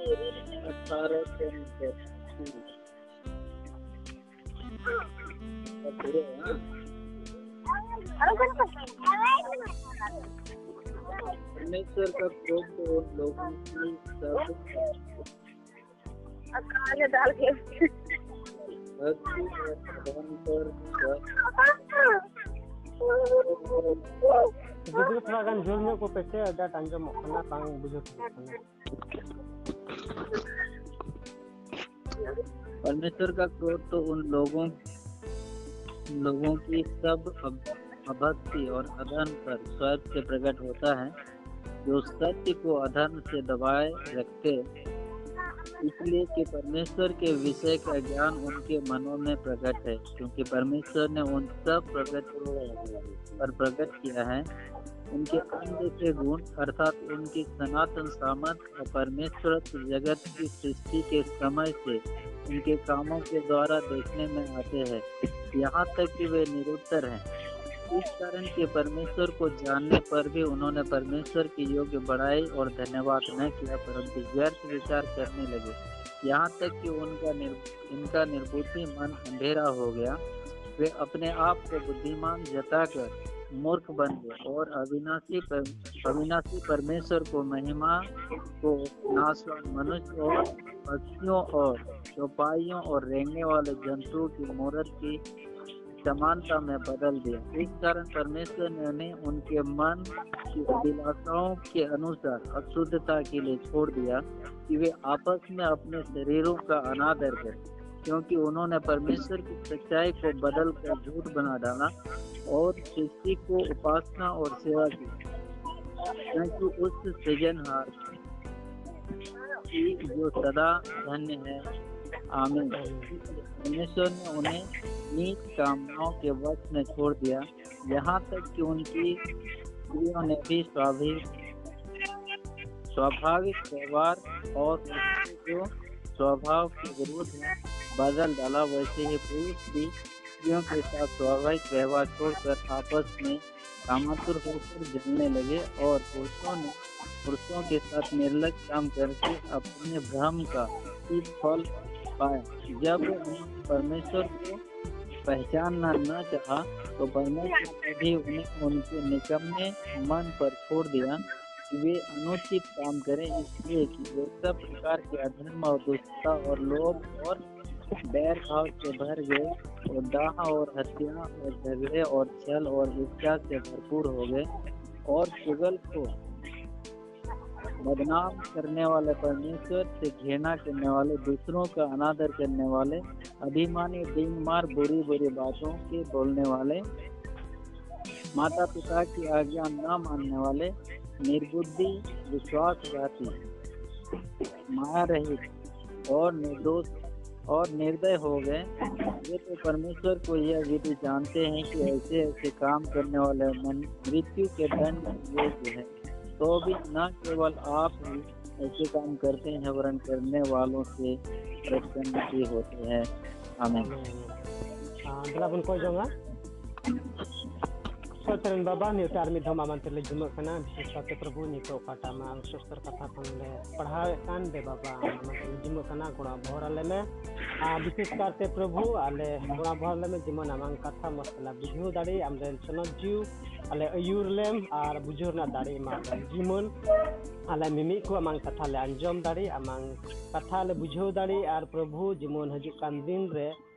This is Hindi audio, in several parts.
अठारह परमेश्वर का क्रोध और लोगों की सब डाल के भक्ति भवन पर बुज़ुर्ग थोड़ा गंजोर में को पैसे अड्डा टांगे मोखना टांग बुज़ुर्ग परमेश्वर का क्रोध तो उन लोगों लोगों की सब अभक्ति और अधर्म पर स्वयं से प्रकट होता है, जो सत्य को अधर्म से दबाए रखते इसलिए कि परमेश्वर के विषय का ज्ञान उनके मनों में प्रकट है, क्योंकि परमेश्वर ने उन सब प्रकट पर प्रकट किया है। उनके अनदेखे गुण अर्थात उनकी सनातन सामर्थ और परमेश्वर जगत की सृष्टि के समय से उनके कामों के द्वारा देखने में आते हैं। यहाँ तक कि वे निरुत्तर हैं। इस कारण के परमेश्वर को जानने पर भी उन्होंने परमेश्वर की योग्य बढ़ाई और धन्यवाद न किया परंतु व्यर्थ विचार करने लगे। यहाँ तक कि उनका निर, इनका निर्बुद्धि मन अंधेरा हो गया। वे अपने आप को बुद्धिमान जताकर मूर्ख बन गए और अविनाशी पर, अविनाशी परमेश्वर को महिमा को नाशवान मनुष्य और पक्षियों और चौपाइयों और रेंगने वाले जंतुओं की मूर्त की समानता में बदल दिया। इस कारण परमेश्वर ने उन्हें उनके मन की अभिलाषाओं के अनुसार अशुद्धता के लिए छोड़ दिया कि वे आपस में अपने शरीरों का अनादर करें, क्योंकि उन्होंने परमेश्वर की सच्चाई को बदल कर झूठ बना डाला और सृष्टि को उपासना और सेवा की। क्योंकि उस सृजनहार की जो सदा धन्य है आमीन। परमेश्वर ने उन्हें नीच कामनाओं के वश में छोड़ दिया। यहाँ तक कि उनकी स्त्रियों ने भी स्वाभाविक स्वाभाविक व्यवहार और जो स्वभाव के विरुद्ध है बदल डाला, वैसे ही पुरुष भी स्त्रियों के साथ स्वाभाविक व्यवहार छोड़कर आपस में कामातुर होकर जलने लगे और पुरुषों ने पुरुषों के साथ निर्लज काम करके अपने भ्रम का फल पाया जब उन्होंने परमेश्वर को पहचानना न चाहा तो परमेश्वर ने भी उन्हें, उनके निकम्मे मन पर छोड़ दिया कि वे अनुचित काम करें, इसलिए कि वे सब प्रकार के अधर्म और दुष्टता और लोभ और बैर भाव से भर गए और दाह और हत्या और झगड़े और छल और इच्छा से भरपूर हो गए और चुगल को बदनाम करने वाले परमेश्वर से घृणा करने वाले, दूसरों का अनादर करने वाले, अभिमानी डिंग मार बुरी बुरी बातों के बोलने वाले माता पिता की आज्ञा न मानने वाले, निर्बुद्धि, विश्वासघाती माया रहित और निर्दोष और निर्दय हो गए। वे तो परमेश्वर को यह विधि जानते हैं कि ऐसे ऐसे काम करने वाले मृत्यु के दंड योग्य है। तो भी न केवल आप ही ऐसे काम करते हैं, वरन करने वालों से प्रसन्न भी होते हैं। हमें हाँ, मतलब उनको जो ᱥᱚᱪᱨᱮᱱ ᱵᱟᱵᱟ ᱱᱤᱛᱚᱜ ᱟᱨ ᱢᱤᱫ ᱫᱷᱟᱣ ᱟᱢᱟᱱ ᱛᱮᱞᱮ ᱡᱩᱢᱟᱹᱜ ᱠᱟᱱᱟ ᱵᱤᱥᱮᱥ ᱠᱟᱛᱮ ᱯᱨᱚᱵᱷᱩ ᱱᱤᱛᱚᱜ ᱚᱠᱟᱴᱟᱜ ᱢᱟ ᱥᱚᱥᱛᱚᱨ ᱠᱟᱛᱷᱟ ᱠᱷᱚᱱ ᱞᱮ ᱯᱟᱲᱦᱟᱣᱮᱫ ᱠᱟᱱ ᱫᱮ ᱵᱟᱵᱟ ᱟᱢᱟᱱ ᱛᱮᱞᱮ ᱡᱩᱢᱟᱹᱜ ᱠᱟᱱᱟ ᱜᱚᱲᱟ ᱵᱷᱚᱨ ᱟᱞᱮ ᱢᱮ ᱟᱨ ᱵᱤᱥᱮᱥ ᱠᱟᱨᱛᱮ ᱯᱨᱚᱵᱷᱩ ᱟᱞᱮ ᱜᱚᱲᱟ ᱵᱷᱚᱨ ᱟᱞᱮ ᱢᱮ ᱡᱮᱢᱚᱱ ᱟᱢᱟᱝ ᱠᱟᱛᱷᱟ ᱢᱚᱡᱽ ᱛᱮᱞᱮ ᱵᱩᱡᱷᱟᱹᱣ ᱫᱟᱲᱮ ᱟᱢᱨᱮᱱ ᱥᱚᱱᱚᱛ ᱡᱤᱣ ᱟᱞᱮ ᱟᱹᱭᱩᱨ ᱞᱮᱢ ᱟᱨ ᱵᱩᱡᱷᱟᱹᱣ ᱨᱮᱱᱟᱜ ᱫᱟᱲᱮ ᱮᱢᱟ ᱞᱮᱢ ᱡᱮᱢᱚᱱ ᱟᱞᱮ ᱢᱤᱢᱤᱫ ᱠᱚ ᱟᱢᱟᱝ ᱠᱟᱛᱷᱟ ᱞᱮ ᱟᱸᱡᱚᱢ ᱫᱟᱲᱮ ᱟᱢᱟᱝ ᱠᱟᱛᱷᱟ ᱞᱮ ᱵᱩᱡᱷᱟᱹᱣ ᱫᱟᱲᱮ ᱟᱨ ᱯᱨᱚᱵᱷᱩ ᱡᱮᱢᱚᱱ ᱦᱤᱡᱩᱜ ᱠᱟᱱ ᱫᱤᱱ ᱨᱮ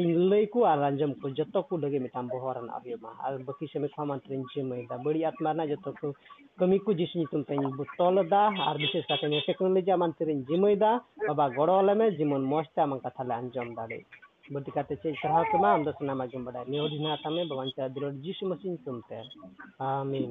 ᱤᱧ ᱞᱟᱹᱭ ᱠᱚ ᱟᱨ ᱟᱸᱡᱚᱢ ᱠᱚ ᱡᱚᱛᱚ ᱠᱚ ᱞᱟᱹᱜᱤᱫ ᱢᱤᱫᱴᱟᱝ ᱵᱚᱦᱚᱜ ᱨᱮᱱᱟᱜ ᱦᱩᱭᱩᱜ ᱢᱟ ᱟᱨ ᱵᱟᱹᱠᱤ ᱥᱮᱢᱮ ᱠᱷᱚᱢᱟ ᱛᱮᱧ ᱡᱤᱢᱟᱹᱭᱫᱟ ᱵᱟᱹᱲᱤᱡ ᱟᱛᱢᱟ ᱨᱮᱱᱟᱜ ᱡᱚᱛᱚ ᱠᱚ ᱠᱟᱹᱢᱤ ᱠᱚ ᱡᱤᱥᱩ ᱧᱩᱛᱩᱢ ᱛᱮᱧ ᱵᱚᱛᱚᱞᱮᱫᱟ ᱟᱨ ᱵᱤᱥᱮᱥ ᱠᱟᱛᱮ ᱱᱤᱭᱟᱹ ᱴᱮᱠᱱᱳᱞᱚᱡᱤ ᱮᱢᱟᱱ ᱛᱮᱨᱮᱧ ᱡᱚᱛᱚ ᱵᱟᱵᱟ ᱜᱚᱲᱚ ᱠᱚ ᱡᱮᱢᱚᱱ ᱢᱚᱡᱽ ᱛᱮ ᱟᱢᱟᱜ ᱠᱟᱛᱷᱟ ᱞᱮ ᱟᱸᱡᱚᱢ ᱫᱟᱲᱮ ᱵᱟᱹᱲᱛᱤ ᱠᱟᱛᱮ ᱪᱮᱫ ᱥᱟᱨᱦᱟᱣ ᱠᱮᱢᱟ ᱟᱢ ᱫᱚ ᱥᱟᱱᱟᱢ ᱟᱸᱡᱚᱢ ᱵᱟᱲᱟᱭ ᱱᱤᱭᱟᱹ ᱦᱚᱲ ᱦᱮᱱᱟᱜ ᱡᱚᱛᱚ ᱠᱚ ᱠᱟᱹᱢᱤ ᱠᱚ ᱡᱤᱥᱩ ᱢᱟᱥᱤ ᱧᱩᱛᱩᱢ ᱛᱮ ᱟᱢᱤᱱ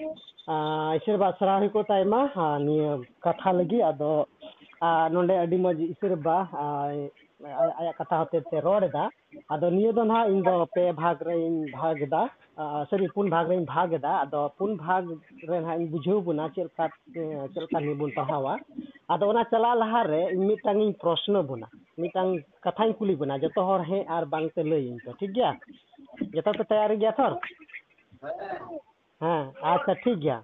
ईश्वर बासरा को तायमा निया कथा लगी अदो नोंडे अडी मज ईश्वर बा आया कथा होते ते रोड़दा अदो निया दो ना इन दो पे भाग रे इन भाग दा सॉरी पुन भाग रे इन भाग दा अदो पुन भाग रे ना इन बुझो बुना चलका चलका नि बुन पहावा अदो ओना चला लहा रे मिटांग इन प्रश्न बुना मिटांग कथा इन कुली बुना जतो हर हे आर बांग ते लई इन तो ठीक गया जतो तो तैयार गया थोर ᱦᱮᱸ ᱟᱪᱪᱷᱟ ᱴᱷᱤᱠ ᱜᱮᱭᱟ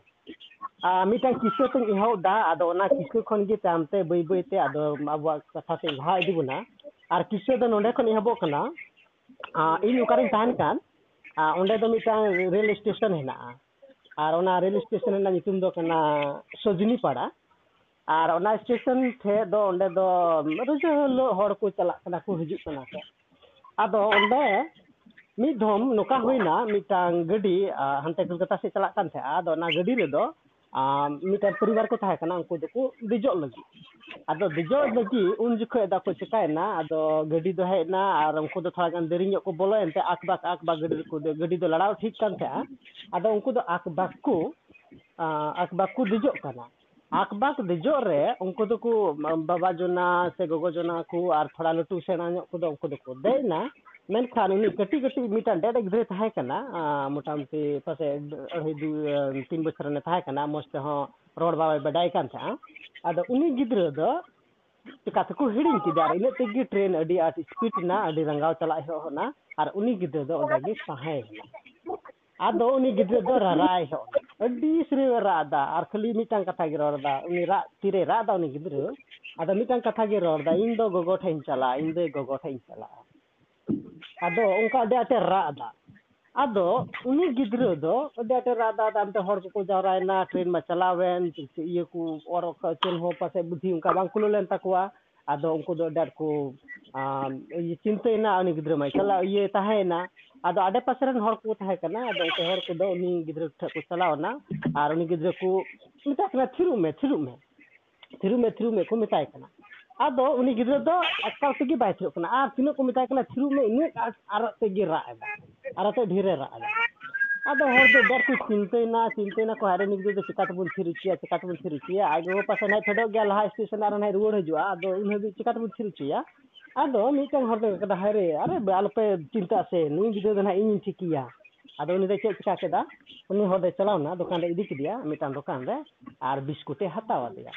ᱟᱨ ᱢᱤᱫᱴᱟᱝ ᱠᱤᱥᱟᱹ ᱛᱤᱧ ᱮᱦᱚᱵ ᱫᱟ ᱟᱫᱚ ᱚᱱᱟ ᱠᱤᱥᱟᱹ ᱠᱷᱚᱱ ᱜᱮ ᱛᱟᱭᱚᱢᱛᱮ ᱵᱟᱹᱭ ᱵᱟᱹᱭᱛᱮ ᱟᱫᱚ ᱟᱵᱚᱣᱟᱜ ᱠᱟᱛᱷᱟ ᱥᱮᱫ ᱞᱟᱦᱟ ᱤᱫᱤ ᱵᱚᱱᱟ ᱟᱨ ᱠᱤᱥᱟᱹ ᱫᱚ ᱱᱚᱰᱮ ᱠᱷᱚᱱ ᱮᱦᱚᱵᱚᱜ ᱠᱟᱱᱟ ᱤᱧ ᱚᱠᱟᱨᱮᱧ ᱛᱟᱦᱮᱱ ᱠᱟᱱ ᱚᱸᱰᱮ ᱫᱚ ᱢᱤᱫᱴᱟᱝ ᱨᱮᱹᱞ ᱥᱴᱮᱥᱚᱱ ᱦᱮᱱᱟᱜᱼᱟ ᱟᱨ ᱚᱱᱟ ᱨᱮᱹᱞ ᱥᱴᱮᱥᱚᱱ ᱨᱮᱱᱟᱜ ᱧᱩᱛᱩᱢ ᱫᱚ ᱠᱟᱱᱟ ᱥᱚᱡᱽᱱᱤ ᱯᱟᱲᱟ ᱟᱨ ᱚᱱᱟ ᱥᱴᱮᱥᱚᱱ ᱴᱷᱮᱡ ᱫᱚ ᱚᱸᱰᱮ ᱫᱚ ᱨᱳᱡ ᱦᱤᱞᱳᱜ ᱦᱚᱲ ᱠᱚ ᱪᱟᱞᱟᱜ ᱠᱟᱱᱟ ᱠᱚ ᱦᱤᱡᱩᱜ ᱠᱟᱱᱟ ᱠᱚ ᱟᱫᱚ ᱚᱸᱰᱮ ᱢᱤᱫ ᱫᱷᱚᱢ ᱱᱚᱝᱠᱟ ᱦᱩᱭᱱᱟ ᱢᱤᱫᱴᱟᱝ ᱜᱟᱹᱰᱤ ᱦᱟᱱᱛᱮ ᱠᱳᱞᱠᱟᱛᱟ ᱥᱮᱫ ᱪᱟᱞᱟᱜ ᱠᱟᱱ ᱛᱟᱦᱮᱸᱜᱼᱟ ᱟᱫᱚ ᱚᱱᱟ ᱜᱟᱹᱰᱤ ᱨᱮᱫᱚ ᱢᱤᱫᱴᱟᱝ ᱯᱚᱨᱤᱵᱟᱨ ᱠᱚ ᱛᱟᱦᱮᱸ ᱠᱟᱱᱟ ᱩᱱᱠᱩ ᱫᱚᱠᱚ ᱫᱮᱡᱚᱜ ᱞᱟᱹᱜᱤᱫ ᱟᱫᱚ ᱫᱮᱡᱚᱜ ᱞᱟᱹᱜᱤᱫ ᱩᱱ ᱡᱚᱠᱷᱚᱡ ᱫᱚᱠᱚ ᱪᱮᱠᱟᱭᱮᱱᱟ ᱟᱫᱚ ᱜᱟᱹᱰᱤ ᱫᱚ ᱦᱮᱡ ᱮᱱᱟ ᱟᱨ ᱩᱱᱠᱩ ᱫᱚ ᱛᱷᱚᱲᱟ ᱜᱟᱱ ᱫᱮᱨᱤ ᱧᱚᱜ ᱠᱚ ᱵᱚᱞᱚᱭᱮᱱ ᱛᱮ ᱟᱠᱵᱟᱠ ᱟᱠᱵᱟᱠ ᱜᱟᱹᱰᱤ ᱨᱮᱠᱚ ᱜᱟᱹᱰᱤ ᱫᱚ ᱞᱟᱲᱟᱣ ᱴᱷᱤᱠ ᱠᱟᱱ ᱛᱟᱦᱮᱸᱜᱼᱟ ᱟᱫᱚ ᱩᱱᱠᱩ ᱫᱚ ᱟᱠᱵᱟᱠ ᱠᱚ ᱟᱠᱵᱟᱠ ᱠᱚ ᱫᱮᱡᱚᱜ ᱠᱟᱱᱟ ᱟᱠᱵᱟᱠ ᱫᱮᱡᱚᱜ ᱨᱮ ᱩᱱᱠᱩ ᱫᱚᱠᱚ ᱵᱟᱵᱟ ᱡᱚᱱᱟ ᱥᱮ ᱜᱚᱜᱚ ᱡᱚᱱᱟ ᱠᱚ ᱟᱨ ᱛᱷᱚᱲᱟ ᱞᱟᱹᱴᱩ ᱥᱮᱬᱟ ᱧᱚᱜ ᱠᱚᱫᱚ ᱩᱱᱠᱩ ᱫᱚᱠᱚ ᱫᱮᱡ ᱮᱱᱟ ᱢᱮᱱᱠᱷᱟᱱ ᱩᱱᱤ ᱠᱟᱹᱴᱤᱡ ᱠᱟᱹᱴᱤᱡ ᱢᱤᱫᱴᱟᱝ ᱰᱮᱰ ᱜᱤᱫᱽᱨᱟᱹ ᱛᱟᱦᱮᱸ ᱠᱟᱱᱟ ᱢᱚᱴᱟᱢᱩᱴᱤ ᱯᱟᱥᱮᱡ ᱟᱹᱲᱟᱹᱭ ᱫᱩ ᱛᱤᱱ ᱵᱚᱪᱷᱚᱨ ᱨᱮᱱᱮ ᱛᱟᱦᱮᱸ ᱠᱟᱱᱟ ᱢᱚᱸᱡᱽ ᱛᱮᱦᱚᱸ ᱨᱚᱲ ᱵᱟᱭ ᱵᱟᱰᱟᱭ ᱠᱟᱱ ᱛᱟᱦᱮᱸᱜᱼᱟ ᱟᱫᱚ ᱩᱱᱤ ᱜᱤᱫᱽᱨᱟᱹ ᱫᱚ ᱪᱤᱠᱟ ᱛᱮᱠᱚ ᱦᱤᱲᱤᱧ ᱠᱮᱫᱟ ᱟᱨ ᱤᱱᱟᱹᱜ ᱛᱮᱜᱮ ᱴᱨᱮᱱ ᱟᱹᱰᱤ ᱟᱸᱴ ᱥᱯᱤᱰ ᱮᱱᱟ ᱟᱹᱰि ᱨᱟᱸᱜᱟᱣ ᱪᱟᱞᱟᱜ ᱮᱦᱚᱵ ᱮᱱᱟ ᱟᱨ ᱩᱱᱤ ᱜᱤᱫᱽᱨᱟᱹ ᱫᱚ ᱚᱸᱰᱮ ᱜᱮ ᱛᱟᱦᱮᱸ ᱮᱱᱟ ᱟᱫᱚ ᱩᱱᱤ ᱜᱤᱫᱽᱨᱟᱹ ᱫᱚ ᱨᱟᱨᱟᱭ ᱮᱦᱚᱵ ᱮᱱᱟ ᱟᱹᱰᱤ ᱥᱮᱨᱮᱧ ᱨᱟᱜ ᱮᱫᱟ ᱟᱨ ᱠᱷᱟᱹᱞᱤ ᱢᱤᱫᱴᱟᱝ ᱠᱟᱛᱷᱟ ᱜᱮ ᱨᱚᱲ ᱮᱫᱟ ᱩᱱᱤ ᱨᱟᱜ ᱛᱤᱨᱮ ᱨᱟᱜ ᱮᱫᱟ ᱩᱱᱤ ᱜᱤᱫᱽᱨᱟᱹ ᱟᱫᱚ ᱢᱤᱫᱴᱟᱝ ᱠᱟᱛᱷᱟ ᱜᱮ ᱨᱚᱲ ᱮᱫᱟ ᱤᱧ ᱫᱚ ᱜᱚᱜᱚ ᱴᱷᱮᱡ ᱤᱧ ᱪᱟᱞᱟᱜᱼᱟ ᱤᱧ ᱫᱚ ᱜᱚᱜᱚ ᱴᱷᱮᱡ ᱤᱧ ᱪᱟᱞᱟᱜᱼᱟ ᱟᱫᱚ ᱚᱱᱠᱟ ᱟᱹᱰᱤ ᱟᱸᱴᱮ ᱨᱟᱜ ᱮᱫᱟ ᱟᱫᱚ ᱩᱱᱤ ᱜᱤᱫᱽᱨᱟᱹ ᱫᱚ ᱟᱹᱰᱤ ᱟᱸᱴᱮ ᱨᱟᱜ ᱮᱫᱟ ᱛᱟᱭᱚᱢᱛᱮ ᱦᱚᱲ ᱠᱚᱠᱚ ᱡᱟᱣᱨᱟᱭᱮᱱᱟ ᱴᱨᱮᱱ ᱢᱟ ᱪᱟᱞᱟᱣᱮᱱ ᱤᱭᱟᱹ ᱠᱚ ᱚᱨ ᱪᱮᱫ ᱦᱚᱸ ᱯᱟᱥᱮᱡ ᱵᱩᱫᱽᱫᱷᱤ ᱚᱱᱠᱟ ᱵᱟᱝ ᱠᱷᱩᱞᱟᱹᱣ ᱞᱮᱱ ᱛᱟᱠᱚᱣᱟ ᱟᱫᱚ ᱩᱱᱠᱩ ᱫᱚ ᱟᱹᱰᱤ ᱟᱸᱴ ᱠᱚ ᱪᱤᱱᱛᱟᱹᱭᱮᱱᱟ ᱩᱱᱤ ᱜᱤᱫᱽᱨᱟᱹ ᱢᱟᱭ ᱪᱟᱞᱟᱣ ᱤᱭᱟᱹ ᱛᱟᱦᱮᱸᱭᱮᱱᱟ ᱟᱫᱚ ᱟᱰᱮ ᱯᱟᱥᱮ ᱨᱮᱱ ᱦᱚᱲ ᱠᱚ ᱛᱟᱦᱮᱸ ᱠᱟᱱᱟ ᱟᱫᱚ ᱩᱱᱠᱩ ᱦᱚᱲ ᱠᱚᱫᱚ ᱩᱱᱤ ᱜᱤᱫᱽᱨᱟᱹ ᱴᱷᱮᱡ ᱠᱚ ᱪᱟᱞᱟᱣᱮᱱᱟ ᱟᱨ ᱩᱱᱤ ᱜᱤᱫᱽᱨᱟᱹ ᱠᱚ ᱢᱮᱛᱟᱭ ᱠᱟᱱᱟ ᱛᱷᱤᱨᱚᱜ ᱢᱮ ᱛᱷᱤᱨᱚᱜ ᱢᱮ ᱛᱷᱤᱨᱚᱜ ᱢᱮ ᱛᱷᱤᱨᱚᱜ ᱢᱮ ᱠᱚ ᱢᱮᱛᱟᱭ ᱠᱟᱱᱟ ᱟᱫᱚ ᱩᱱᱤ ᱜᱤᱫᱽᱨᱟᱹ ᱫᱚ ᱮᱠᱟᱞ ᱛᱮᱜᱮ ᱵᱟᱭ ᱛᱷᱤᱨᱚᱜ ᱠᱟᱱᱟ ᱟᱨ ᱛᱤᱱᱟᱹᱜ ᱠᱚ ᱢᱮᱛᱟᱭ ᱠᱟᱱᱟ ᱛᱷᱤᱨᱚᱜ ᱢᱮ ᱤᱱᱟᱹᱜ ᱟᱨᱚ ᱛᱮᱜᱮ ᱨᱟᱜ ᱮᱫᱟ ᱟᱨᱚ ᱛᱮ ᱰᱷᱮᱨᱮ ᱨᱟᱜ ᱮᱫᱟ ᱟᱫᱚ ᱦᱚᱲ ᱫᱚ ᱰᱮᱨ ᱠᱚ ᱪᱤᱱᱛᱟᱹᱭᱮᱱᱟ ᱪᱤᱱᱛᱟᱹᱭᱮᱱᱟᱠᱚ ᱦᱟᱭᱨᱮ ᱱᱩᱭ ᱜᱤᱫᱽᱨᱟᱹ ᱫᱚ ᱪᱤᱠᱟ ᱛᱮᱵᱚᱱ ᱛᱷᱤᱨ ᱦᱚᱪᱚᱭᱟ ᱪᱤᱠᱟ ᱛᱮᱵᱚᱱ ᱛᱷᱤᱨ ᱦᱚᱪᱚᱭᱟ ᱟᱡ ᱜᱚᱜᱚ ᱯᱟᱥᱮ ᱱᱟᱦᱟᱜ ᱯᱷᱮᱰᱚᱜ ᱜᱮᱭᱟ ᱞᱟᱦᱟ ᱥᱴᱮᱥᱚᱱ ᱟᱨ ᱱᱟᱦᱟᱜ ᱨᱩᱣᱟᱹᱲ ᱦᱤᱡᱩᱜᱼᱟ ᱟᱫᱚ ᱩᱱ ᱦᱟᱹᱵᱤᱡ ᱪᱤᱠᱟ ᱛᱮᱵᱚᱱ ᱛᱷᱤᱨ ᱦᱚᱪᱚᱭᱟ ᱟᱫᱚ ᱢᱤᱫᱴᱟᱝ ᱦᱚᱲ ᱫᱚ ᱢᱮᱱᱫᱟ ᱦᱟᱭᱨᱮ ᱟᱨᱮ ᱟᱞᱚᱯᱮ ᱪᱤᱱᱛᱟᱹᱜ ᱥᱮ ᱱᱩᱭ ᱜᱤᱫᱽᱨᱟᱹ ᱫᱚ ᱱᱟᱦᱟᱜ ᱤᱧᱤᱧ ᱴᱷᱤᱠᱮᱭᱟ ᱟᱫᱚ ᱩᱱᱤ ᱫᱚ ᱪᱮᱫ ᱪᱤᱠᱟ ᱠᱮᱫᱟ ᱩᱱᱤ ᱦᱚᱲ ᱫᱚᱭ ᱪᱟᱞᱟᱣᱱᱟ ᱫᱚᱠᱟᱱ ᱨᱮ ᱤᱫᱤ ᱠᱮᱫᱮᱭᱟ ᱢᱤᱫᱴᱟᱝ ᱫᱚᱠᱟᱱ ᱨᱮ ᱟᱨ ᱵᱤᱥᱠᱩᱴᱮ ᱦᱟᱛᱟᱣ ᱟᱫᱮᱭᱟ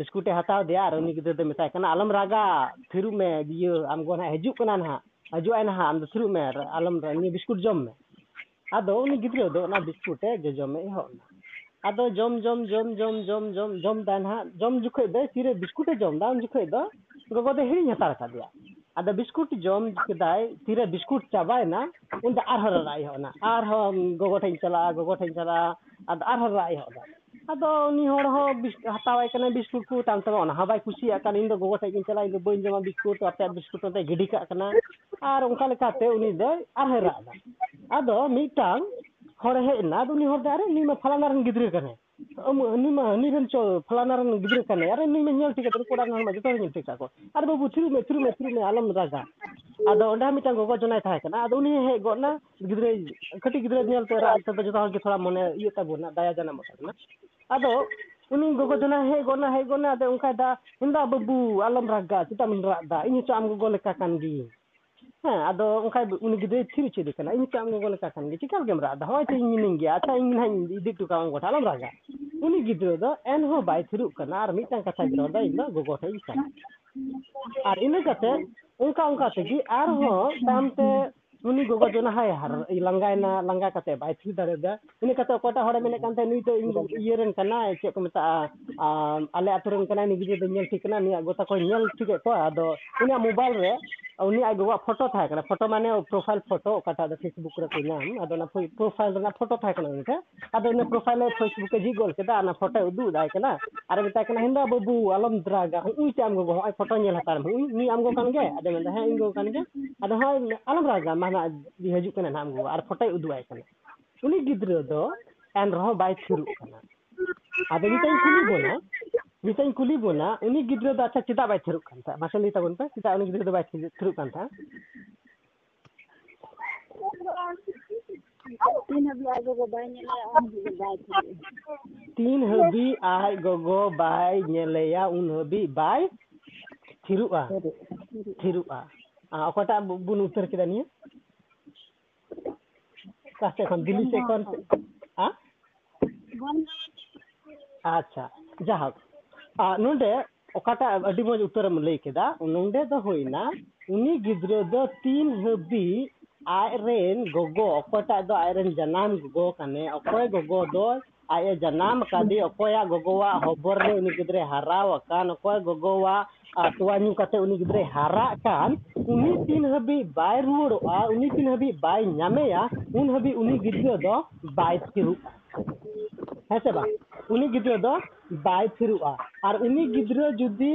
ᱵᱤᱥᱠᱩᱴᱮ ᱦᱟᱛᱟᱣ ᱟᱫᱮᱭᱟ ᱟᱨ ᱩᱱᱤ ᱜᱤᱫᱽᱨᱟᱹ ᱫᱚᱭ ᱢᱮᱛᱟᱭ ᱠᱟᱱᱟ ᱟᱞᱚᱢ ᱨᱟᱜᱟ ᱛᱷᱤᱨᱚᱜ ᱢᱮ ᱤᱭᱟᱹ ᱟᱢ ᱜᱚ ᱱᱟᱦᱟᱜ ᱦᱤᱡᱩᱜ ᱠᱟᱱᱟ ᱱᱟᱦᱟᱜ ᱦᱤᱡᱩᱜᱼᱟᱭ ᱱᱟᱦᱟᱜ ᱟᱢ ᱫᱚ ᱛᱷᱤᱨᱚᱜ ᱢᱮ ᱟᱞᱚᱢ ᱱᱤᱭᱟᱹ ᱵᱤᱥᱠᱩᱴ ᱡᱚᱢ ᱢᱮ ᱟᱫᱚ ᱩᱱᱤ ᱜᱤᱫᱽᱨᱟᱹ ᱫᱚ ᱚᱱᱟ ᱵᱤᱥᱠᱩᱴᱮ ᱡᱚᱡᱚᱢᱮ ᱮᱦᱚᱵ ᱮᱱᱟ ᱟᱫᱚ ᱡᱚᱢ ᱡᱚᱢ ᱡᱚᱢ ᱡᱚᱢ ᱡᱚᱢ ᱡᱚᱢ ᱡᱚᱢ ᱫᱟᱭ ᱱᱟᱦᱟᱜ ᱡᱚᱢ ᱡᱚᱠᱷᱚᱡ ᱫᱚ ᱛᱤᱨᱮ ᱵᱤᱥᱠᱩᱴᱮ ᱡᱚᱢ ᱮᱫᱟ ᱩᱱ ᱡᱚᱠᱷᱚᱡ ᱫᱚ ᱜᱚᱜᱚ ᱫᱚ ᱦᱤᱲᱤᱧ ᱦᱟᱛᱟᱲ ᱠᱟᱫᱮᱭᱟ ᱟᱫᱚ ᱵᱤᱥᱠᱩᱴ ᱡᱚᱢ ᱠᱮᱫᱟᱭ ᱛᱤᱨᱮ ᱵᱤᱥᱠᱩᱴ ᱪᱟᱵᱟᱭᱮᱱᱟ ᱩᱱ ᱫᱚ ᱟᱨᱦᱚᱸ ᱨᱟᱜ ᱮᱦᱚᱵ ᱮᱱᱟ ᱟᱨᱦᱚᱸ ᱜᱚᱜᱚ ᱴᱷᱮᱡ ᱤᱧ ᱪᱟᱞᱟᱜᱼᱟ ᱜᱚᱜᱚ ᱴᱷᱮᱡ ᱤᱧ ᱪᱟᱞᱟᱜᱼᱟ ᱟᱫᱚ ᱟᱨᱦᱚᱸ ᱨᱟᱜ ᱮᱦᱚᱵ ᱮᱫᱟ ᱟᱫᱚ ᱩᱱᱤ ᱦᱚᱲ ᱦᱚᱸ ᱦᱟᱛᱟᱣᱟᱭ ᱠᱟᱱᱟ ᱵᱤᱥᱠᱩᱴ ᱠᱚ ᱛᱟᱭᱚᱢ ᱛᱮᱢᱟ ᱚᱱᱟ ᱦᱚᱸ ᱵᱟᱭ ᱠᱩᱥᱤᱭᱟᱜ ᱠᱟᱱ ᱤᱧ ᱫᱚ ᱜᱚᱜᱚ ᱴᱷᱮᱡ ᱜᱤᱧ ᱪᱟᱞᱟᱜᱼᱟ ᱤᱧ ᱫᱚ ᱵᱟᱹᱧ ᱡᱚᱢᱟ ᱵᱤᱥᱠᱩᱴ ᱟᱯᱮᱭᱟᱜ ᱵᱤᱥᱠᱩᱴ ᱱᱚᱛᱮ ᱜᱤᱰᱤ ᱠᱟᱜ ᱠᱟᱱᱟ ᱟᱨ ᱚᱱᱠᱟ ᱞᱮᱠᱟᱛᱮ ᱩᱱᱤ ᱫᱚ ᱟᱨᱦᱚᱸᱭ ᱨᱟᱜ ᱮᱫᱟ ᱟᱫᱚ ᱢᱤᱫᱴᱟᱝ ᱦᱚᱲᱮ ᱦᱮᱡ ᱮᱱᱟ ᱟᱫᱚ ᱩᱱᱤ ᱦᱚᱲ ᱫᱚ ᱟᱨᱮ ᱱᱩᱭ ᱢᱟ ᱯᱷᱟᱞᱟᱱᱟ ᱨᱮᱱ ᱜᱤᱫᱽᱨᱟᱹ ᱠᱟᱱᱟᱭ ᱩᱱᱤ ᱢᱟ ᱦᱟᱹᱱᱤ ᱨᱮᱱ ᱪᱚ ᱯᱷᱟᱞᱟᱱᱟ ᱨᱮᱱ ᱜᱤᱫᱽᱨᱟᱹ ᱠᱟᱱᱟᱭ ᱟᱨᱮ ᱱᱩᱭ ᱢᱟ ᱧᱮᱞ ᱴᱷᱤᱠ ᱠᱟᱛᱮ ᱚᱲᱟᱜ ᱨᱮᱱ ᱦᱚᱲ ᱢᱟ ᱡᱚᱛᱚ ᱦᱚᱲ ᱧᱮᱞ ᱴᱷᱤᱠ ᱠᱟᱜ ᱠᱚ ᱟᱨ ᱵᱟᱹᱵᱩ ᱛᱷᱤᱨᱚᱜ ᱢᱮ ᱛᱷᱤᱨᱚᱜ ᱢᱮ ᱛᱷᱤᱨᱚᱜ ᱢᱮ ᱟᱞᱚᱢ ᱨᱟᱜᱟ ᱟᱫᱚ ᱚᱸᱰᱮ ᱦᱚᱸ ᱢᱤᱫᱴᱟᱝ ᱜᱚᱜᱚ ᱡᱚᱱᱟᱭ ᱛᱟᱦᱮᱸ ᱠᱟᱱᱟ ᱟᱫᱚ ᱩᱱᱤ ᱦᱮᱡ ᱜᱚᱫ ᱮᱱᱟ ᱜᱤᱫᱽᱨᱟᱹ ᱠᱟᱹᱴᱤᱡ ᱜᱤᱫᱽᱨᱟᱹ ᱧᱮᱞᱛᱮ ᱨᱟᱜ ᱛᱮᱫᱚ ᱡᱚᱛᱚ ᱦᱚᱲ ᱜᱮ ᱛᱷᱚᱲᱟ ᱢᱚᱱᱮ ᱤᱭᱟᱹ ᱛᱟᱵᱚᱱᱟ ᱫᱟᱭᱟ ᱡᱟᱱᱟᱢᱚᱜ ᱛᱟᱵᱚᱱᱟ ᱟᱫᱚ ᱩᱱᱤ ᱜᱚᱜᱚ ᱡᱚᱱᱟᱭ ᱦᱮᱡ ᱜᱚᱫ ᱮᱱᱟ ᱦᱮᱡ ᱜᱚᱫ ᱮᱱᱟ ᱟᱫᱚ ᱚᱱᱠᱟᱭᱮᱫᱟ ᱢᱮᱱᱫᱟ ᱵᱟᱹᱵᱩ ᱟᱞᱚᱢ ᱨᱟᱜᱟ ᱪᱮᱫᱟᱜ ᱮᱢ ᱨᱟᱜ ᱮᱫᱟ ᱤᱧ ᱦᱚᱸᱛᱚ ᱟᱢ ᱜᱚᱜᱚ ᱞᱮᱠᱟ ᱠᱟᱱ ᱜᱤᱭᱟᱹᱧ ᱦᱮᱸ ᱟᱫᱚ ᱚᱱᱠᱟ ᱩᱱᱤ ᱜᱤᱫᱽᱨᱟᱹᱭ ᱛᱷᱤᱨ ᱦᱚᱪᱚᱭᱮᱫᱮ ᱠᱟᱱᱟ ᱤᱧ ᱦᱚᱸᱛᱚ ᱟᱢ ᱜᱚᱜᱚ ᱞᱮᱠᱟ ᱠᱟᱱ ᱜᱮᱭᱟ ᱪᱮᱠᱟ ᱞᱟᱹᱜᱤᱫ ᱮᱢ ᱨᱟᱜ ᱮᱫᱟ ᱦᱳᱭ ᱛᱚ ᱤᱧ ᱢᱤᱱᱟᱹᱧ ᱜᱮᱭᱟ ᱟᱪᱪᱷᱟ ᱤᱧ ᱱᱟᱦᱟᱜ ᱤᱧ ᱤᱫᱤ ᱦᱚᱴᱚ ᱠᱟᱜᱼᱟ ᱟᱢ ᱜᱚ ᱴᱷᱮᱡ ᱟᱞᱚᱢ ᱨᱟᱜᱟ ᱩᱱᱤ ᱜᱤᱫᱽᱨᱟᱹ ᱫᱚ ᱮᱱᱦᱚᱸ ᱵᱟᱭ ᱛᱷᱤᱨᱚᱜ ᱠᱟᱱᱟ ᱟᱨ ᱢᱤᱫᱴᱟᱝ ᱠᱟᱛᱷᱟᱭ ᱨᱚᱲ ᱮᱫᱟ ᱤᱧ ᱫᱚ ᱜᱚᱜᱚ ᱴᱷᱮᱡ ᱤᱧ ᱪᱟᱞᱟᱜᱼᱟ ᱟᱨ ᱤᱱᱟᱹ ᱠᱟᱛᱮ ᱚᱱᱠᱟ ᱚᱱᱠᱟ ᱛᱮᱜᱮ ᱟᱨᱦᱚᱸ ᱛᱟᱭᱚᱢ ᱛᱮ ᱩᱱᱤ ᱜᱚᱜᱚ ᱡᱚᱱᱟ ᱦᱚᱸᱭ ᱞᱟᱸᱜᱟᱭᱮᱱᱟ ᱞᱟᱸᱜᱟ ᱠᱟᱛᱮ ᱵᱟᱭ ᱛᱷᱤᱨ ᱫᱟᱲᱮᱭᱟᱫᱟ ᱤᱱᱟᱹ ᱠᱟᱛᱮ ᱚᱠᱚᱭᱴᱟᱜ ᱦᱚᱲᱮ ᱢᱮᱱᱮᱫ ᱠᱟᱱ ᱛᱟᱦᱮᱸᱫ ᱱᱩᱭ ᱫᱚ ᱤᱧ ᱤᱭᱟᱹ ᱨᱮᱱ ᱠᱟᱱᱟᱭ ᱪᱮᱫ ᱠᱚ ᱢᱮᱛᱟᱜᱼᱟ ᱟᱞᱮ ᱟᱛᱳ ᱨᱮᱱ ᱠᱟᱱᱟᱭ ᱱᱩᱭ ᱜᱤᱫᱽᱨᱟᱹ ᱫᱚ ᱧᱮᱞ ᱴᱷᱤᱠ ᱠᱟᱱᱟ ᱱᱩᱭᱟᱜ ᱜᱚ ᱛᱟᱠᱚᱧ ᱧᱮᱞ ᱴᱷᱤᱠᱮᱫ ᱠᱚᱣᱟ ᱟᱫᱚ ᱩᱱᱤᱭᱟᱜ ᱢᱳᱵᱟᱭᱤᱞ ᱨᱮ ᱩᱱᱤ ᱟᱡ ᱜᱚᱜᱚᱣᱟᱜ ᱯᱷᱳᱴᱳ ᱛᱟᱦᱮᱸ ᱠᱟᱱᱟ ᱯᱷᱳᱴᱳ ᱢᱟᱱᱮ ᱯᱷᱳᱴᱳ ᱚᱠᱟᱴᱟᱜ ᱫᱚ ᱯᱷᱮᱥᱵᱩᱠ ᱨᱮᱠᱚ ᱧᱟᱢ ᱟᱫᱚ ᱚᱱᱟ ᱯᱨᱳᱯᱷᱟइᱞ ᱨᱮᱱᱟᱜ ᱯᱷᱳᱴᱳ ᱛᱟᱦᱮᱸ ᱠᱟᱱᱟ ᱩᱱᱤ ᱟᱫᱚ ᱤᱧ ᱯᱨᱳᱯᱷᱟᱭᱤᱞ ᱯᱷᱮᱥᱵᱩᱠ ᱮ ᱡᱷᱤᱡ ᱜᱚᱫ ᱠᱮᱫᱟ ᱚᱱᱟ ᱯᱷᱳᱴᱳᱭ ᱩᱫᱩᱜ ᱮᱫᱟᱭ ᱠᱟᱱᱟ ᱟᱨ ᱢᱮᱛᱟᱭ ᱠᱟᱱᱟ ᱦᱮᱸᱫᱟ ᱵᱟᱹᱵᱩ ᱟᱞᱚᱢ ᱫᱨᱟᱜᱟ ᱦᱚᱸᱜᱼᱩᱭ ᱪᱮ ᱟᱢ ᱜᱚᱜᱚ ᱦᱚᱸᱜᱼᱚᱭ ᱯᱷᱳᱴᱳ ᱧᱮᱞ ᱦᱟᱛᱟᱲ ᱢᱮ ᱦᱚᱸᱜᱼᱩᱭ ᱟᱢ ᱜᱚ ᱠᱟᱱ ᱜᱮ ᱟᱫᱚ ᱢᱮᱱᱫᱟ ᱤᱧ ᱜᱚ ᱠᱟᱱ ᱜᱮ ᱟᱫᱚ ᱟᱞᱚᱢ ᱨᱟᱜᱟ ᱢᱟ ᱦᱟᱸᱜ ᱦᱤᱡᱩᱜ ᱠᱟᱱᱟ ᱦᱟᱸᱜ ᱟᱢ ᱜᱚᱜᱚ ᱟᱨ ᱯᱷᱳᱴᱳᱭ ᱩᱫᱩᱜ ᱟᱭ ᱠᱟᱱᱟ ᱩᱱᱤ ᱜᱤᱫᱽᱨᱟᱹ ᱫᱚ ᱮᱱ ᱨᱮᱦᱚᱸ ᱵᱟᱭ ᱛᱷᱤᱨᱚᱜ ᱠᱟᱱᱟ ᱟᱫᱚ ᱱᱤᱛᱚᱜ ᱤᱧ ᱠᱩᱞᱤ ᱵᱚᱱᱟ ᱡᱮᱴᱟᱧ ᱠᱩᱞᱤ ᱵᱚᱱᱟ ᱩᱱᱤ ᱜᱤᱫᱽᱨᱟᱹ ᱫᱚ ᱟᱪᱪᱷᱟ ᱪᱮᱫᱟᱜ ᱵᱟᱭ ᱛᱷᱤᱨᱚᱜ ᱠᱟᱱ ᱛᱟᱦᱮᱸᱫ ᱢᱟᱥᱮ ᱞᱟᱹᱭ ᱛᱟᱵᱚᱱ ᱯᱮ ᱪᱮᱫᱟᱜ ᱩᱱᱤ ᱜᱤᱫᱽᱨᱟᱹ ᱫᱚ ᱵᱟᱭ ᱛᱷᱤᱨᱚᱜ ᱠᱟᱱ ᱛᱟᱦᱮᱸᱫ तीन हबी आज गोगो बाय नेलेया उन हबी बाय तीन हबी आज गोगो बाय नेलेया उन हबी बाय थिरुआ थिरुआ आ ओकटा बुन उत्तर केदा निया कासे खन दिल्ली से खन आ अच्छा जाहक ᱡᱟᱦᱳᱠ ᱟᱨ ᱱᱚᱰᱮ ᱚᱠᱟᱴᱟᱜ ᱟᱹᱰᱤ ᱢᱚᱡᱽ ᱩᱛᱛᱚᱨᱮᱢ ᱞᱟᱹᱭ ᱠᱮᱫᱟ ᱱᱚᱰᱮ ᱫᱚ ᱦᱩᱭᱱᱟ ᱩᱱᱤ ᱜᱤᱫᱽᱨᱟᱹ ᱫᱚ ᱛᱤᱱ ᱦᱟᱹᱵᱤᱡ ᱟᱡᱨᱮᱱ ᱜᱚᱜᱚ ᱚᱠᱚᱭᱴᱟᱜ ᱫᱚ ᱟᱡᱨᱮn ᱡᱟᱱᱟᱢ ᱜᱚᱜᱚ ᱠᱟᱱᱮ ᱚᱠᱚᱭ ᱜᱚᱜᱚ ᱫᱚ ᱟᱡ ᱮ ᱡᱟᱱᱟᱢ ᱟᱠᱟᱫᱮ ᱚᱠᱚᱭᱟᱜ ᱜᱚᱜᱚᱣᱟᱜ ᱦᱚᱵᱚᱨ ᱨᱮ ᱩᱱᱤ ᱜᱤᱫᱽᱨᱟᱹ ᱦᱟᱨᱟᱣ ᱟᱠᱟᱱ ᱚᱠᱚᱭ ᱜᱚᱜᱚᱣᱟᱜ ᱛᱚᱣᱟ ᱧᱩ ᱠᱟᱛᱮ ᱩᱱᱤ ᱜᱤᱫᱽᱨᱟᱹ ᱦᱟᱨᱟᱜ ᱠᱟᱱ ᱩᱱᱤ ᱛᱤᱱ ᱦᱟᱹᱵᱤᱡ ᱵᱟᱭ ᱨᱩᱣᱟᱹᱲᱚᱜᱼᱟ ᱩᱱᱤ ᱛᱤᱱ ᱦᱟᱹᱵᱤᱡ ᱵᱟᱭ ᱧᱟᱢᱮᱭᱟ ᱩᱱ ᱦᱟᱹᱵᱤᱡ ᱩᱱᱤ ᱜᱤᱫᱽᱨᱟᱹ ᱫᱚ ᱵᱟᱭ ᱛᱷᱤᱨᱚᱜᱼᱟ ᱦᱮᱸ ᱥᱮ ᱵᱟᱝ ᱩᱱᱤ ᱜᱤᱫᱽᱨᱟᱹ ᱫᱚ ᱵᱟᱭ ᱛᱷᱤᱨᱚᱜᱼᱟ ᱟᱨ ᱩᱱᱤ ᱜᱤᱫᱽᱨᱟᱹ ᱡᱩᱫᱤ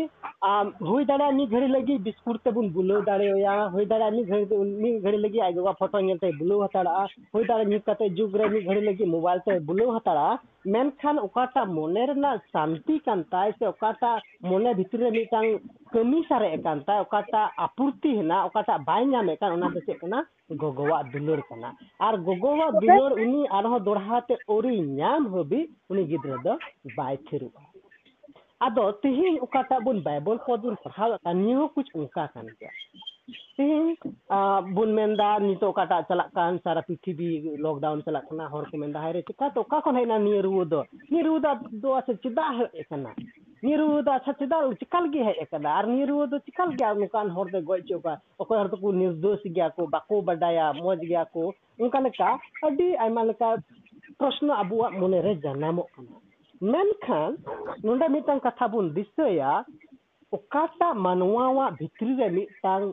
ᱦᱩᱭ ᱫᱟᱲᱮᱭᱟᱜᱼᱟ ᱢᱤᱫ ᱜᱷᱟᱹᱲᱤ ᱞᱟᱹᱜᱤᱫ ᱵᱤᱥᱠᱩᱴ ᱛᱮᱵᱚᱱ ᱵᱩᱞᱟᱹᱣ ᱫᱟᱲᱮᱣᱟᱭᱟ ᱦᱩᱭ ᱫᱟᱲᱮᱭᱟᱜᱼᱟ ᱢᱤᱫ ᱜᱷᱟᱹᱲᱤ ᱢᱤᱫ ᱜᱷᱟᱹᱲᱤ ᱞᱟᱹᱜᱤᱫ ᱟᱡ ᱜᱚᱜᱚ ᱯᱷᱳᱴᱳ ᱧᱮᱞᱛᱮ ᱵᱩᱞᱟᱹᱣ ᱦᱟᱛᱟᱲᱚᱜᱼᱟ ᱦᱩᱭ ᱫᱟᱲᱮᱭᱟᱜᱼᱟ ᱧᱩᱛ ᱠᱟᱛᱮ ᱡᱩᱜᱽ ᱨᱮ ᱢᱤᱫ ᱜᱷᱟᱹᱲᱤ ᱞᱟᱹᱜᱤᱫ ᱢᱳᱵᱟᱭᱤᱞ ᱛᱮ ᱵᱩᱞᱟᱹᱣ ᱦᱟᱛᱟᱲᱟ ᱢᱮᱱᱠᱷᱟᱱ ᱚᱠᱟᱴᱟᱜ ᱢᱚᱱᱮ ᱨᱮᱱᱟᱜ ᱥᱟᱱᱛᱤ ᱠᱟᱱ ᱛᱟᱭ ᱥᱮ ᱚᱠᱟᱴᱟᱜ ᱢᱚᱱᱮ ᱵᱷᱤᱛᱨᱤ ᱨᱮ ᱢᱤᱫᱴᱟᱝ ᱠᱟᱹᱢᱤ ᱥᱟᱨᱮᱡ ᱟᱠᱟᱱ ᱛᱟᱭ ᱚᱠᱟᱴᱟᱜ ᱟᱯᱩᱨᱛᱤ ᱦᱮᱱᱟᱜ ᱚᱠᱟᱴᱟᱜ ᱵᱟᱭ ᱧᱟᱢᱮᱫ ᱠᱟᱱ ᱚᱱᱟ ᱫᱚ ᱪᱮᱫ ᱠᱟᱱᱟ ᱜᱚᱜᱚᱣᱟᱜ ᱫᱩᱞᱟᱹᱲ ᱠᱟᱱᱟ ᱟᱨ ᱜᱚᱜᱚᱣᱟᱜ ᱫᱩᱞᱟᱹᱲ ᱩᱱᱤ ᱟᱨᱦᱚᱸ ᱫᱚᱲᱦᱟᱛᱮ ᱟᱹᱣᱨᱤ ᱧᱟᱢ ᱦᱟᱹᱵᱤᱡ ᱩᱱᱤ ᱜᱤᱫᱽᱨᱟᱹ ᱫᱚ ᱵᱟᱭ ᱛᱷᱤᱨᱚᱜᱼᱟ ᱟᱫᱚ ᱛᱮᱦᱮᱧ ᱚᱠᱟᱴᱟᱜ ᱵᱚᱱ ᱵᱟᱭᱵᱚᱞ ᱠᱚ ᱵᱚᱱ ᱯᱟᱲᱦᱟᱣ ᱮᱫ ᱠᱟᱱ ᱱᱤᱭᱟᱹ ᱦᱚᱸ ᱠᱩᱪ ᱚᱱᱠᱟ ᱠᱟᱱ ᱜᱮᱭᱟ ᱛᱮᱦᱮᱧ ᱵᱚᱱ ᱢᱮᱱᱫᱟ ᱱᱤᱛᱚᱜ ᱚᱠᱟᱴᱟᱜ ᱪᱟᱞᱟᱜ ᱠᱟᱱ ᱥᱟᱨᱟ ᱯᱨᱤᱛᱷᱤᱵᱤ ᱞᱚᱠᱰᱟᱣᱩᱱ ᱪᱟᱞᱟᱜ ᱠᱟᱱᱟ ᱦᱚᱲ ᱠᱚ ᱢᱮᱱᱫᱟ ᱦᱟᱭᱨᱮ ᱪᱮᱠᱟ ᱛᱚ ᱚᱠᱟ ᱠᱷᱚᱱ ᱦᱮᱡ ᱮᱱᱟ ᱱᱤᱭᱟᱹ ᱨᱩᱣᱟᱹ ᱫᱚ ᱱᱤᱭᱟᱹ ᱨᱩᱣᱟᱹ ᱫᱚ ᱫᱚ ᱟᱥᱮ ᱪᱮᱫᱟᱜ ᱦᱮᱡ ᱟᱠᱟᱱᱟ ᱱᱤᱭᱟᱹ ᱨᱩᱣᱟᱹ ᱫᱚ ᱟᱪᱪᱷᱟ ᱪᱮᱫᱟᱜ ᱪᱮᱠᱟ ᱞᱟᱹᱜᱤᱫ ᱦᱮᱡ ᱟᱠᱟᱱᱟ ᱟᱨ ᱱᱤᱭᱟᱹ ᱨᱩᱣᱟᱹ ᱫᱚ ᱪᱮᱠᱟ ᱞᱟᱹᱜᱤᱫ ᱱᱚᱝᱠᱟᱱ ᱦᱚᱲ ᱫᱚ ᱜᱚᱡ ᱦᱚᱪᱚ ᱠᱚᱣᱟ ᱚᱠᱚᱭ ᱦᱚᱲ ᱫᱚᱠᱚ ᱱᱤᱨᱫᱳᱥ ᱜᱮᱭᱟ ᱠᱚ ᱵᱟᱠᱚ ᱵᱟᱰᱟᱭᱟ ᱢᱚᱡᱽ ᱜᱮᱭᱟ ᱠᱚ ᱚᱱᱠᱟ ᱞᱮᱠᱟ ᱟᱹᱰᱤ ᱟᱭᱢᱟ ᱞᱮᱠᱟ ᱯᱨᱚᱥᱱᱚ ᱟᱵᱚᱣᱟᱜ ᱢᱚᱱᱮᱨᱮ ᱡᱟᱱᱟᱢᱚᱜ ᱠᱟᱱᱟ ᱢᱮᱱᱠᱷᱟᱱ ᱱᱚᱰᱮ ᱢᱤᱫᱴᱟᱝ ᱠᱟᱛᱷᱟ ᱵᱚᱱ ᱫᱤᱥᱟᱹᱭᱟ ᱚᱠᱟᱴᱟᱜ ᱢᱟᱱᱣᱟᱣᱟᱜ ᱵᱷᱤᱛᱨᱤ ᱨᱮ ᱢᱤᱫᱴᱟᱝ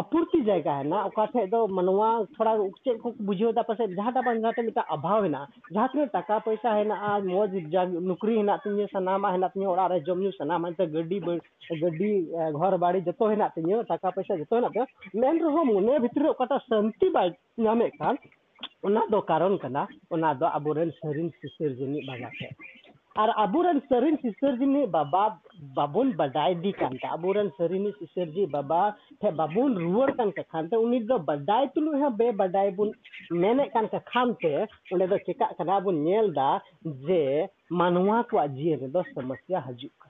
ᱟᱯᱩᱨᱛᱤ ᱡᱟᱭᱜᱟ ᱦᱮᱱᱟᱜ ᱚᱠᱟ ᱴᱷᱮᱡ ᱫᱚ ᱢᱟᱱᱣᱟ ᱛᱷᱚᱲᱟ ᱪᱮᱫ ᱠᱚ ᱵᱩᱡᱷᱟᱹᱣ ᱮᱫᱟ ᱯᱟᱥᱮᱡ ᱡᱟᱦᱟᱸᱴᱟᱜ ᱵᱟᱝ ᱡᱟᱦᱟᱸᱴᱟᱜ ᱢᱤᱫᱴᱟᱝ ᱚᱵᱷᱟᱵ ᱦᱮᱱᱟᱜᱼᱟ ᱡᱟᱦᱟᱸ ᱛᱤᱱᱟᱹᱜ ᱴᱟᱠᱟ ᱯᱚᱭᱥᱟ ᱦᱮᱱᱟᱜᱼᱟ ᱢᱚᱡᱽ ᱱᱚᱠᱨᱤ ᱦᱮᱱᱟᱜ ᱛᱤᱧᱟᱹ ᱥᱟᱱᱟᱢᱟᱜ ᱦᱮᱱᱟᱜ ᱛᱤᱧᱟᱹ ᱚᱲᱟᱜ ᱨᱮ ᱡᱚᱢ ᱧᱩ ᱥᱟᱱᱟᱢᱟᱜ ᱜᱟᱹᱰᱤ ᱜᱟᱹᱰᱤ ᱜᱷᱚᱨ ᱵᱟᱲᱤ ᱡᱚᱛᱚ ᱦᱮᱱᱟᱜ ᱛᱤᱧᱟᱹ ᱴᱟᱠᱟ ᱯᱚᱭᱥᱟ ᱡᱚᱛᱚ ᱦᱮᱱᱟᱜ ᱛᱤᱧᱟᱹ ᱢᱮᱱ ᱨᱮᱦᱚᱸ ᱢᱚᱱᱮ ᱵᱷᱤᱛᱨᱤ ᱨᱮ ᱚᱠᱟᱴᱟᱜ ᱥᱟᱱᱛᱤ ᱵᱟᱭ ᱧᱟᱢᱮᱫ ᱠᱟᱱ ᱚᱱᱟ ᱫᱚ ᱠᱟᱨᱚᱱ ᱠᱟᱱᱟ ᱚᱱᱟ ᱫᱚ ᱟᱵᱚᱨᱮᱱ ᱥᱟᱹᱨᱤᱱ ᱥᱤᱥᱤᱨ ᱡᱤᱱᱤᱡ ᱵᱟᱵᱟ ᱴᱷᱮᱡ ᱟᱨ ᱟᱵᱚᱨᱮᱱ ᱥᱟᱹᱨᱤᱱ ᱥᱤᱥᱤᱨ ᱡᱤᱱᱤᱡ ᱵᱟᱵᱟ ᱵᱟᱵᱚᱱ ᱵᱟᱰᱟᱭ ᱤᱫᱤ ᱠᱟᱱᱛᱮ ᱟᱵᱚᱨᱮᱱ ᱥᱟᱹᱨᱤᱱᱤ ᱥᱤᱥᱤᱨᱡᱤ ᱵᱟᱵᱟ ᱴᱷᱮᱡ ᱵᱟᱵᱚᱱ ᱨᱩᱣᱟᱹᱲ ᱠᱟᱱ ᱠᱷᱟᱱ ᱛᱮ ᱩᱱᱤ ᱫᱚ ᱵᱟᱰᱟᱭ ᱛᱩᱞᱩᱡ ᱦᱚᱸ ᱵᱮᱵᱟᱰᱟᱭ ᱵᱚᱱ ᱢᱮᱱᱮᱫ ᱠᱟᱱ ᱠᱷᱟᱱ ᱛᱮ ᱚᱸᱰᱮ ᱫᱚ ᱪᱮᱠᱟᱜ ᱠᱟᱱᱟ ᱵᱚᱱ ᱧᱮᱞ ᱮᱫᱟ ᱡᱮ ᱢᱟᱱᱣᱟ ᱠᱚᱣᱟᱜ ᱡᱤᱭᱚᱱ ᱨᱮᱫᱚ ᱥᱚᱢᱚᱥᱥᱟ ᱦᱤᱡᱩᱜ ᱠᱟᱱᱟ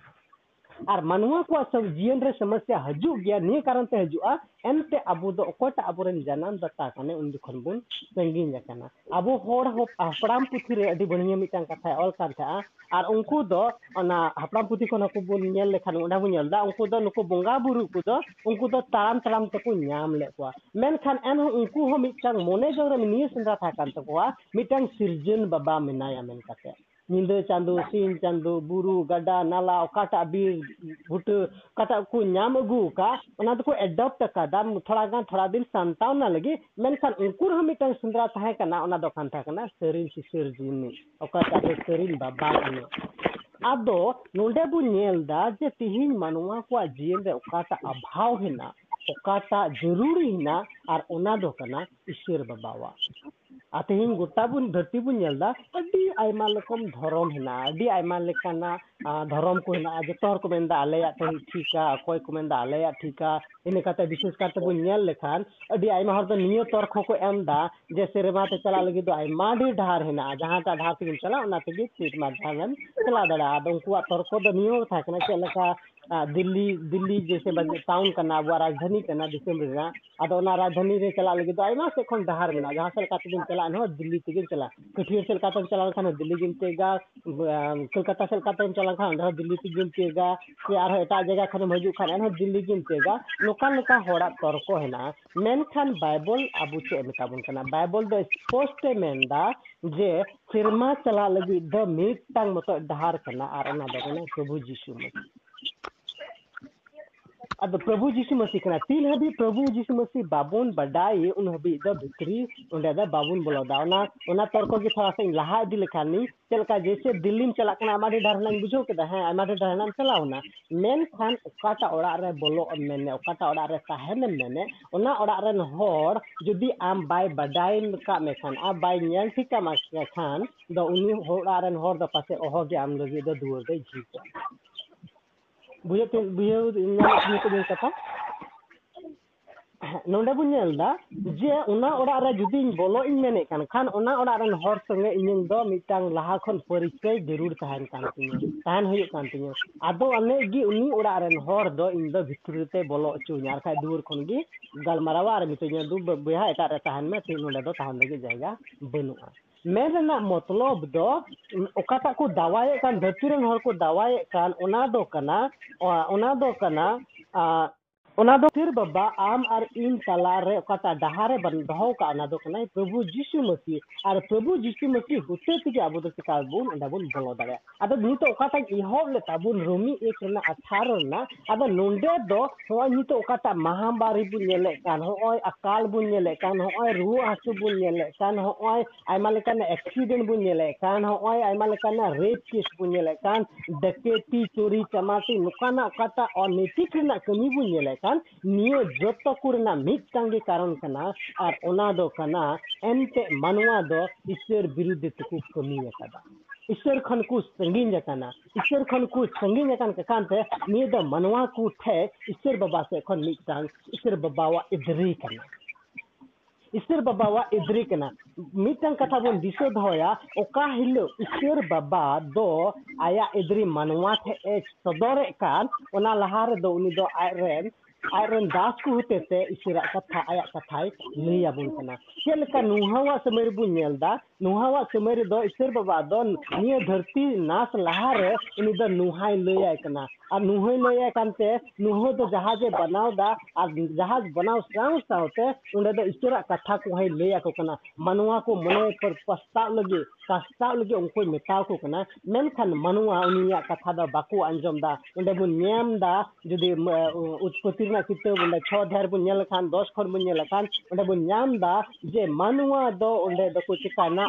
ᱟᱨ ᱢᱟᱱᱣᱟ ᱠᱚᱣᱟᱜ ᱡᱤᱭᱚᱱ ᱨᱮ ᱥᱚᱢᱚᱥᱥᱟ ᱦᱤᱡᱩᱜ ᱜᱮᱭᱟ ᱱᱤᱭᱟᱹ ᱠᱟᱨᱚᱱ ᱛᱮ ᱦᱤᱡᱩᱜᱼᱟ ᱮᱱᱛᱮ ᱟᱵᱚ ᱫᱚ ᱚᱠᱚᱭᱴᱟᱜ ᱟᱵᱚᱨᱮᱱ ᱡᱟᱱᱟᱢ ᱫᱟᱛᱟ ᱠᱟᱱᱟᱭ ᱩᱱ ᱡᱚᱠᱷᱚᱱ ᱵᱚᱱ ᱥᱟᱺᱜᱤᱧ ᱟᱠᱟᱱᱟ ᱟᱵᱚ ᱦᱚᱲ ᱦᱟᱯᱲᱟᱢ ᱯᱩᱛᱷᱤ ᱨᱮ ᱟᱹᱰᱤ ᱵᱟᱹᱲᱤᱭᱟᱹ ᱢᱤᱫᱴᱟᱝ ᱠᱟᱛᱷᱟᱭ ᱚᱞ ᱠᱟᱱ ᱛᱟᱦᱮᱸᱜᱼᱟ ᱟᱨ ᱩᱱᱠᱩ ᱫᱚ ᱚᱱᱟ ᱦᱟᱯᱲᱟᱢ ᱯᱩᱛᱷᱤ ᱠᱷᱚᱱ ᱦᱚᱸᱠᱚ ᱵᱚᱱ ᱧᱮᱞ ᱞᱮᱠᱷᱟᱱ ᱚᱸᱰᱮ ᱵᱚᱱ ᱧᱮᱞ ᱮᱫᱟ ᱩᱱᱠᱩ ᱫᱚ ᱱᱩᱠᱩ ᱵᱚᱸᱜᱟ ᱵᱩᱨᱩ ᱠᱚᱫᱚ ᱩᱱᱠᱩ ᱫᱚ ᱛᱟᱲᱟᱢ ᱛᱟᱲᱟᱢ ᱛᱮᱠᱚ ᱧᱟᱢ ᱞᱮᱫ ᱠᱚᱣᱟ ᱢᱮᱱᱠᱷᱟᱱ ᱮᱱᱦᱚᱸ ᱩᱱᱠᱩ ᱦᱚᱸ ᱢᱤᱫᱴᱟᱝ ᱢᱚᱱᱮ ᱡᱚᱝ ᱨᱮ ᱱᱤᱭᱟᱹ ᱥᱮᱸᱫᱽᱨᱟ ᱛᱟᱦᱮᱸ ᱠᱟᱱ ᱛᱟᱠᱚᱣᱟ ᱢᱤᱫᱴᱟᱝ ᱥᱤᱨᱡᱚᱱ ᱵᱟᱵᱟ ᱢᱮᱱᱟᱭᱟ ᱢᱮᱱ ᱠᱟᱛᱮ ᱧᱤᱫᱟᱹ ᱪᱟᱸᱫᱚ ᱥᱤᱧ ᱪᱟᱸᱫᱚ ᱵᱩᱨᱩ ᱜᱟᱰᱟ ᱱᱟᱞᱟ ᱚᱠᱟᱴᱟᱜ ᱵᱤᱨ ᱵᱩᱴᱟᱹ ᱚᱠᱟᱴᱟᱜ ᱠᱚ ᱧᱟᱢ ᱟᱹᱜᱩ ᱟᱠᱟᱫ ᱚᱱᱟ ᱫᱚᱠᱚ ᱮᱰᱚᱯᱴ ᱟᱠᱟᱫᱟ ᱛᱷᱚᱲᱟ ᱜᱟᱱ ᱛᱷᱚᱲᱟ ᱫᱤᱱ ᱥᱟᱢᱴᱟᱣᱱᱟ ᱞᱟᱹᱜᱤᱫ ᱢᱮᱱᱠᱷᱟᱱ ᱩᱱᱠᱩ ᱨᱮᱦᱚᱸ ᱢᱤᱫᱴᱟᱝ ᱥᱮᱸᱫᱽᱨᱟ ᱛᱟᱦᱮᱸ ᱠᱟᱱᱟ ᱚᱱᱟ ᱫᱚ ᱠᱟᱱ ᱛᱟᱦᱮᱸ ᱠᱟᱱᱟ ᱥᱟᱹᱨᱤᱱ ᱥᱤᱥᱟᱹᱨ ᱡᱤᱱᱤ ᱚᱠᱟᱴᱟᱜ ᱫᱚ ᱥᱟᱹᱨᱤᱱ ᱵᱟᱵᱟ ᱠᱟᱱᱟ ᱟᱫᱚ ᱱᱚᱰᱮ ᱵᱚᱱ ᱧᱮᱞ ᱮᱫᱟ ᱡᱮ ᱛᱤᱦᱤᱧ ᱢᱟᱱᱣᱟ ᱠᱚᱣᱟᱜ ᱡᱤᱭᱚᱱ ᱨᱮ ᱚᱠᱟᱴᱟᱜ ᱚᱵᱷᱟᱣ ᱦᱮᱱᱟᱜ ᱚᱠᱟᱴᱟᱜ ᱡᱟᱹᱨᱩᱲᱤ ᱦᱮᱱᱟᱜ ᱟᱨ ᱚᱱᱟ ᱫᱚ ᱠᱟᱱᱟ ᱤᱥᱥᱚᱨ ᱵᱟᱵᱟᱣᱟᱜ ᱛᱮᱦᱮᱧ ᱜᱚᱴᱟ ᱵᱚᱱ ᱫᱷᱟᱹᱨᱛᱤ ᱵᱚᱱ ᱧᱮᱞ ᱮᱫᱟ ᱟᱹᱰᱤ ᱟᱭᱢᱟ ᱨᱚᱠᱚᱢ ᱫᱷᱚᱨᱚᱢ ᱦᱮᱱᱟᱜᱼᱟ ᱟᱹᱰᱤ ᱟᱭᱢᱟ ᱞᱮᱠᱟᱱᱟᱜ ᱫᱷᱚᱨᱚᱢ ᱠᱚ ᱦᱮᱱᱟᱜᱼᱟ ᱡᱚᱛᱚ ᱦᱚᱲ ᱠᱚ ᱢᱮᱱᱫᱟ ᱟᱞᱮᱭᱟᱜ ᱴᱷᱤᱠᱟ ᱚᱠᱚᱭ ᱠᱚ ᱢᱮᱱᱫᱟ ᱟᱞᱮᱭᱟᱜ ᱴᱷᱤᱠᱟ ᱤᱱᱟᱹ ᱠᱟᱛᱮ ᱵᱤᱥᱮᱥ ᱠᱟᱨᱛᱮ ᱵᱚᱱ ᱧᱮᱞ ᱞᱮᱠᱷᱟᱱ ᱟᱹᱰᱤ ᱟᱭᱢᱟ ᱦᱚᱲ ᱫᱚ ᱱᱤᱭᱟᱹ ᱛᱚᱨᱠ ᱦᱚᱸᱠᱚ ᱮᱢ ᱮᱫᱟ ᱡᱮ ᱥᱮᱨᱢᱟ ᱛᱮ ᱪᱟᱞᱟᱜ ᱞᱟᱹᱜᱤᱫ ᱫᱚ ᱟᱭᱢᱟ ᱰᱷᱮᱨ ᱰᱟᱦᱟᱨ ᱦᱮᱱᱟᱜᱼᱟ ᱡᱟᱦᱟᱸᱴᱟᱜ ᱰᱟᱦᱟᱨ ᱛᱮᱜᱮᱢ ᱪᱟᱞᱟᱜ ᱚᱱᱟ ᱛᱮᱜᱮ ᱥᱮᱨᱢᱟ ᱰᱟᱦᱟᱨᱮᱢ ᱪᱟᱞᱟᱣ ᱫᱟᱲᱮᱭᱟᱜᱼᱟ ᱟᱫᱚ ᱩᱱᱠᱩᱣᱟᱜ ᱛᱚᱨᱠᱚ ᱫᱚ ᱱᱤᱭᱟᱹ ᱦᱚᱸ ᱛᱟᱦᱮᱸ ᱠᱟᱱᱟ ᱪᱮᱫ ᱞᱮᱠᱟ दिल्ली दिल्ली जैसे टाउन का ना राजधानी का ना दिसम अब राजधानी चलाने से डहर में जहाँ से चलान दिल्ली तेम चला कटिहर से चला खान दिल्ली तेगा कलकता से चलान खान दिल्ली तेम तेगा से एट जगह खान हज खान दिल्ली गेम तेगा नौका नौका तर्क है बैबल अब चेताबन बैबल तो स्पष्ट मेदा जे सेमा चला मत डहर और प्रभु जीशु मसीह। अब प्रभु जीशु मसीह कना तिल हबी प्रभु जीशु मसीह, बाबुन बडाई, उन हबी द भित्री, उन द बाबुन बोला उना उना तर्को की थोड़ा सा लहा इदी लेखान नहीं चल का जैसे दिल्ली में चला कना हमारे धारणा बुझो के हैं, हमारे धारणा चला होना मेन खान ओकाटा ओड़ा रे बोलो मेन ने ओकाटा ओड़ा रे साहेन ने उना ओड़ा रे होर जुदी आम बाय बडाई का में खान आ बाय न्याल ठीक का खान, द उनी होड़ा रे होर द पासे ओहो आम लगी द दूर दे जीता ᱫᱚᱭ ᱡᱷᱤᱡᱟ ᱵᱩᱡᱷᱟᱹᱣ ᱵᱩᱡᱷᱟᱹᱣ ᱧᱟᱢ ᱛᱤᱧ ᱠᱟᱛᱷᱟ ᱱᱚᱰᱮ ᱵᱚᱱ ᱧᱮᱞ ᱫᱟ ᱡᱮ ᱚᱱᱟ ᱚᱲᱟᱜ ᱨᱮ ᱡᱩᱫᱤᱧ ᱵᱚᱞᱚ ᱤᱧ ᱢᱮᱱᱮᱫ ᱠᱟᱱ ᱠᱷᱟᱱ ᱚᱱᱟ ᱚᱲᱟᱜ ᱨᱮᱱ ᱦᱚᱲ ᱥᱚᱸᱜᱮ ᱤᱧᱟᱹᱝ ᱫᱚ ᱢᱤᱫᱴᱟᱝ ᱞᱟᱦᱟ ᱠᱷᱚᱱ ᱯᱚᱨᱤᱪᱚᱭ ᱡᱟᱹᱨᱩᱲ ᱛᱟᱦᱮᱱ ᱠᱟᱱ ᱛᱤᱧᱟᱹ ᱛᱟᱦᱮᱱ ᱦᱩᱭᱩᱜ ᱠᱟᱱ ᱛᱤᱧᱟᱹ ᱟᱫᱚ ᱚᱱᱮ ᱜᱮ ᱩᱱᱤ ᱚᱲᱟᱜ ᱨᱮᱱ ᱦᱚᱲ ᱫᱚ ᱤᱧ ᱫᱚ ᱵᱷᱤᱛᱨᱤ ᱛᱮ ᱵᱚᱞᱚ ᱚᱪᱚᱧᱟ ᱟᱨ ᱠᱷᱟᱡ ᱫᱩᱣᱟᱹᱨ ᱠᱷᱚᱱ ᱜᱮ ᱜᱟᱞᱢᱟᱨᱟᱣᱟ ᱟᱨ ᱢᱤᱛᱟᱹᱧᱟ ᱫᱩ ᱵᱚᱭᱦᱟ ᱮᱴᱟᱜ ᱨᱮ ᱛᱟᱦᱮᱱ ᱢᱮ ᱛᱤᱦᱤᱧ ᱱᱚᱰᱮ ᱫᱚ ᱛᱟᱦᱮᱱ ᱞᱟᱹᱜᱤᱫ ᱡᱟᱭᱜᱟ ᱵᱟᱹᱱᱩᱜᱼᱟ ᱢᱮᱱ ᱨᱮᱱᱟᱜ ᱢᱚᱛᱞᱚᱵ ᱫᱚ ᱚᱠᱟᱴᱟᱜ ᱠᱚ ᱫᱟᱣᱟᱭᱮᱫ ᱠᱟᱱ ᱫᱷᱟᱹᱨᱛᱤ ᱨᱮᱱ ᱦᱚᱲ ᱠᱚ ᱫᱟᱣᱟᱭᱮᱫ ᱠᱟᱱ ᱚᱱᱟ ᱫᱚ ᱠᱟᱱᱟ ᱚᱱᱟ ᱫᱚ ᱠᱟᱱᱟ ᱚᱱᱟᱫᱚ ᱥᱤᱨ ᱵᱟᱵᱟ ᱟᱢ ᱟᱨ ᱤᱧ ᱛᱟᱞᱟᱨᱮ ᱚᱠᱟᱴᱟᱜ ᱰᱟᱦᱟᱨᱮ ᱵᱚᱱ ᱫᱚᱦᱚ ᱠᱟᱜ ᱚᱱᱟᱫᱚ ᱠᱟᱱᱟ ᱯᱨᱚᱵᱷᱩ ᱡᱤᱥᱩ ᱢᱟᱹᱥᱤ ᱟᱨ ᱯᱨᱚᱵᱷᱩ ᱡᱤᱥᱩ ᱢᱟᱹᱥᱤ ᱦᱚᱛᱮ ᱛᱮᱜᱮ ᱟᱵᱚ ᱫᱚ ᱪᱮᱠᱟ ᱵᱚᱱ ᱚᱸᱰᱮ ᱵᱚᱱ ᱵᱚᱞᱚ ᱫᱟᱲᱮᱭᱟᱜᱼᱟ ᱟᱫᱚ ᱱᱤᱛᱚᱜ ᱚᱠᱟᱴᱟᱜ ᱮᱦᱚᱵ ᱞᱮᱫᱟ ᱵᱚᱱ ᱨᱚᱢᱤ ᱮᱠ ᱨᱮᱱᱟᱜ ᱟᱴᱷᱟᱨᱚ ᱨᱮᱱᱟᱜ ᱟᱫᱚ ᱱᱚᱰᱮ ᱫᱚ ᱱᱚᱜᱼᱚᱭ ᱱᱤᱛᱚᱜ ᱚᱠᱟᱴᱟᱜ ᱢᱟᱦᱟᱢᱟᱨᱤ ᱵᱚᱱ ᱧᱮᱞᱮᱫ ᱠᱟᱱ ᱱᱚᱜᱼᱚᱭ ᱟᱠᱟᱞ ᱵᱚᱱ ᱧᱮᱞᱮᱫ ᱠᱟᱱ ᱱᱚᱜᱼᱚᱭ ᱨᱩᱣᱟᱹ ᱦᱟᱹᱥᱩ ᱵᱚᱱ ᱧᱮᱞᱮᱫ ᱠᱟᱱ ᱱᱚᱜᱼᱚᱭ ᱟᱭᱢᱟ ᱞᱮᱠᱟᱱᱟᱜ ᱮᱠᱥᱤᱰᱮᱱᱴ ᱵᱚᱱ ᱧᱮᱞᱮᱫ ᱠᱟᱱ ᱱᱚᱜᱼᱚᱭ ᱟᱭᱢᱟ ᱞᱮᱠᱟᱱᱟᱜ ᱨᱮᱯ ᱠᱮᱥ ᱵᱚᱱ ᱧᱮᱞᱮᱫ ᱠᱟᱱ ᱰᱟᱠᱮᱛᱤ ᱪᱳᱨᱤ ᱪᱟᱢᱟᱛᱤ ᱱᱚᱝᱠᱟᱱᱟᱜ ᱚᱠᱟᱴᱟᱜ ᱚᱱᱤᱛᱤᱠ ᱨᱮᱱᱟᱜ ᱠᱟᱹᱢᱤ ᱵᱚᱱ ᱧᱮᱞᱮᱫ ᱠᱟᱱ ᱱᱤᱭᱟᱹ ᱡᱚᱛᱚ ᱠᱚ ᱨᱮᱱᱟᱜ ᱢᱤᱫᱴᱟᱝ ᱜᱮ ᱠᱟᱨᱚᱱ ᱠᱟᱱᱟ ᱟᱨ ᱚᱱᱟ ᱫᱚ ᱠᱟᱱᱟ ᱮᱱᱛᱮ ᱢᱟᱱᱣᱟ ᱫᱚ ᱤᱥᱥᱚᱨ ᱵᱤᱨᱩᱫᱽᱫᱷ ᱛᱮᱠᱚ ᱠᱟᱹᱢᱤ ᱟᱠᱟᱫᱟ ईश्वर खन को संगीन जकाना ईश्वर खन को संगीन जकान ककान थे निये द मनवा को ठे ईश्वर बाबा से खन मिटांग ईश्वर बाबा इदरी कना ईश्वर बाबा इदरी कना मिटांग कथा बोन दिसो दहोया ओका हिलो ईश्वर बाबा दो आया इदरी मनवा ठे ए सदरे कान ओना लहार दो उनी दो आयरन आयरन दास को ᱠᱟᱛᱷᱟᱭ आया कथा लैया बुन कना चेलका नुहावा समय बुन नेलदा ᱱᱚᱣᱟᱣᱟᱜ ᱠᱟᱹᱢᱟᱹᱭ ᱨᱮᱫᱚ ᱤᱥᱟᱹᱨ ᱵᱟᱵᱟ ᱫᱚ ᱱᱤᱭᱟᱹ ᱫᱷᱟᱹᱨᱛᱤ ᱱᱟᱥ ᱞᱟᱦᱟᱨᱮ ᱩᱱᱤ ᱫᱚ ᱱᱩᱦᱟᱭ ᱞᱟᱹᱭᱟᱭ ᱠᱟᱱᱟ ᱟᱨ ᱱᱩᱦᱟᱹᱭ ᱞᱟᱹᱭᱟᱭ ᱠᱟᱱᱛᱮ ᱱᱩᱦᱟᱹ ᱫᱚ ᱡᱟᱦᱟᱡᱽ ᱮ ᱵᱮᱱᱟᱣᱫᱟ ᱟᱨ ᱡᱟᱦᱟᱡᱽ ᱵᱮᱱᱟᱣ ᱥᱟᱶ ᱥᱟᱶᱛᱮ ᱚᱸᱰᱮ ᱫᱚ ᱤᱥᱟᱹᱨᱟᱜ ᱠᱟᱛᱷᱟ ᱠᱚᱦᱚᱸᱭ ᱞᱟᱹᱭ ᱟᱠᱚ ᱠᱟᱱᱟ ᱢᱟᱱᱣᱟ ᱠᱚ ᱢᱚᱱᱮ ᱯᱚᱨ ᱯᱟᱥᱛᱟᱣ ᱞᱟᱹᱜᱤᱫ ᱯᱟᱥᱛᱟᱣ ᱞᱟᱹᱜᱤᱫ ᱩᱱᱠᱩᱭ ᱢᱮᱛᱟᱣ ᱠᱚ ᱠᱟᱱᱟ ᱢᱮᱱᱠᱷᱟᱱ ᱢᱟᱱᱣᱟ ᱩᱱᱤᱭᱟᱜ ᱠᱟᱛᱷᱟ ᱫᱚ ᱵᱟᱠᱚ ᱟᱸᱡᱚᱢᱫᱟ ᱚᱸᱰᱮ ᱵᱚᱱ ᱧᱮᱞᱫᱟ ᱡᱩᱫᱤ ᱩᱛᱯᱚᱛᱛᱤ ᱨᱮᱱᱟᱜ ᱠᱤᱛᱟᱹᱵ ᱚᱸᱰᱮ ᱪᱷᱚ ᱫᱷᱟᱨ ᱵᱚᱱ ᱧᱮᱞ ᱞᱮᱠᱷᱟᱱ ᱫᱚᱥ ᱠᱷᱚᱱ ᱵᱚᱱ ᱧᱮᱞ ᱞᱮᱠᱷᱟᱱ ᱚᱸᱰᱮ ᱵᱚᱱ ᱧᱟᱢᱫᱟ ᱡᱮ ᱢᱟᱱᱣᱟ ᱫᱚ ᱚᱸᱰᱮ ᱫᱚᱠᱚ ᱪᱮᱠᱟᱭᱱᱟ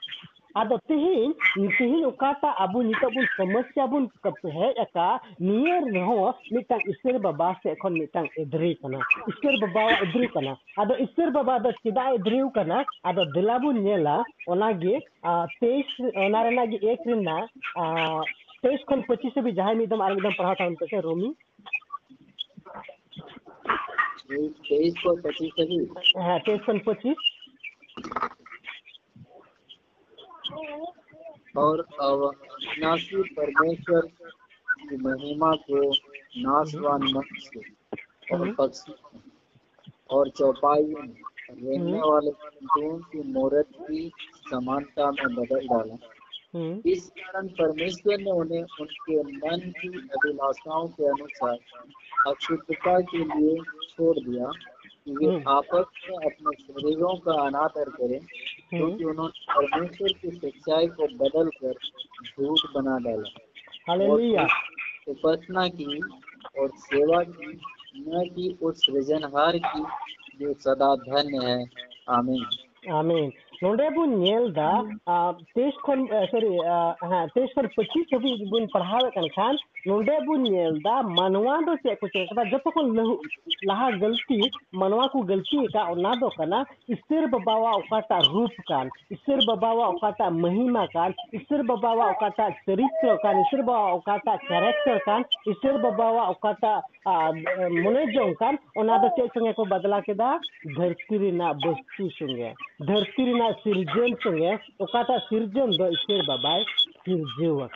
ᱟᱫᱚ ᱛᱤᱦᱤᱧ ᱛᱤᱦᱤᱧ ᱚᱠᱟᱴᱟᱜ ᱟᱵᱚ ᱱᱤᱛᱚᱜ ᱵᱚᱱ ᱥᱚᱢᱚᱥᱥᱟ ᱵᱚᱱ ᱦᱮᱡ ᱟᱠᱟ ᱱᱤᱭᱟᱹ ᱨᱮᱦᱚᱸ ᱢᱤᱫᱴᱟᱝ ᱤᱥᱥᱚᱨ ᱵᱟᱵᱟ ᱥᱮᱫ ᱠᱷᱚᱱ ᱢᱤᱫᱴᱟᱝ ᱮᱫᱨᱤ ᱠᱟᱱᱟ ᱤᱥᱥᱚᱨ ᱵᱟᱵᱟᱣᱟᱜ ᱮᱫᱨᱤ ᱠᱟᱱᱟ ᱟᱫᱚ ᱤᱥᱥᱚᱨ ᱵᱟᱵᱟ ᱫᱚ ᱪᱮᱫᱟᱜ ᱮᱫᱨᱤᱣ ᱠᱟᱱᱟ ᱟᱫᱚ ᱫᱮᱞᱟ ᱵᱚᱱ ᱧᱮᱞᱟ ᱚᱱᱟᱜᱮ ᱛᱮᱭᱤᱥ ᱚᱱᱟ ᱨᱮᱱᱟᱜ ᱜᱮ ᱮᱠ ᱨᱮᱱᱟᱜ तेईस खन पच्चीस भी जहाँ एकदम आर एकदम पढ़ा था उनके रोमी तेईस को पच्चीस सभी हाँ तेईस खन पच्चीस और अविनाशी परमेश्वर की महिमा को नाशवान मनुष्य और पक्षी और चौपाई रहने वाले जंतुओं की मूर्त की समानता में बदल डाला। इस कारण परमेश्वर ने उन्हें उनके मन की अभिलाषाओं के अनुसार अशुद्धता के लिए छोड़ दिया कि वे आपस में अपने शरीरों का अनादर करें क्योंकि उन्होंने परमेश्वर की सच्चाई को बदल कर झूठ बना डाला। हालेलुया। उपासना की और सेवा की न कि उस सृजनहार की जो सदा धन्य है। आमीन। आमीन। नोडे बुन नेल दा तेईस खन सॉरी हाँ तेईस खन पच्चीस हबी बुन पढ़ावे कन खान दा मानवा से कुछ कदा जब तक लहा गलती, मानवा को गलती का बाबावा ओकाटा रूप कान ईश्वर बाबावा ओकाटा महिमा कान ईश्वर बाबावा ओकाटा चरित्र कान ईश्वर बाबा ओकाटा कैरेक्टर कान ईश्वर बाबावा ओकाटा मने जों कान दो चेक संगे को बदला केदा धरती बस्तु संगे धरती सिरजन संगे सिरजन दो ईश्वर बाबाय सिरजेव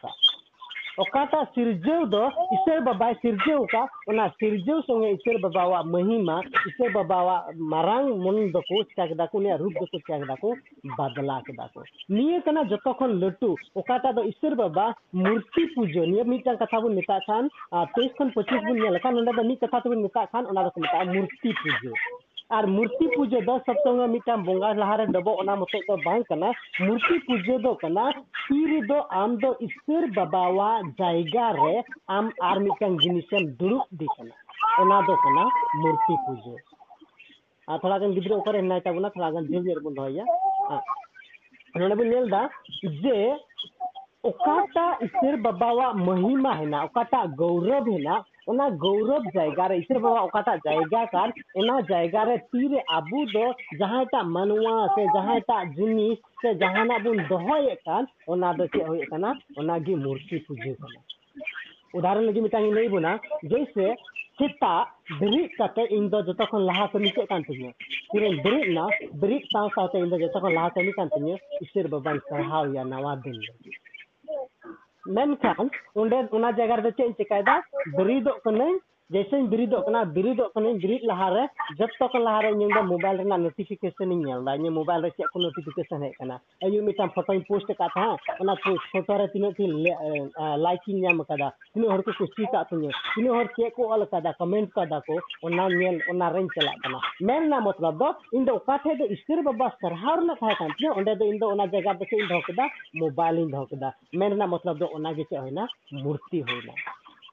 का ओकाटा सिरजेव दो ईश्वर बाबाय सिरजेव का ओना सिरजेव संगे ईश्वर बाबावा महिमा ईश्वर बाबावा मारांग मन दको चाकदा को ने रूप दको चाकदा को बदला केदा को निये कना जतो खन लटू ओकाटा दो ईश्वर बाबा मूर्ति पूजन निये मिटांग कथा बन मेता खान 23 खन 25 बन नेल खान ओना दो नि कथा तो मेता खान ओना दो मूर्ति पूजन ᱟᱨ ᱢᱩᱨᱛᱤ ᱯᱩᱡᱟᱹ ᱫᱚ ᱥᱚᱵᱛᱚᱝ ᱢᱤᱫᱴᱟᱝ ᱵᱚᱸᱜᱟ ᱞᱟᱦᱟᱨᱮ ᱰᱚᱵᱚᱜ ᱚᱱᱟ ᱢᱚᱛᱚ ᱫᱚ ᱵᱟᱝ ᱠᱟᱱᱟ ᱢᱩᱨᱛᱤ ᱯᱩᱡᱟᱹ ᱫᱚ ᱠᱟᱱᱟ ᱛᱤᱨᱮ ᱫᱚ ᱟᱢ ᱫᱚ ᱤᱥᱥᱚᱨ ᱵᱟᱵᱟᱣᱟᱜ ᱡᱟᱭᱜᱟ ᱨᱮ ᱟᱢ ᱟᱨ ᱢᱤᱫᱴᱟᱝ ᱡᱤᱱᱤᱥᱮᱢ ᱫᱩᱲᱩᱵ ᱫᱤ ᱠᱟᱱᱟ ᱚᱱᱟ ᱫᱚ ᱠᱟᱱᱟ ᱢᱩᱨᱛᱤ ᱯᱩᱡᱟᱹ ᱟᱨ ᱛᱷᱚᱲᱟ ᱜᱟᱱ ᱜᱤᱫᱽᱨᱟᱹ ᱚᱠᱟᱨᱮ ᱦᱮᱱᱟᱭ ᱛᱟᱵᱚᱱᱟ ᱛᱷᱚᱲᱟ ᱜᱟᱱ ᱡᱷᱟᱹᱞ ᱧᱚᱜ ᱨᱮᱵᱚᱱ ᱫᱚᱦᱚᱭᱟ ᱱᱚᱰᱮ ᱵᱚᱱ ᱧᱮᱞ ᱮᱫᱟ ᱡᱮ ओकाटा ईश्वर बाबावा महिमा है ना ओकाटा गौरव है ना ᱚᱱᱟ ᱜᱚᱣᱨᱚᱵ ᱡᱟᱭᱜᱟ ᱨᱮ ᱤᱥᱟᱹ ᱵᱟᱵᱟ ᱚᱠᱟᱴᱟᱜ ᱡᱟᱭᱜᱟ ᱠᱟᱱ ᱚᱱᱟ ᱡᱟᱭᱜᱟ ᱨᱮ ᱛᱤᱨᱮ ᱟᱵᱚ ᱫᱚ ᱡᱟᱦᱟᱸᱭᱴᱟᱜ ᱢᱟᱱᱣᱟ ᱥᱮ ᱡᱟᱦᱟᱸᱭᱴᱟᱜ ᱡᱤᱱᱤᱥ ᱥᱮ ᱡᱟᱦᱟᱱᱟᱜ ᱵᱚᱱ ᱫᱚᱦᱚᱭᱮᱫ ᱠᱟᱱ ᱚᱱᱟ ᱫᱚ ᱪᱮᱫ ᱦᱩᱭᱩᱜ ᱠᱟᱱᱟ ᱚᱱᱟᱜᱮ ᱢᱩᱨᱛᱤ ᱯᱩᱡᱟᱹ ᱠᱟᱱᱟ उदाहरण लगे मिटांग नहीं बोना जैसे सेता ब्रिक काते इन दो जतो खन लहा कमी के कान तिने फिर ब्रिक ना ब्रिक साथ साथ इन दो जतो खन लहा कमी कान तिने ईश्वर बाबा सहाव या नवा दिन जगह चेक चिकायदा बेरिदो कने जैसे बिरीदना बिरीद बिरीद लहारे जो तक लहारे मोबाइल नोटिफिकेशन मोबाइल चेक को नोटिफिकेशन है अयो फ़ोटो पोस्ट का फ़ोटो तीन लाइक नाम तीन को कुशीता तीन चेक को ऑल कमेंट का चलना मतलब इन ईश्वर बाबा सरहाव तीन जगह पे मोबाइल इन मतलब ना मूर्ति होना।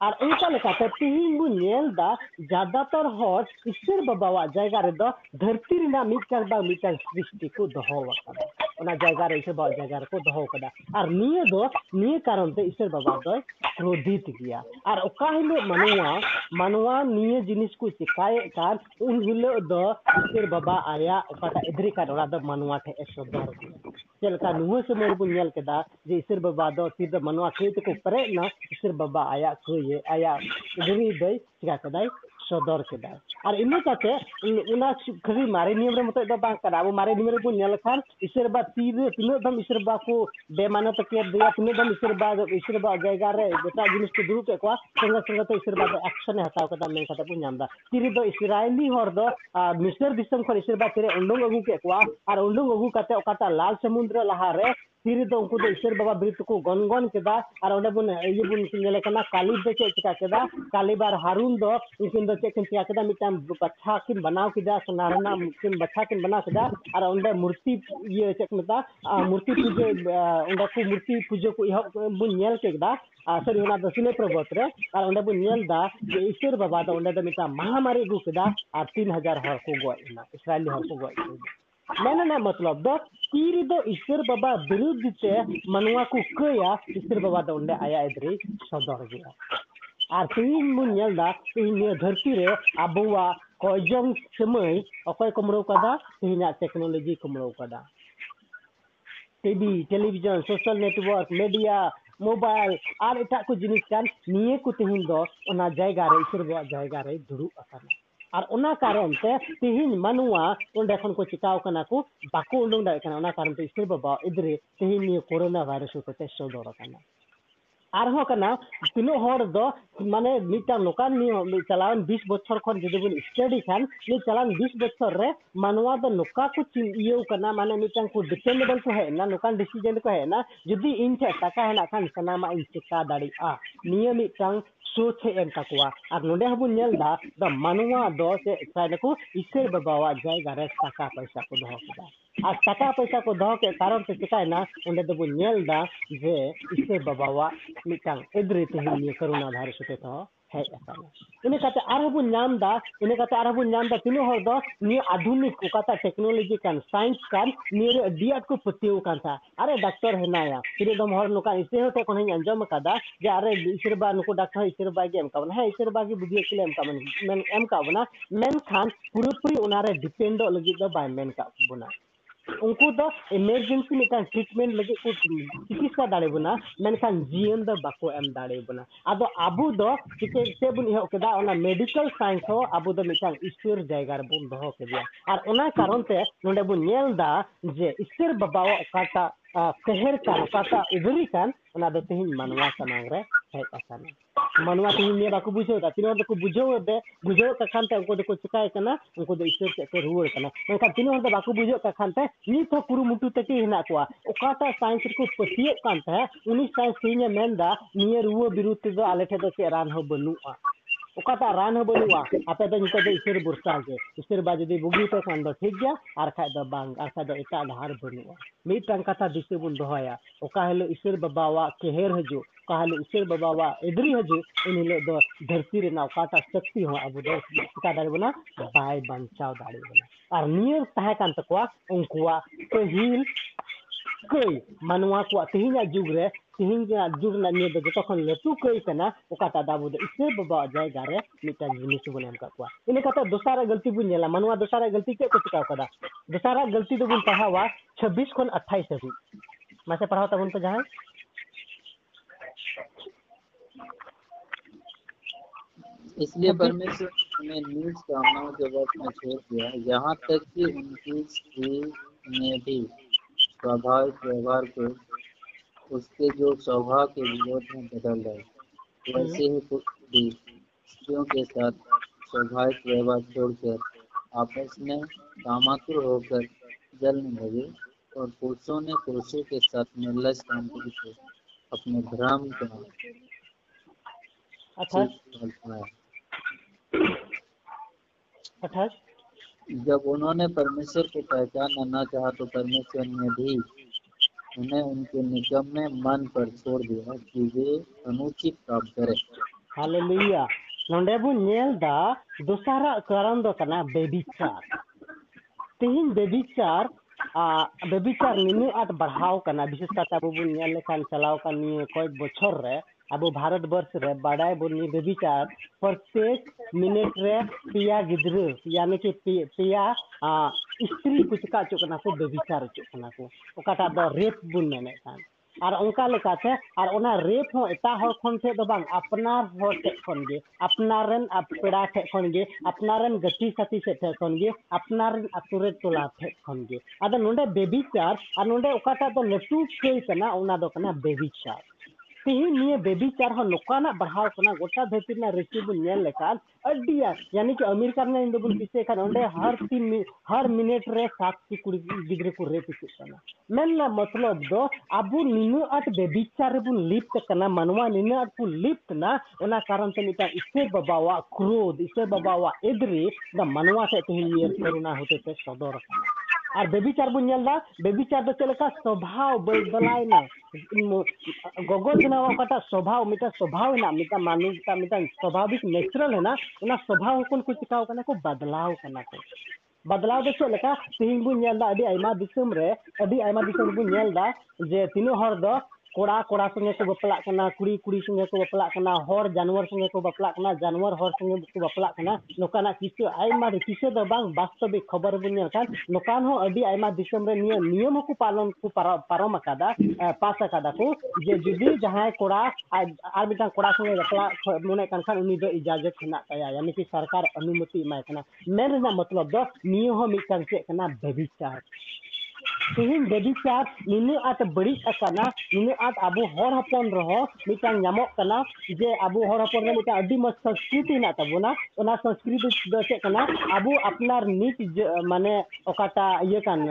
ᱟᱨ ᱚᱱᱠᱟ ᱞᱮᱠᱟᱛᱮ ᱛᱤᱦᱤᱧ ᱵᱚᱱ ᱧᱮᱞ ᱮᱫᱟ ᱡᱟᱫᱟᱛᱟᱨ ᱦᱚᱲ ᱤᱥᱥᱚᱨ ᱵᱟᱵᱟᱣᱟᱜ ᱡᱟᱭᱜᱟ ᱨᱮᱫᱚ ᱫᱷᱟᱹᱨᱛᱤ ᱨᱮᱱᱟᱜ ᱢᱤᱫᱴᱟᱝ ᱵᱟᱝ ᱢᱤᱫᱴᱟᱝ ᱥᱨᱤᱥᱴᱤ ᱠᱚ ᱫᱚᱦᱚ ᱟᱠᱟᱫᱟ ᱚᱱᱟ ᱡᱟᱭᱜᱟ ᱨᱮ ᱤᱥᱥᱚᱨ ᱵᱟᱵᱟᱣᱟᱜ ᱡᱟᱭᱜᱟ ᱨᱮᱠᱚ ᱫᱚᱦᱚ ᱟᱠᱟᱫᱟ ᱟᱨ ᱱᱤᱭᱟᱹ ᱫᱚ ᱱᱤᱭᱟᱹ ᱠᱟᱨᱚᱱ ᱛᱮ ᱤᱥᱥᱚᱨ ᱵᱟᱵᱟ ᱫᱚᱭ ᱠᱨᱳᱫᱷᱤᱛ ᱜᱮᱭᱟ ᱟᱨ ᱚᱠᱟ ᱦᱤᱞᱳᱜ ᱢᱟᱱᱣᱟ ᱢᱟᱱᱣᱟ ᱱᱤᱭᱟᱹ ᱡᱤᱱᱤᱥ ᱠᱚ ᱪᱮᱠᱟᱭᱮᱫ ᱠᱟᱱ ᱩᱱ ᱦᱤᱞᱳᱜ ᱫᱚ ᱤᱥᱥᱚᱨ ᱵᱟᱵᱟ ᱟᱭᱟᱜ ᱚᱠᱟᱴᱟᱜ ᱤᱫᱨᱤ ᱠᱟᱱ ᱚᱱᱟ ᱫᱚ ᱢᱟᱱᱣᱟ ᱴᱷᱮᱡ ᱮ ᱥᱚᱫᱚᱨ ᱜᱮᱭᱟ ᱪᱮᱫ ᱞᱮᱠᱟ ᱱᱩᱦᱟᱹ ᱥᱚᱢᱚᱭ ᱨᱮᱵᱚᱱ ᱧᱮᱞ ᱠᱮᱫᱟ ᱡᱮ ᱤᱥᱥᱚᱨ ᱵᱟᱵᱟ ᱫᱚ ᱛᱤᱨᱮ ᱢᱟᱱᱣᱟ ᱠᱟᱹᱡ ᱛᱮᱠᱚ ᱯᱮᱨᱮᱡ ᱮᱱᱟ ᱤᱥᱥᱚᱨ ᱵᱟᱵᱟ ᱟᱭᱟᱜ ᱠᱟᱹᱡ ᱤᱭᱟᱹ ᱟᱭᱟᱜ ᱫᱷᱤᱨᱤ ᱫᱟᱹᱭ ᱪᱤᱠᱟ ᱠᱮᱫᱟᱭ ᱥᱚᱫᱚᱨ ᱠᱮᱫᱟᱭ ᱟᱨ ᱤᱱᱟᱹ ᱠᱟᱛᱮ ᱚᱱᱟ ᱠᱷᱟᱹᱞᱤ ᱢᱟᱨᱮ ᱱᱤᱭᱚᱢ ᱨᱮ ᱢᱚᱛᱚᱡ ᱫᱚ ᱵᱟᱝ ᱠᱟᱱᱟ ᱟᱵᱚ ᱢᱟᱨᱮ ᱱᱤᱭᱚᱢ ᱨᱮᱵᱚᱱ ᱧᱮᱞ ᱞᱮᱠᱷᱟᱱ ᱤᱥᱟᱹᱨ ᱵᱟ ᱛᱤᱨᱮ ᱛᱤᱱᱟᱹᱜ ᱫᱚᱢ ᱤᱥᱟᱹᱨ ᱵᱟ ᱠᱚ ᱵᱮᱢᱟᱱᱚᱛ ᱠᱮᱫ ᱫᱮᱭᱟ ᱛᱤᱱᱟᱹᱜ ᱫᱚᱢ ᱤᱥᱟᱹᱨ ᱵᱟ ᱤᱥᱟᱹᱨ ᱵᱟ ᱡᱟᱭᱜᱟ ᱨᱮ ᱡᱚᱛᱚ ᱡᱤᱱᱤᱥ ᱠᱚ ᱫᱩᱲᱩᱵ ᱠᱮᱫ ᱠᱚᱣᱟ ᱥᱚᱸᱜᱮ ᱥᱚᱸᱜᱮ ᱛᱮ ᱤᱥᱟᱹᱨ ᱵᱟ ᱫᱚ ᱮᱠᱥᱚᱱᱮ ᱦᱟᱛᱟᱣ ᱠᱮᱫᱟ ᱢᱮᱱ ᱠᱟᱛᱮ ᱵᱚᱱ ᱧᱟᱢ ᱮᱫᱟ ᱛᱤᱨᱮ ᱫᱚ ᱤᱥᱨᱟᱭᱮᱞᱤ ᱦᱚᱲ ᱫᱚ ᱢᱤᱥᱨ ᱫᱤᱥᱚᱢ ᱠᱷᱚᱱ ᱤᱥᱟᱹᱨ ᱵᱟ ᱛᱤᱨᱮ ᱩᱰᱩᱝ ᱟᱹᱜᱩ ᱠᱮᱫ ᱠᱚᱣᱟ ᱟᱨ ᱩᱰᱩᱝ ᱟᱹᱜᱩ ᱠᱟᱛᱮ ᱚᱠᱟᱴᱟᱜ ᱞᱟᱞ ᱥᱟᱢᱩᱫᱨᱚ ᱞᱟᱦᱟᱨᱮ ᱛᱤᱨᱤ ᱫᱚ ᱩᱱᱠᱩ ᱫᱚ ᱤᱥᱥᱚᱨ ᱵᱟᱵᱟ ᱵᱤᱨ ᱛᱮᱠᱚ ᱜᱚᱱᱜᱚᱱ ᱠᱮᱫᱟ ᱟᱨ ᱚᱸᱰᱮ ᱵᱚᱱ ᱤᱭᱟᱹ ᱵᱚᱱ ᱧᱮᱞ ᱠᱟᱱᱟ ᱠᱟᱞᱤᱵ ᱫᱚ ᱪᱮᱫ ᱪᱤᱠᱟ ᱠᱮᱫᱟ ᱠᱟᱞᱤᱵ ᱟᱨ ᱦᱟᱨᱩᱱ ᱫᱚ ᱩᱱᱠᱤᱱ ᱫᱚ ᱪᱮᱫ ᱠᱤᱱ ᱪᱤᱠᱟ ᱠᱮᱫᱟ ᱢᱤᱫᱴᱟᱝ ᱵᱟᱪᱷᱟ ᱠᱤᱱ ᱵᱮᱱᱟᱣ ᱠᱮᱫᱟ ᱥᱚᱱᱟ ᱨᱮᱱᱟᱜ ᱢᱤᱫᱴᱟᱝ ᱵᱟᱪᱷᱟ ᱠᱤᱱ ᱵᱮᱱᱟᱣ ᱠᱮᱫᱟ ᱟᱨ ᱚᱸᱰᱮ ᱢᱩᱨᱛᱤ ᱤᱭᱟᱹ ᱪᱮᱫ ᱠᱚ ᱢᱮᱛᱟᱜᱼᱟ ᱢᱩᱨᱛᱤ ᱯᱩᱡᱟᱹ ᱚᱸᱰᱮ ᱠᱚ ᱢᱩᱨᱛᱤ ᱯᱩᱡᱟᱹ ᱠᱚ ᱮᱦᱚᱵ ᱵᱚᱱ ᱧᱮᱞ ᱠᱮᱫᱟ ᱟᱨ ᱥᱟᱹᱨᱤ ᱚᱱᱟ ᱫᱚ ᱥᱤᱞᱮ ᱯᱨᱚᱵᱚᱛ ᱨᱮ ᱟᱨ ᱚᱸᱰᱮ ᱵᱚᱱ ᱧᱮᱞ ᱮᱫᱟ ᱡᱮ ᱤᱥᱥᱚᱨ ᱵᱟᱵᱟ ᱫᱚ ᱚᱸᱰᱮ ᱫᱚ ᱢᱤᱫᱴᱟᱝ ᱢᱚᱦᱟᱢᱟᱨᱤ ᱟᱹᱜᱩ ᱠᱮᱫᱟ ᱟᱨ ᱛᱤᱱ ᱦᱟᱡᱟᱨ ᱦᱚᱲ ᱠᱚ ᱜᱚᱡ ᱮᱱᱟ ᱤᱥᱨᱟᱭᱮᱞᱤ ᱦᱚᱲ ᱠᱚ ᱜᱚᱡ ᱮᱱᱟ मैंने ना मतलब तीरी दो ईश्वर बाबा विरुद्ध से मनुआ को क्या, ईश्वर बाबा दो आया इधर सदर गया। आर तीन मुझे इन तो धरती रे अब कजों समय अखय कमड़ा तीन टेक्नोलॉजी कमड़ा TV, television social network media mobile और एट को जिनिस तेहन जगार ईश्वर बाबा जगार दुड़ा और उना कारण से तीन मनुआ उन्हें खन को चिकाव कना को बाको उन्हें दावे कना उना कारण से इसलिए बाबा इधर तीन ये कोरोना वायरस होते थे शो दौरा कना ᱟᱨᱦᱚᱸ ᱠᱟᱱᱟ ᱛᱤᱱᱟᱹᱜ ᱦᱚᱲ ᱫᱚ ᱢᱟᱱᱮ ᱢᱤᱫᱴᱟᱝ ᱱᱚᱠᱟᱱ ᱱᱤᱭᱚᱢ ᱪᱟᱞᱟᱣᱮᱱ ᱵᱤᱥ ᱵᱚᱪᱷᱚᱨ ᱠᱷᱚᱱ ᱡᱩᱫᱤ ᱵᱚᱱ ᱥᱴᱟᱰᱤ ᱠᱷᱟᱱ ᱱᱤᱭᱟᱹ ᱪᱟᱞᱟᱣᱮᱱ ᱵᱤᱥ ᱵᱚᱪᱷᱚᱨ ᱨᱮ ᱢᱟᱱᱣᱟ ᱫᱚ ᱱᱚᱠᱟ ᱠᱚ ᱤᱭᱟᱹᱣ ᱠᱟᱱᱟ ᱢᱟᱱᱮ ᱢᱤᱫᱴᱟᱝ ᱠᱚ ᱰᱤᱯᱮᱱᱰᱮᱵᱚᱞ ᱠᱚ ᱦᱮᱡ ᱮᱱᱟ ᱱᱚᱠᱟᱱ ᱰᱤᱥᱤᱡᱮᱱ ᱠᱚ ᱦᱮᱡ ᱮᱱᱟ ᱡᱩᱫᱤ ᱤᱧ ᱴᱷᱮᱡ ᱴᱟᱠᱟ ᱦᱮᱱᱟᱜ ᱠᱷᱟᱱ ᱥᱟᱱᱟᱢᱟᱜ ᱤᱧ ᱪᱮᱠᱟ ᱫᱟᱲᱮᱭᱟᱜᱼᱟ ᱱᱤᱭᱟᱹ ᱢᱤᱫᱴᱟᱝ ᱥᱩᱛᱷᱮ ᱮᱢ ᱛᱟᱠᱚᱣᱟ ᱟᱨ ᱱᱚᱰᱮ ᱦᱚᱸᱵᱚᱱ ᱧᱮᱞ ᱫᱟ ᱫᱟ ᱢᱟᱱᱣᱟ ᱫᱚ ᱥᱮ ᱥᱟᱭᱱᱟᱠᱚ ᱤᱥᱟᱹᱭ ᱵᱟᱵᱟᱣᱟᱜ ᱡᱟᱭᱜᱟ ᱨᱮ ᱴᱟᱠᱟ ᱯᱚᱭᱥᱟ ᱠᱚ ᱫᱚᱦᱚ ᱠᱮᱫᱟ ᱟᱨ ᱴᱟᱠᱟ ᱯᱚᱭᱥᱟ ᱠᱚ दो के कारण से ᱪᱤᱠᱟᱭᱱᱟ ᱚᱸᱰᱮ ᱫᱚᱵᱚᱱ ᱧᱮᱞ ᱫᱟ ᱡᱮ ᱤᱥᱟᱹᱭ ᱵᱟᱵᱟᱣᱟᱜ ᱢᱤᱫᱴᱟᱝ ᱮᱫᱽᱨᱮ ᱛᱮᱦᱮᱧ ᱱᱤᱭᱟᱹ ᱠᱚᱨᱳᱱᱟ ᱵᱷᱟᱭᱨᱟᱥ ᱦᱚᱛᱮ ᱛᱮᱦᱚᱸ इन दा तीनों आधुनिक उकाता टेक्नोलॉजी डियाट को था अरे डॉक्टर है ना या तिरे दम नुका इसे होते कोन अंजम कदा जे अरे ईश्वर बा नुको डॉक्टर ईश्वर बा के एम का ईश्वर बा की बुद्धि के एम का मन एम का बना। मेन खान, पूरे पूरी उनारे डिपेंड दो बाय मेन का बना उनको द इमरजेंसी में ट्रीटमेंट लगे चिकित्सा दाड़े बना मेनखान जीवन द बाको एम दाड़े बना। आदो आबू द चिके से बुन इहो केदा ओना मेडिकल रे दहो केदिया और कारण ते बुन नेल दा, जे ईश्वर बाबावा ओकाटा कहर का ओकाटा उदरी कान ओना ᱢᱟᱱᱣᱟ ᱛᱮᱦᱮᱧ ᱱᱤᱭᱟᱹ ᱵᱟᱠᱚ ᱵᱩᱡᱷᱟᱹᱣ ᱮᱫᱟ ᱛᱤᱱᱟᱹᱜ ᱫᱚᱠᱚ ᱵᱩᱡᱷᱟᱹᱣ ᱮᱫᱟ ᱵᱩᱡᱷᱟᱹᱣ ᱠᱟᱜ ᱠᱷᱟᱱ ᱛᱮ ᱩᱱᱠᱩ ᱫᱚᱠᱚ ᱪᱮᱠᱟᱭ ᱠᱟᱱᱟ ᱩᱱᱠᱩ ᱫᱚ ᱤᱥᱥᱚᱨ ᱥᱮᱫ ᱠᱚ ᱨᱩᱣᱟᱹᱲ ᱠᱟᱱᱟ ᱢᱮᱱᱠᱷᱟᱱ ᱛᱤᱱᱟᱹᱜ ᱦᱚᱲ ᱫᱚ ᱵᱟᱠᱚ ᱵᱩᱡᱷᱟᱹᱣ ᱠᱟᱜ ᱠᱷᱟᱱ ᱛᱮ ᱱᱤᱛ ᱦᱚᱸ ᱠᱩᱨᱩᱢᱩᱴᱩ ᱛᱮᱜᱮ ᱦᱮᱱᱟᱜ ᱠᱚᱣᱟ ᱚᱠᱟᱴᱟᱜ ᱥᱟᱭᱮᱱᱥ ᱨᱮᱠᱚ ᱯᱟᱹᱛᱭᱟᱹᱜ ᱠᱟᱱ ᱛᱟᱦᱮᱸ ᱩᱱᱤ ᱥᱟᱭᱮᱱᱥ ᱛᱮᱦᱮᱧᱮ ᱢᱮᱱᱫᱟ ᱱᱤᱭᱟᱹ ᱨᱩᱣᱟᱹ ᱵᱤᱨᱩᱫᱽ ᱛᱮᱫᱚ ᱟᱞᱮ ᱴᱷᱮᱡ ᱫᱚ ᱪᱮᱫ ᱨᱟᱱ ᱦᱚᱸ ᱵᱟᱹᱱᱩᱜᱼᱟ ᱚᱠᱟᱴᱟᱜ ᱨᱟᱱ ᱦᱚᱸ ᱵᱟᱹᱱᱩᱜᱼᱟ ᱟᱯᱮ ᱫᱚ ᱱᱤᱛᱚᱜ ᱫᱚ ᱤᱥᱥᱚᱨ ᱵᱷᱚᱨᱥᱟ ᱜᱮ ᱤᱥᱥᱚᱨ ᱵᱟ ᱡᱩᱫᱤ ᱵᱩᱜᱤ ᱯᱮ ᱠᱷᱟᱱ ᱫᱚ ᱴᱷᱤᱠ ᱜᱮᱭᱟ ᱟᱨ ᱠᱷᱟᱡ ᱫᱚ ᱵᱟᱝ ᱟᱨ ᱠᱷᱟᱡ ᱫᱚ ᱮᱴᱟᱜ ᱰᱟᱦᱟᱨ ᱵᱟᱹᱱᱩᱜᱼᱟ ᱢᱤᱫᱴᱟᱝ ᱠᱟᱛᱷᱟ ᱫᱤᱥᱟᱹ ᱵᱚᱱ ᱫᱚᱦᱚᱭᱟ ᱚᱠᱟ ᱦᱤᱞᱳᱜ ᱤᱥᱥᱚᱨ ᱵᱟᱵᱟᱣᱟᱜ ᱠᱮᱦᱮᱨ ᱦᱤᱡᱩᱜ ᱠᱟᱦᱟᱞᱮ ᱤᱥᱟᱹᱨ ᱵᱟᱵᱟᱣᱟ ᱮᱰᱨᱤ ᱦᱟᱡᱩ ᱮᱱᱦᱤᱞᱳᱜ ᱫᱚ ᱫᱷᱟᱹᱨᱛᱤ ᱨᱮᱱᱟᱜ ᱚᱠᱟᱴᱟᱜ ᱥᱚᱠᱛᱤ ᱦᱚᱸ ᱟᱵᱚ ᱫᱚ ᱪᱤᱠᱟ ᱫᱟᱲᱮ ᱵᱚᱱᱟ ᱵᱟᱭ ᱵᱟᱧᱪᱟᱣ ᱫᱟᱲᱮ ᱵᱚᱱᱟ ᱟᱨ ᱱᱤᱭᱟᱹ ᱛᱟᱦᱮᱸ ᱠᱟᱱ ᱛᱟᱠᱚᱣᱟ ᱩᱱᱠᱩᱣᱟᱜ ᱯᱟᱹᱦᱤᱞ ᱠᱟᱹᱭ ᱢᱟᱱᱣᱟ ᱠᱚᱣᱟᱜ ᱛᱮᱦᱮᱧᱟᱜ ᱡᱩᱜᱽ ᱨᱮ ᱛᱮᱦᱮᱧ ᱨᱮᱱᱟᱜ ᱡᱩᱜᱽ ᱨᱮᱱᱟᱜ ᱱᱤᱭᱟᱹ ᱫᱚ ᱡᱚᱛᱚ ᱠᱷᱚᱱ ᱞᱟᱹᱴᱩ ᱠᱟᱹᱭ ᱠᱟᱱᱟ ᱚᱠᱟᱴᱟᱜ ᱫᱚ ᱟᱵᱚ ᱫᱚ ᱤᱥᱟᱹᱨ ᱵᱟᱵᱟᱣᱟᱜ ᱡᱟᱭᱜᱟ ᱨᱮ ᱢᱤᱫᱴᱟᱝ ᱡᱤᱱᱤᱥ ᱵᱚᱱ ᱮᱢ ᱠᱟᱜ ᱠᱚᱣᱟ ᱤᱱᱟᱹ ᱠᱟᱛᱮ ᱫᱚᱥᱟᱨᱟᱜ ᱜᱟᱹᱞᱛᱤ ᱵᱚᱱ ᱧᱮᱞᱟ ᱢᱟᱱᱣᱟ ᱫᱚᱥᱟᱨᱟᱜ ᱜᱟᱹᱞᱛᱤ ᱪᱮᱫ ᱠᱚ ᱪᱤᱠᱟᱹᱣ ᱠᱟᱫᱟ ᱫᱚᱥᱟᱨᱟᱜ ᱜᱟᱹᱞᱛᱤ ᱫᱚᱵᱚᱱ ᱯᱟᱲᱦᱟᱣᱟ ᱪᱷᱟᱵᱵᱤᱥ ᱠᱷᱚᱱ ᱟᱴᱷᱟᱭᱤᱥ ᱦᱟᱹᱵᱤᱡ ᱢᱟᱥᱮ ᱯᱟᱲᱦᱟᱣ ᱛᱟᱵᱚᱱ ᱯᱮ ᱡᱟᱦᱟᱸᱭ इसलिए परमेश्वर ने नीच कामनाओं के वश में छोड़ दिया यहाँ तक कि उनकी स्त्री ने भी स्वाभाविक व्यवहार को उसके जो स्वभाव के विरोध में बदल रहे वैसे ही भी स्त्रियों के साथ स्वाभाविक व्यवहार छोड़कर आपस में कामातुर होकर जलने लगे और पुरुषों ने पुरुषों के साथ निर्लज काम से अपने भ्रम का अठाईस जब उन्होंने परमेश्वर को पहचानना न चाहा तो परमेश्वर ने भी उन्हें उनके निगम में मन पर छोड़ दिया कि वे अनुचित काम करें। हालेलुया। नोंडे बो नेल दा दोसारा कारण दो कना बेबिचार। तेहिन बेबिचार बेबिचार निनु आट बढ़ाव करना विशेष करते अब लेखान चलाव का निये कोई बछर रे अब भारत वर्ष रे बाडाय बो नि बेबिचार प्रत्येक मिनट रे पिया गिद्र, यानी कि पिया स्त्री को का चुकना को बेबिचार चुकना को ओकाटा दो, रेप बुन मेने कान ᱟᱨ ᱚᱱᱠᱟ ᱞᱮᱠᱟᱛᱮ ᱟᱨ ᱚᱱᱟ ᱨᱮᱯ ᱦᱚᱸ ᱮᱴᱟᱜ ᱦᱚᱲ ᱠᱷᱚᱱ ᱴᱷᱮᱡ ᱫᱚ ᱵᱟᱝ ᱟᱯᱱᱟᱨ ᱦᱚᱲ ᱴᱷᱮᱡ ᱠᱷᱚᱱ ᱜᱮ ᱟᱯᱱᱟᱨ ᱨᱮᱱ ᱯᱮᱲᱟ ᱴᱷᱮᱡ ᱠᱷᱚᱱ ᱜᱮ ᱟᱯᱱᱟᱨ ᱨᱮᱱ ᱜᱟᱛᱮ ᱥᱟᱛᱷᱤ ᱥᱮᱫ ᱴᱷᱮᱡ ᱠᱷᱚᱱ ᱜᱮ ᱟᱯᱱᱟᱨ ᱨᱮᱱ ᱟᱛᱳ ᱨᱮ ᱴᱚᱞᱟ ᱴᱷᱮᱡ ᱠᱷᱚᱱ ᱜᱮ ᱟᱫᱚ ᱱᱚᱰᱮ ᱵᱮᱵᱤᱪᱟᱨ ᱟᱨ ᱱᱚᱰᱮ ᱚᱠᱟᱴᱟᱜ ᱫᱚ ᱞᱟᱹᱴᱩ ᱠᱟᱹᱭ ᱠᱟᱱᱟ ᱚᱱᱟ ᱫᱚ ᱠᱟᱱᱟ ᱵᱮᱵᱤᱪᱟᱨ तेहनी बेबीचार नौकान बढ़ाव गोटा धरती रेसिबून यानी कि अमेरिका में बन पीछे खान हर तीन हर मिनट रे सात कुड़ी गिद्रे को रेप मेला मतलब दो अब नीनाट बेबीचारे बन लिप्ट मानवा नीनाट को लिप्टना कारण से मिटा ईश्वर बाबा क्रोध ईश्वर बाबा एग्री मानवा सहित तेहनी हेते सदर ᱟᱨ ᱵᱮᱵᱤᱪᱟᱨ ᱵᱚᱱ ᱧᱮᱞ ᱮᱫᱟ ᱵᱮᱵᱤᱪᱟᱨ ᱫᱚ ᱪᱮᱫ ᱞᱮᱠᱟ ᱥᱚᱵᱷᱟᱣ ᱵᱚᱫᱚᱞᱟᱭᱱᱟ ᱜᱚᱜᱚ ᱡᱚᱱᱟᱣ ᱚᱠᱟᱴᱟᱜ ᱥᱚᱵᱷᱟᱣ ᱢᱤᱫᱴᱟᱝ ᱥᱚᱵᱷᱟᱣ ᱦᱮᱱᱟᱜ ᱢᱤᱫᱴᱟᱝ ᱢᱟᱱᱩᱥ ᱛᱟ ᱢᱤᱫᱴᱟᱝ ᱥᱚᱵᱷᱟᱵᱤᱠ ᱱᱮᱪᱟᱨᱟᱞ ᱦᱮᱱᱟᱜ ᱚᱱᱟ ᱥᱚᱵᱷᱟᱣ ᱦᱚᱸ ᱠᱚ ᱪᱤᱠᱟᱹᱣ ᱠᱟᱱᱟ ᱠᱚ ᱵᱟᱫᱞᱟᱣ ᱠᱟᱱᱟ ᱠᱚ बदलाव दो चल का तीन बुन नेल दा अभी आयमा दिसम रे अभी आयमा दिसम बुन नेल दा जे तीनों हर दो कोड़ा कोड़ा संगे को बपला कुड़ी कुड़ी संगे को बपला हर जानवर संगे को बपला जानवर हर संगे को बपला कना नोकाना किछु दो बांग वास्तविक खबर खान नोकान नियम को पालन को पारम अकादा पास को जे जुदी जहाँ कोड़ा कोड़ा संगे बपला मने खान इजाज़त हेना यानी कि सरकार अनुमति मतलब दो नियो हो मिटां चेक कना ᱛᱮᱦᱮᱧ ᱵᱮᱵᱤ ᱪᱟᱨᱡᱽ ᱱᱤᱱᱟᱹᱜ ᱟᱴ ᱵᱟᱹᱲᱤᱡ ᱟᱠᱟᱱᱟ ᱱᱤᱱᱟᱹᱜ ᱟᱴ ᱟᱵᱚ ᱦᱚᱲ ᱦᱚᱯᱚᱱ ᱨᱮᱦᱚᱸ ᱢᱤᱫᱴᱟᱝ ᱧᱟᱢᱚᱜ ᱠᱟᱱᱟ ᱡᱮ ᱟᱵᱚ ᱦᱚᱲ ᱦᱚᱯᱚᱱ ᱨᱮ ᱢᱤᱫᱴᱟᱝ ᱟᱹᱰᱤ ᱢᱚᱡᱽ ᱥᱚᱝᱥᱠᱨᱤᱛᱤ ᱦᱮᱱᱟᱜ ᱛᱟᱵᱚᱱᱟ ᱚᱱᱟ ᱥᱚᱝᱥᱠᱨᱤᱛᱤ ᱫᱚ ᱪᱮᱫ ᱠᱟᱱᱟ ᱟᱵᱚ ᱟᱯᱱᱟᱨ ᱱᱤᱡ ᱢᱟᱱᱮ ᱚᱠᱟᱴᱟᱜ ᱤᱭᱟᱹ ᱠᱟᱱ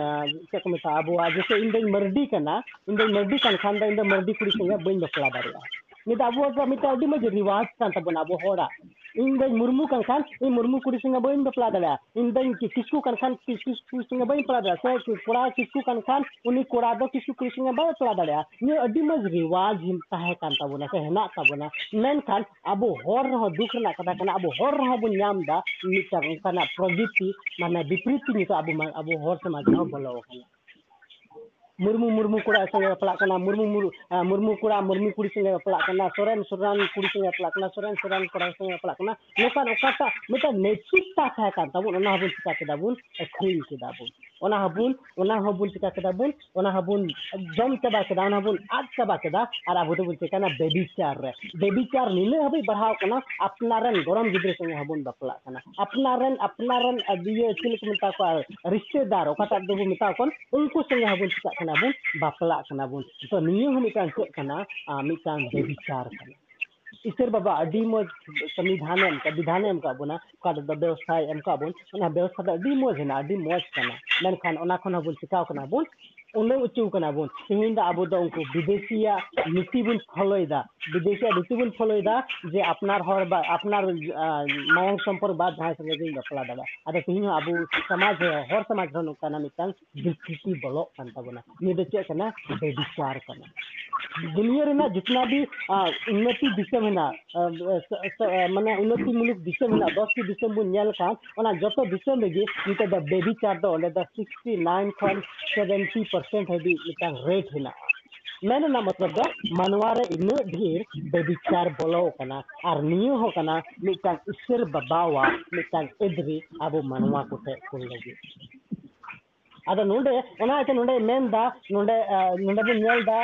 ᱪᱮᱫ ᱠᱚ ᱢᱮᱛᱟᱜᱼᱟ ᱟᱵᱚᱣᱟᱜ ᱡᱮᱥᱮ ᱤᱧ ᱫᱚᱧ ᱢᱟᱨᱰᱤ ᱠᱟᱱᱟ ᱤᱧ ᱫᱚᱧ ᱢᱟᱨᱰᱤ ᱠᱟᱱ ᱠᱷᱟᱱ ᱫᱚ ᱤᱧ ᱫᱚ ᱢᱟᱨᱰᱤ ᱠᱩᱲᱤ ᱥᱚᱸᱜᱮ ᱵᱟᱹᱧ ᱵᱟᱯᱞᱟ ᱫᱟᱲᱮᱭᱟᱜᱼᱟ Nida abu apa mita odi macam riwas kan tapi abu hora. Inda murmu kan kan, ini murmu kuri singa boleh ini pelada ya. Inda ini kisku kan kan, kisku singa boleh pelada. Saya kisku pura kisku kan kan, unik kura do kisku kuri singa boleh pelada ya. Ni adi mas riwaj himta he kan tabu na, he nak tabu na. Kan, abu horror ho duka nak kata kan, abu horror ho bunyam dah. Ini cakap kan, prajiti mana dipriti ni tu abu abu hor horror semacam apa lah. Murmu कोड़ा संगे बपला कना मुर्मू मुर्मू मुर्मू कोड़ा मुर्मू कुड़ी संगे बपला कना सोरेन सोरेन कुड़ी संगे बपला कना सोरेन सोरेन कोड़ा संगे बपला कना नोकान ओकाटा मिटा नैतिकता थाहे कान ताबुन ओना हबुन चिका केदा बुन अखरिन केदा बुन चिका बुन जम चबा हबुन आज चबा आर आबो दोबुन चिकाना बेबिचार बेबिचार निने हबि बढ़ाव कना अपनारन गरम गिद्रे संगे हबुन बपला अपनारन दिए चिल मिता रिश्तेदार मिता कोन उनको संगे हबुन चिका बुन बापला बुन तो नियो हम मिटान चेक कना मिटान बेबिचार ईश्वर बाबा अडी मज संविधान एम का विधान एम का बुना का द व्यवस्था एम का बुन ओना व्यवस्था द अडी मज हेना अडी मज कना मेनखान ओना खन हबुन चिकाव कना बुन ᱩᱱᱟᱹᱜ ᱚᱪᱚ ᱠᱟᱱᱟ ᱵᱚᱱ ᱛᱮᱦᱮᱧ ᱫᱚ ᱟᱵᱚ ᱫᱚ ᱩᱱᱠु ᱵᱤᱫᱮᱥᱤᱭᱟᱜ नीति बन फॉलोएदा विदेशिया नीति बन फॉलोएदा जे अपनार हर बा अपनार मायंग संपर्क बाद जहां संगे गिन बपला दादा अदा तिहिन अबो समाज हर समाज रन काना मितान विकृति बलो कान ताबना नि दे चेक ना बेविचार काना दुनिया रेना जितना भी उन्नति दिशम हेना माने उन्नति मुलुक दिशम हेना 10 टी दिशम बन नेल खान ओना जतो दिशम लगे निते द बेविचार दो ले द 69 खन 70% हेदी मितान रेट हेना मैंने ना मतलब दा मनवारे इन ढेर बेविचार बोलो कना और नियो हो कना मिटान ईश्वर बाबावा मिटान अबो मनवा कोटे कुल लगी nonde men da nonde nonde bu nyel da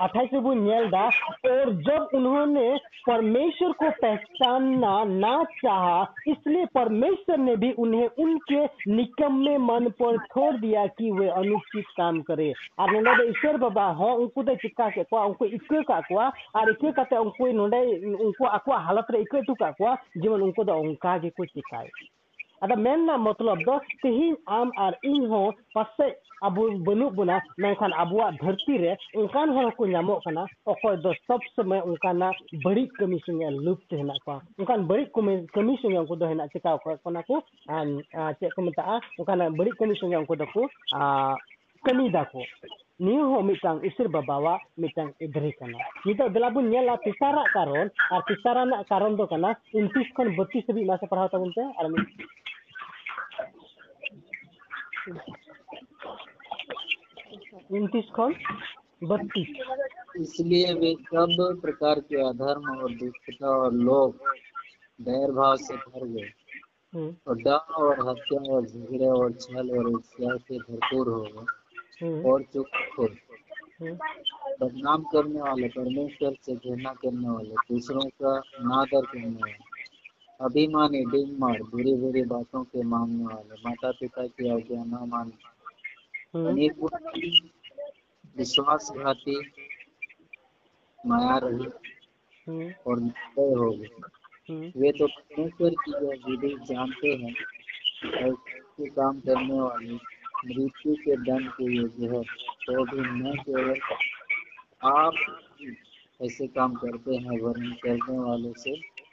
वो नेलदा और जब उन्होंने परमेश्वर को पहचानना ना चाहा, इसलिए परमेश्वर ने भी उन्हें उनके निकम्मे मन पर छोड़ दिया कि वे अनुचित काम करे। और नोडे ईश्वर बाबा हो, उनको दे चिका के को उनको इक्के का को और इक्के काते उनको नोडे, उनको आको हालत रे इक्के टुका को जीवन उनको दो उनका के को चिकाए ᱟᱫᱚ ᱢᱮᱱᱱᱟ ᱢᱚᱛᱞᱚᱵ ᱫᱚ ᱛᱤᱦᱤᱧ ᱟᱢ ᱟᱨ ᱤᱧ ᱦᱚᱸ ᱯᱟᱥᱮ ᱟᱵᱚ ᱵᱟᱹᱱᱩᱜ ᱵᱚᱱᱟ ᱢᱮᱱᱠᱷᱟᱱ ᱟᱵᱚᱣᱟᱜ ᱫᱷᱟᱹᱨᱛᱤ ᱨᱮ ᱚᱱᱠᱟᱱ ᱦᱚᱲ ᱠᱚ ᱧᱟᱢᱚᱜ ᱠᱟᱱᱟ ᱚᱠᱚᱭ ᱫᱚ ᱥᱚᱵ ᱥᱚᱢᱚᱭ ᱚᱱᱠᱟᱱᱟᱜ ᱵᱟᱹᱲᱤᱡ ᱠᱟᱹᱢᱤ ᱥᱚᱝᱜᱮ ᱞᱩᱯᱛᱚ ᱦᱮᱱᱟᱜ ᱠᱚᱣᱟ ᱚᱱᱠᱟᱱ ᱵᱟᱹᱲᱤᱡ ᱠᱟᱹᱢᱤ ᱥᱚᱝᱜᱮ ᱩᱱᱠᱩ ᱫᱚ ᱦᱮᱱᱟᱜ ᱪᱤᱠᱟᱹ ᱚᱠᱚᱭ ᱠᱟᱱᱟ ᱠᱚ ᱪᱮᱫ ᱠᱚ ᱢᱮᱛᱟᱜᱼᱟ ᱚᱱᱠᱟᱱ ᱵᱟᱹᱲᱤᱡ ᱠᱟᱹᱢᱤ ᱥᱚᱝᱜᱮ ᱩᱱᱠᱩ ᱫᱚ ᱠᱚ ᱠᱟᱹᱢᱤ ᱫᱟᱠᱚ ᱱᱤᱭᱟᱹ ᱦᱚᱸ ᱢᱤᱫᱴᱟᱝ ᱤᱥᱤᱨ ᱵᱟᱵᱟᱣᱟᱜ ᱢᱤᱫᱴᱟᱝ ᱤᱫᱷᱨᱤ ᱠᱟᱱᱟ ᱱᱤᱛᱚᱜ ᱫᱮᱞᱟ ᱵᱚᱱ ᱧᱮᱞᱟ ᱛᱮᱥᱟᱨᱟᱜ ᱠᱟᱨᱚᱱ ᱟᱨ ᱛᱮᱥᱟᱨᱟᱜ ᱠᱟᱨᱚᱱ ᱫᱚ ᱠᱟᱱᱟ ᱩᱱᱛᱤᱥ ᱠᱷᱚᱱ ᱵᱚᱛᱤᱥ ᱦᱟᱹᱵᱤᱡ ᱢᱟᱥᱮ ᱯᱟᱲᱦᱟᱣ ᱛᱟᱵᱚᱱ ᱯᱮ ᱟᱨ उनतीस कौन? बत्तीस। इसलिए वे सब प्रकार के अधर्म और दुष्टता और लोभ भाव से भर गए। हम्म, और और हत्या और झगड़े और छल और ईर्ष्या से भरपूर हो गए। हम्म, और चुप हो हम्म, बदनाम करने वाले परमेश्वर से घृणा करने वाले दूसरों का नादर करने वाले अभिमानी डिंग मार बुरी बुरी बातों के मानने वाले। माता पिता की आज्ञा न मानने। हम्म, अनेक विश्वासघाती माया रहित हम्म, और निर्दय हो गए। हम्म, वे तो परमेश्वर की जो विधि जानते हैं और उसके काम करने वाले मृत्यु के दंड के योग्य है। तो भी न केवल आप ऐसे काम करते हैं वरन करने वालों से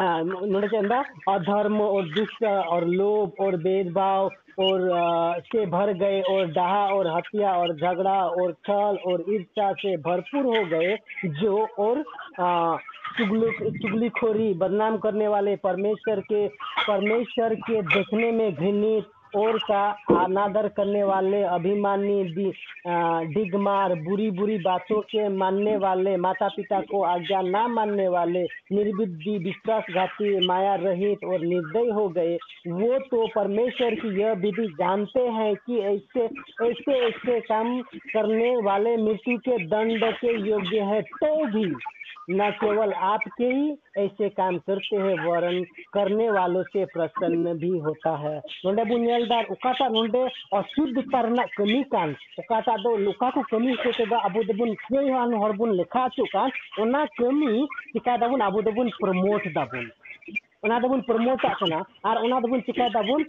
नोंडे अंदर अधर्म और दुष्ट और लोभ और भेदभाव और आ, से भर गए और डहा और हत्या और झगड़ा और छल और ईर्षा से भरपूर हो गए जो और चुगली चुगलीखोरी बदनाम करने वाले परमेश्वर के परमेश्वर के देखने में घृणित और का अनादर करने वाले अभिमानी दि, डिगमार बुरी बुरी बातों के मानने वाले माता पिता को आज्ञा ना मानने वाले निर्बुद्धि विश्वासघाती माया रहित और निर्दय हो गए वो तो परमेश्वर की यह विधि जानते हैं कि ऐसे ऐसे ऐसे काम करने वाले मृत्यु के दंड के योग्य है तो भी न केवल आपके ही ऐसे काम करते हैं, वरन करने वालों से प्रसन्न भी होता है। नोंडे बुनियालदार उकाटा नोंडे अशुद्धता रना कमी कान। उकाटा दो लुका को कमी होते दा अबो दबुन कोई हान हरबुन लेखा कमी चिका दबुन अबो दबुन। प्रमोट दबुन दबुन चिका दबुन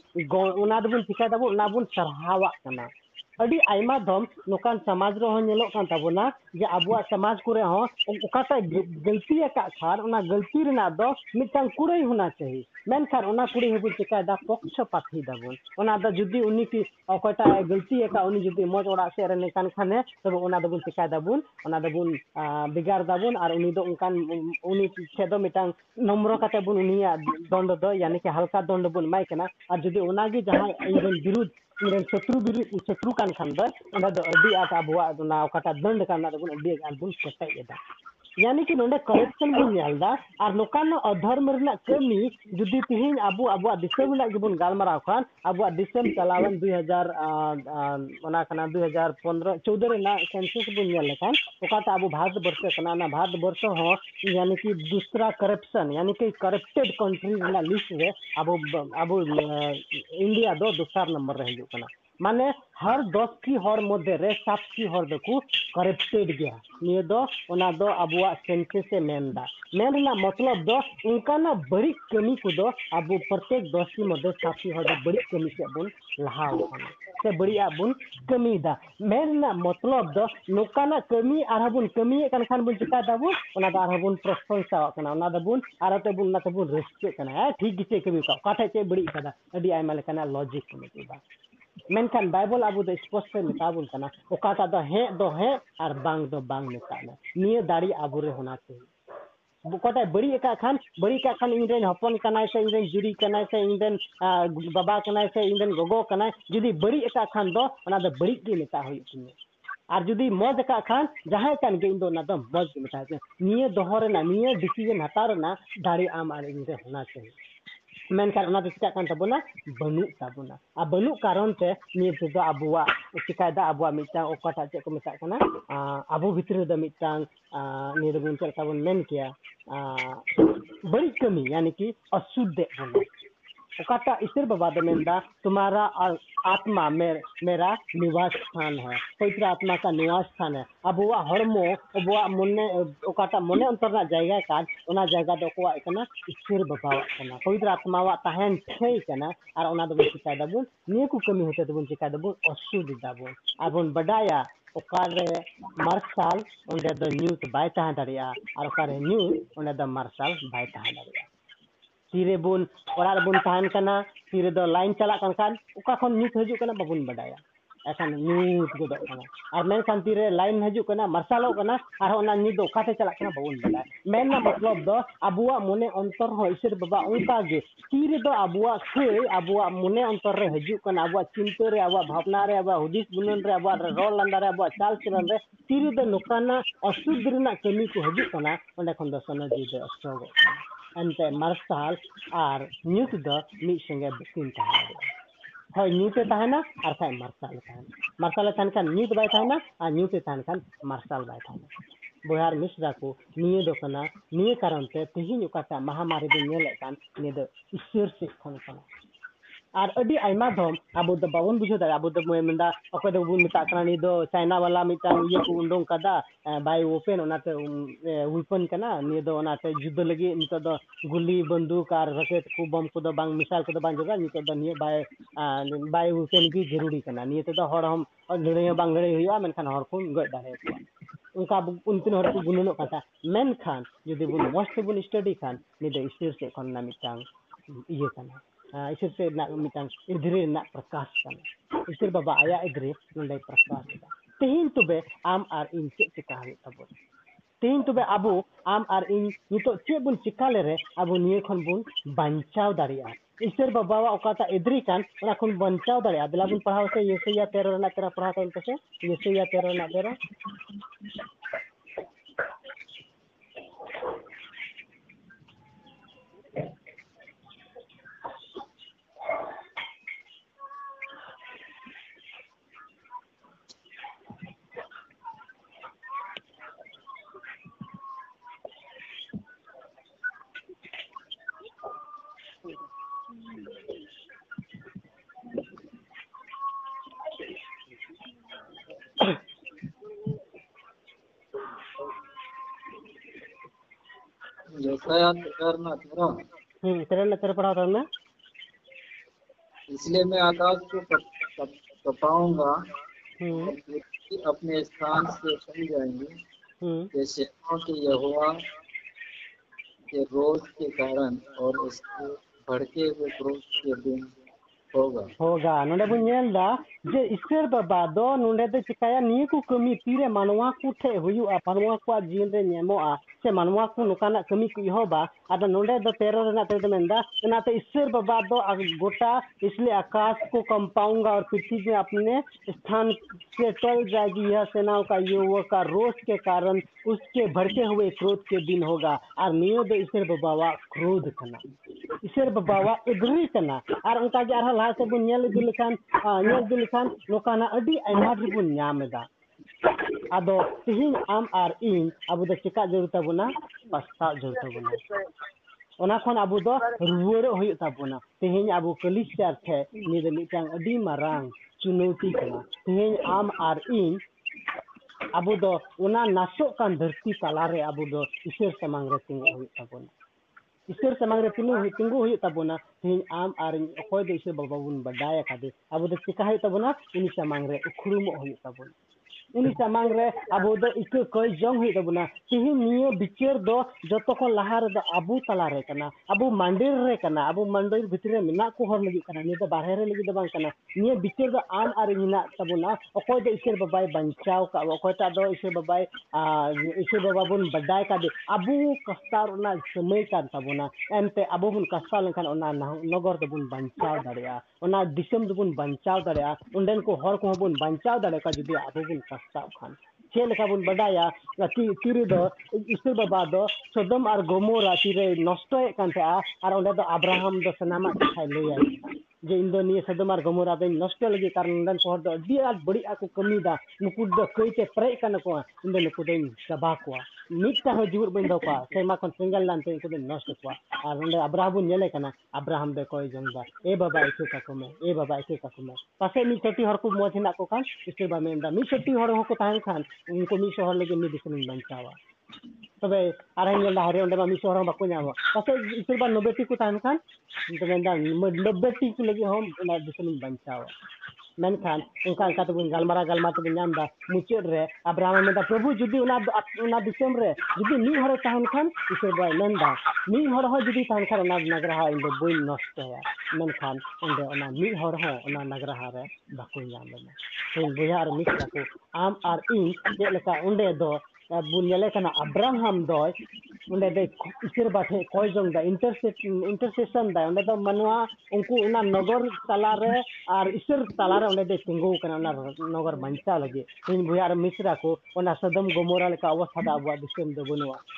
ओना बुन सरहावा कना ᱟᱹᱰᱤ ᱟᱭᱢᱟ ᱫᱚᱢ ᱱᱚᱝᱠᱟᱱ ᱥᱚᱢᱟᱡᱽ ᱨᱮᱦᱚᱸ ᱧᱮᱞᱚᱜ ᱠᱟᱱ ᱛᱟᱵᱚᱱᱟ ᱡᱮ ᱟᱵᱚᱣᱟᱜ ᱥᱚᱢᱟᱡᱽ ᱠᱚᱨᱮ ᱦᱚᱸ ᱚᱠᱟᱴᱟᱜ ᱜᱟᱹᱞᱛᱤ ᱟᱠᱟᱫ ᱠᱷᱟᱱ ᱚᱱᱟ ᱜᱟᱹᱞᱛᱤ ᱨᱮᱱᱟᱜ ᱫᱚ ᱢᱤᱫᱴᱟᱝ ᱠᱩᱲᱟᱹᱭ ᱦᱚᱱᱟ ᱪᱟᱹᱦᱤ ᱢᱮᱱᱠᱷᱟᱱ ᱚᱱᱟ ᱠᱩᱲᱟᱹᱭ ᱦᱚᱸᱵᱚᱱ ᱪᱮᱠᱟᱭᱫᱟ ᱯᱚᱠᱥᱚᱯᱟᱛᱤ ᱫᱟᱵᱚᱱ ᱚᱱᱟ ᱫᱚ ᱡᱩᱫᱤ ᱩᱱᱤ ᱚᱠᱚᱭᱴᱟᱜ ᱜᱟᱹᱞᱛᱤ ᱟᱠᱟᱫ ᱩᱱᱤ ᱡᱩᱫᱤ ᱢᱚᱡᱽ ᱚᱲᱟᱜ ᱥᱮᱫ ᱨᱮ ᱱᱮᱠᱟᱱ ᱠᱷᱟᱱᱮ ᱛᱚᱵᱮ ᱚᱱᱟ ᱫᱚᱵᱚᱱ ᱪᱮᱠᱟᱭ ᱫᱟᱵᱚᱱ ᱚᱱᱟ ᱫᱚᱵᱚᱱ ᱵᱷᱮᱜᱟᱨ ᱫᱟᱵᱚᱱ ᱟᱨ ᱩᱱᱤ ᱫᱚ ᱚᱱᱠᱟᱱ ᱩᱱᱤ ᱴᱷᱮᱡ ᱫᱚ ᱢᱤᱫᱴᱟᱝ ᱱᱚᱢᱨᱚ ᱠᱟᱛᱮ ᱵᱚᱱ ᱩᱱᱤᱭᱟᱜ ᱫᱚᱱᱰ ᱫᱚ ᱭᱟᱱᱤ ᱦᱟᱞᱠᱟ ᱫᱚᱱᱰ ᱵᱚᱱ ᱮᱢᱟᱭ ᱠᱟᱱᱟ ᱟᱨ ᱡᱩᱫᱤ ᱚᱱᱟᱜᱮ ᱡᱟᱦᱟᱸᱭ ᱤᱧ ᱨᱮᱱ ᱵᱤᱨᱩᱫᱽ ᱤᱧᱨᱮᱱ ᱥᱚᱛᱨᱩ ᱵᱤᱨᱩᱫ ᱥᱚᱛᱨᱩ ᱠᱟᱱ ᱠᱷᱟᱱ ᱫᱚ ᱚᱱᱟ ᱫᱚ ᱟᱹᱰᱤ ᱟᱸᱴ ᱟᱵᱚᱣᱟᱜ ᱚᱱᱟ ᱚᱠᱟᱴᱟᱜ ᱫᱚᱱᱰ ᱠᱟᱱ ᱚᱱᱟ ᱫᱚᱵᱚᱱ ᱟᱹᱰᱤ ᱟᱸᱴ ᱵᱚᱱ ᱠᱮᱴᱮᱡ ᱮᱫᱟ यानी कि नोंडे करप्शन बन नेलदा और नोकान अधर्म रना कमी, जुदी तिहिन अबु अबु दिसम रना गिबुन गालमाराव खान अबु दिसम चलावन 2000 ओना कना 2015 14 रना सेंसस बन नेल लेकान ओकाता अबु भारत वर्ष कना ना भारत वर्ष हो, यानी कि दूसरा करप्शन यानी कि करप्टेड कंट्री रना लिस्ट रे अबु अबु इंडिया दो दूसरा नंबर रह हिजुक कना माने हर दस की हर मध्य रे सात की हर दको करप्टेड गया। निये दो ओना दो, अबुआ सेंसेस से मेनदा मेन ना मतलब दो, उनका ना बड़ी कमी को दो, अब प्रत्येक दस की मध्य सात की हर बड़ी कमी से लहाव खाना से बड़ी बुन कमी दा। मेन ना मतलब दो, नोका ना कमी आर बुन कमी कन खान बुन चिका दाबु ओना दा आर बुन प्रशंसा कना। ओना दा बुन आर ते बुन ना ते बुन रस्के कना। ठीक गिचे कमी का? काठे चे बड़ी कदा। अडी आइमा लेकना लॉजिक को दा। ᱢᱮᱱᱠᱷᱟᱱ ᱵᱟᱭᱵᱚᱞ ᱟᱵᱚ ᱫᱚ ᱥᱯᱚᱥᱴᱚᱭ ᱢᱮᱛᱟᱵᱚᱱ ᱠᱟᱱᱟ ᱚᱠᱟᱴᱟᱜ ᱫᱚ ᱦᱮᱸ ᱫᱚ ᱦᱮᱸ ᱟᱨ ᱵᱟᱝ ᱫᱚ ᱵᱟᱝ ᱢᱮᱛᱟᱜ ᱢᱮ ᱱᱤᱭᱟᱹ ᱫᱟᱲᱮ ᱟᱵᱚ ᱨᱮ ᱦᱚᱱᱟ ᱪᱟᱹᱦᱤ ᱚᱠᱟᱴᱟᱜ ᱵᱟᱹᱲᱤᱡ ᱟᱠᱟᱫ ᱠᱷᱟᱱ ᱵᱟᱹᱲᱤᱡ ᱟᱠᱟᱫ ᱠᱷᱟᱱ ᱤᱧ ᱨᱮᱱ ᱦᱚᱯᱚᱱ ᱠᱟᱱᱟᱭ ᱥᱮ ᱤᱧ ᱨᱮᱱ ᱡᱩᱨᱤ ᱠᱟᱱᱟᱭ ᱥᱮ ᱤᱧ ᱨᱮᱱ ᱵᱟᱵᱟ ᱠᱟᱱᱟᱭ ᱥᱮ ᱤᱧ ᱨᱮᱱ ᱜᱚᱜᱚ ᱠᱟᱱᱟᱭ ᱡᱩᱫᱤ ᱵᱟᱹᱲᱤᱡ ᱟᱠᱟᱫ ᱠᱷᱟᱱ ᱫᱚ ᱚᱱᱟ ᱫᱚ ᱵᱟᱹᱲᱤᱡ ᱜᱮ ᱢᱮᱛᱟᱜ ᱦᱩᱭᱩᱜ ᱛᱤᱧᱟᱹ ᱟᱨ ᱡᱩᱫᱤ ᱢᱚᱡᱽ ᱟᱠᱟᱫ ᱠᱷᱟᱱ ᱡᱟᱦᱟᱸᱭ ᱠᱟᱱ ᱜᱮ ᱤᱧ ᱫᱚ ᱚᱱᱟ ᱫᱚ ᱢᱚᱡᱽ ᱜᱮ ᱢᱮᱛᱟᱭ ᱯᱮ ᱱᱤᱭᱟᱹ ᱫᱚᱦᱚ ᱨᱮᱱᱟᱜ ᱱᱤᱭᱟᱹ ᱰᱤᱥᱤᱡᱮᱱ ᱦᱟᱛᱟᱣ ᱨᱮᱱᱟᱜ ᱫᱟᱲᱮ ᱟᱢ ᱟᱨ ᱤᱧ ᱨᱮ ᱦᱚᱱᱟ ᱪᱟᱹᱦᱤ ᱟᱵᱚᱣᱟᱜ ᱪᱤᱠᱟᱹᱜ ᱫᱟ ᱟᱵᱚᱣᱟᱜ ᱥᱟᱱᱛᱟᱲ ᱥᱚᱢᱟᱡᱽ ᱨᱮ ᱟᱵᱚᱣᱟᱜ ᱢᱤᱫᱴᱟᱝ ᱟᱹᱰᱤ ᱢᱟᱨᱟᱝ ᱢᱤᱫᱴᱟᱝ ᱚᱠᱟᱴᱟᱜ ᱪᱚ ᱠᱟᱱ ᱛᱟᱵᱚᱱᱟ ᱵᱟᱹᱱᱩᱜ ᱛᱟᱵᱚᱱᱟ ᱟᱨ ᱵᱟᱹᱱᱩᱜ ᱠᱟᱨᱚᱱ ᱛᱮ ᱱᱤᱭᱟᱹ ᱠᱚᱫᱚ ᱟᱵᱚᱣᱟᱜ ᱪᱤᱠᱟᱹᱭᱫᱟ ᱟᱵᱚᱣᱟᱜ ᱢᱤᱫᱴᱟᱝ ᱚᱠᱟᱴᱟᱜ ᱪᱮᱫ ᱠᱚ ᱢᱮᱛᱟᱜ ᱠᱟᱱᱟ ᱟᱵᱚ ᱵᱷᱤᱛᱨᱤ ᱨᱮᱫᱚ ᱢᱤᱫᱴᱟᱝ ᱟᱹᱰᱤ ᱢᱟᱨᱟᱝ ᱢᱤᱫᱴᱟᱝ ᱵᱷᱟᱵᱽᱱᱟ ᱪᱤᱱᱛᱟᱹ ᱢᱮᱱᱟᱜ ᱛᱟᱵᱚᱱᱟ ᱡᱮ ᱟᱵᱚ ᱫᱚ ᱥᱟᱱᱛᱟᱲ ᱥᱚᱢᱟᱡᱽ ᱨᱮ ᱟᱵᱚ ᱫᱚ ᱪᱮᱫ ᱠᱟᱱ ᱛᱟᱵᱚᱱᱟ ᱟᱵᱚ ᱫᱚ ᱪᱮᱫ ᱠᱟᱱ ᱛᱟᱵᱚᱱᱟ ᱟᱵᱚ ᱫᱚ ᱪᱮᱫ ᱠᱟᱱ ᱛᱟᱵᱚᱱᱟ ᱢᱮᱱᱠᱮᱭᱟ ᱟᱨ ᱱᱤᱭᱟᱹ ᱠᱚᱫᱚ ᱟᱵᱚ ᱵᱷᱤᱛᱨᱤ ᱨᱮᱫᱚ ᱢᱤᱫᱴᱟᱝ ᱟᱹᱰᱤ ᱢᱟᱨᱟᱝ ᱢᱤᱫᱴᱟᱝ ᱵᱷᱟᱵᱽᱱᱟ ᱪᱤᱱᱛᱟᱹ ᱢᱮᱱᱟᱜ ᱛᱟᱵᱚᱱᱟ ᱡᱮ ᱟᱵᱚ ᱫᱚ ᱥᱟᱱᱛᱟᱲ ᱥᱚᱢᱟᱡᱽ ᱨᱮ ᱟᱵᱚ ᱫᱚ ᱪᱮᱫ ᱠᱟᱱ ᱛᱟᱵᱚᱱᱟ ᱢᱮᱱᱠᱮᱭᱟ ᱟᱨ ᱵᱟᱹᱲᱤᱡ ᱠᱟᱹᱢᱤ ᱡᱟᱱᱤ ᱠᱤ ᱚᱥᱩᱫᱮᱜ ᱵᱚᱱᱟ ᱟᱨ कथा इतिर्भवदमिंदा तुम्हारा आत्मा मेर, मेरा निवास स्थान है। पवित्र आत्मा का निवास स्थान है। अब वो हड़मो वो मुन्ने ओकाटा मने अंतर जगह का जैगा जगह दो को इतना स्थिर बकाव करना पवित्र आत्मा वा तहन छै करना और ओना को कमी होते दबो चिकाय दबो अशुद्ध दबो और बडाया ओकारे मार्शल न्यूज़ बाय तहन दरिया और ओकारे न्यूज़ मार्शल बाय तहन दरिया सीरे बन बन सीरे लाइन चलान खाना खुद हजन बाबन बाडा एखान नूद गदा तीन लाइन हजन मार्शालत अखाते चलान बाबन बाडा मैं मतलब अब मन अंतर ईश्वर बाबा उनका तीन अब अब मन अंतर हजन अब चिंतारे अब भावना अब हदीस बुनान अब रहा अब चाल चलान तीन नौकरान असुद कमी को हजन अंदर जीवे अस्त्र ᱮᱱᱛᱮ ᱢᱟᱨᱥᱟᱞ ᱟᱨ ᱧᱩᱛ ᱫᱚ ᱢᱤᱫ ᱥᱚᱸᱜᱮ ᱵᱟᱹᱠᱤᱱ ᱛᱟᱦᱮᱱᱟ ᱦᱳᱭ ᱧᱩᱛᱮ ᱛᱟᱦᱮᱱᱟ ᱟᱨ ᱠᱷᱟᱡ ᱢᱟᱨᱥᱟᱞᱮ ᱛᱟᱦᱮᱱᱟ ᱢᱟᱨᱥᱟᱞᱮ ᱛᱟᱦᱮᱱ ᱠᱷᱟᱱ ᱧᱩᱛ ᱵᱟᱭ ᱛᱟᱦᱮᱱᱟ ᱟᱨ ᱧᱩᱛᱮ ᱛᱟᱦᱮᱱ ᱠᱷᱟᱱ ᱢᱟᱨᱥᱟᱞ ᱵᱟᱭ ᱛᱟᱦᱮᱱᱟ ᱵᱚᱭᱦᱟᱨ ᱢᱤᱥᱨᱟ ᱠᱚ ᱱᱤᱭᱟᱹ ᱫᱚ ᱠᱟᱱᱟ ᱱᱤᱭᱟᱹ ᱠᱟᱨᱚᱱ ᱛᱮ ᱛᱮᱦᱮᱧ ᱚᱠᱟᱴᱟᱜ ᱢᱟᱦᱟᱢᱟᱨᱤ ᱵᱚᱱ ᱧᱮᱞᱮᱫ ᱠᱟᱱ ᱱᱤᱭᱟᱹ ᱫᱚ ᱤᱥᱥᱚᱨ ᱥᱮᱫ ᱠᱷᱚᱱ ᱠᱟᱱᱟ और बुझो बुन मिता कना नि दो चाइना वाला मिता ये को बाय ओपन ओनाते वेपन कना नि दो ओनाते युद्ध लगी नितो दो गुली बंदूक और रॉकेट को बम मिसाइल को दो बांग जोगा नितो दो नि बाय बाय वेपन भी ज़रूरी तो लड़ाई लड़ाई दाड़े उनका कथा मेनखान यदि बुन मस्त बुन स्टडी खान नि दो स्टेर से खन ना मितांग इये कना ईश्वर से मिटान इधरे प्रकाश कना ईश्वर बाबा आया इधरे प्रकाश दा तेहिन तुबे आम आर इन चेक तबो तेहिन तुबे आबो आम आर इन नितो चेक बुन चिका लेरे आबो निये खन बुन बांचाव दाड़िया ईश्वर बाबा ओकाता इधरी दाड़िया दिला बुन पढ़ाव से येसैया 13 ना 13 पढ़ाव तन से येसैया 13 ना 13 यशाया करना तेरा तेरे पढ़ा था मैं। इसलिए मैं आकाश को हम्म। अपने स्थान से चल जाएँगे। हम्म। कि सेनाओं के यहोवा के रोज के कारण और उसके भड़के हुए क्रोध के दिन होगा। होगा। नोंडे बन जे ईश्वर बाबा दो नोंडे दे चिकाया निये को कमी तीरे मानवा को ठे हुयुआ मानवा को जीवन रे नेमोआ से मानवा को नुकाना कमी को इहोबा आदा नोंडे दो तेरो रना ते मेंदा इनाते ईश्वर बाबा दो गोटा इसलिए आकाश को कंपाऊंगा और पृथ्वी में अपने स्थान से टल जाएगी यह सेनाओं का युवक का रोष के कारण उसके भड़के हुए क्रोध के दिन होगा और नियो दो ईश्वर बाबा क्रोध करना ईश्वर बाबा एग्री करना और उनका के आरहा लहा से बुन नेल इदि लेखान नेल इदि लेखान नुकाना अडी आयमा बुन ᱧᱟᱢ ᱮᱫᱟ Ado tihin am ar in abu da cika jor ta buna pasta jor ta buna. Ona kon abu do ruwer hoy ta buna. Tihin abu kelister ke ni de mitang adi marang chunuti kana. Tihin am ar in abu do una nasok kan dirti talare abu do isir samang reting hoy ta buna. Isir samang reting hoy tinggu hoy ta buna. Tihin am ar in koy de isir babun badaya kade. Abu da cika hoy ta buna ini samang re ukhrum hoy. उन्नीस मांग रे अब इको कई जंग हुई तबना तेह निये बिचार दो जो तो को लहा रे अब तला रे कना अब मंदिर रे कना अब मंदिर भितरे मिना को हर लगी कना निये तो बाहर रे लगी दबा कना निये बिचार दो आम आरे हिना तबना ओकोय दे ईश्वर बाबाई बंचाओ का ओकोय ता दो ईश्वर बाबाई आ ईश्वर बाबा बुन बड्डाय का दे अब कस्तार ना समय कान तबना एम पे अब बुन कस्तार लखन ओना नगर दबुन बंचाओ दरिया ओना दिसम दबुन बंचाओ दरिया उंडन को हर को बुन बंचाओ दरिया का जदी अब बुन कस्तार ᱠᱷᱟᱱ ᱪᱮᱫ ᱞᱮᱠᱟ ᱵᱚᱱ ᱵᱟᱰᱟᱭᱟ ᱛᱤᱨᱮ ᱫᱚ ᱤᱥᱩ ᱵᱟᱵᱟ ᱫᱚ ᱥᱚᱫᱚᱢ ᱟᱨ ᱜᱚᱢᱚᱨᱟ ᱛᱤᱨᱮ ᱱᱚᱥᱴᱚᱭᱮᱫ ᱠᱟᱱ ᱛᱟᱦᱮᱸᱜᱼᱟ ᱟᱨ ᱚᱸᱰᱮ ᱫᱚ ᱟᱵᱨᱟᱦᱟᱢ ᱫᱚ ᱥᱟᱱᱟᱢᱟᱜ ᱠᱟᱛᱷᱟᱭ ᱞᱟᱹᱭᱟᱭ ᱡᱮ ᱤᱧ ᱫᱚ ᱱᱤᱭᱟᱹ ᱥᱟᱫᱚᱢᱟᱨ ᱜᱚᱢᱚᱨᱟ ᱫᱚᱧ ᱱᱚᱥᱴᱚ ᱞᱟᱹᱜᱤᱫ ᱠᱟᱨᱚᱱ ᱱᱚᱸᱰᱮᱱ ᱥᱚᱦᱚᱨ ᱫᱚ ᱟᱹᱰᱤ ᱟᱸᱴ ᱵᱟᱹᱲᱤᱡ ᱟᱜ ᱠᱚ ᱠᱟᱹᱢᱤᱭᱮᱫᱟ ᱱᱩᱠᱩ ᱫᱚ ᱠᱟᱹᱭᱛᱮ ᱯᱮᱨᱮᱡ ᱠᱟᱱᱟ ᱠᱚ ᱤᱧ ᱫᱚ ᱱᱩᱠᱩ ᱫᱚᱧ ᱪᱟᱵᱟ ᱠᱚᱣᱟ ᱢᱤᱫᱴᱟᱝ ᱦᱚᱸ ᱡᱤᱣᱮᱫ ᱵᱟᱹᱧ ᱫᱚᱦᱚ ᱠᱚᱣᱟ ᱥᱮᱨᱢᱟ ᱠᱷᱚᱱ ᱥᱮᱸᱜᱮᱞ ᱞᱟᱱᱛᱮ ᱩᱱᱠᱩ ᱫᱚᱧ ᱱᱚᱥᱴᱚ ᱠᱚᱣᱟ ᱟᱨ ᱱᱚᱸᱰᱮ ᱟᱵᱨᱟᱦᱟᱢ ᱵᱚᱱ ᱧᱮᱞᱮ ᱠᱟᱱᱟ ᱟᱵᱨᱟᱦᱟᱢ ᱫᱚ ᱠᱚᱭ ᱡᱚᱝ ᱫᱟ ᱮ ᱵᱟᱵᱟ ᱤᱠᱟᱹ ᱠᱟᱠᱚ ᱢᱮ ᱮ ᱵᱟᱵᱟ ᱤᱠᱟᱹ ᱠᱟᱠᱚ ᱢᱮ ᱯᱟᱥᱮ ᱢᱤᱫ ᱪᱷᱟᱹᱴᱤ ᱦᱚᱲ ᱠᱚ ᱢᱚᱡᱽ ᱦᱮᱱᱟᱜ ᱠᱚ ᱠᱷᱟᱱ ᱤᱥᱴᱮᱵᱟ ᱢᱮᱱᱫᱟ ᱢᱤᱫ ᱪᱷᱟᱹᱴᱤ ᱦᱚᱲ ᱦᱚᱸᱠᱚ ᱛᱟᱦᱮᱱ ᱠᱷᱟᱱ ᱩᱱᱠᱩ ᱢᱤᱫ ᱥᱚ ᱦᱚᱲ ᱞᱟᱹᱜᱤᱫ ᱢᱤᱫ ᱫᱤᱥᱚᱢᱤᱧ ᱵᱟᱧᱪᱟᱣᱟ तब आर मिसोर इस बार नब्बे को तब नब्बे टीक बचावन उनका उनका गलमारा गलमा तब मुचाद रे ब्राह्मण प्रभु जुदी जुदी मिहन खान इस बार जुदी बी नष्ट नष्टान अना नगरह बाको बुझा मिस आम और इन चलता उन्े बुन लेखना अब्राहम दो उन्हें दे इसर इंटरसेशन इंटरसेशन उनको नगर तलारे और इसर तलारे उन्हें नगर बचा लगे इन भुयार मिश्रा को सदम गोमोरा अवस्था अब बनू दिसम दे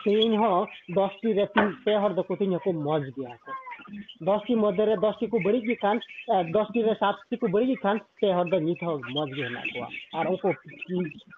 तीन हो दोस्ती रे तीन पे हर को मज गया है दसटी मध्येर दसटीको बढी खान दसटी र सातटीको बढी खान तेहर द नित हो मजगी होना को और उनको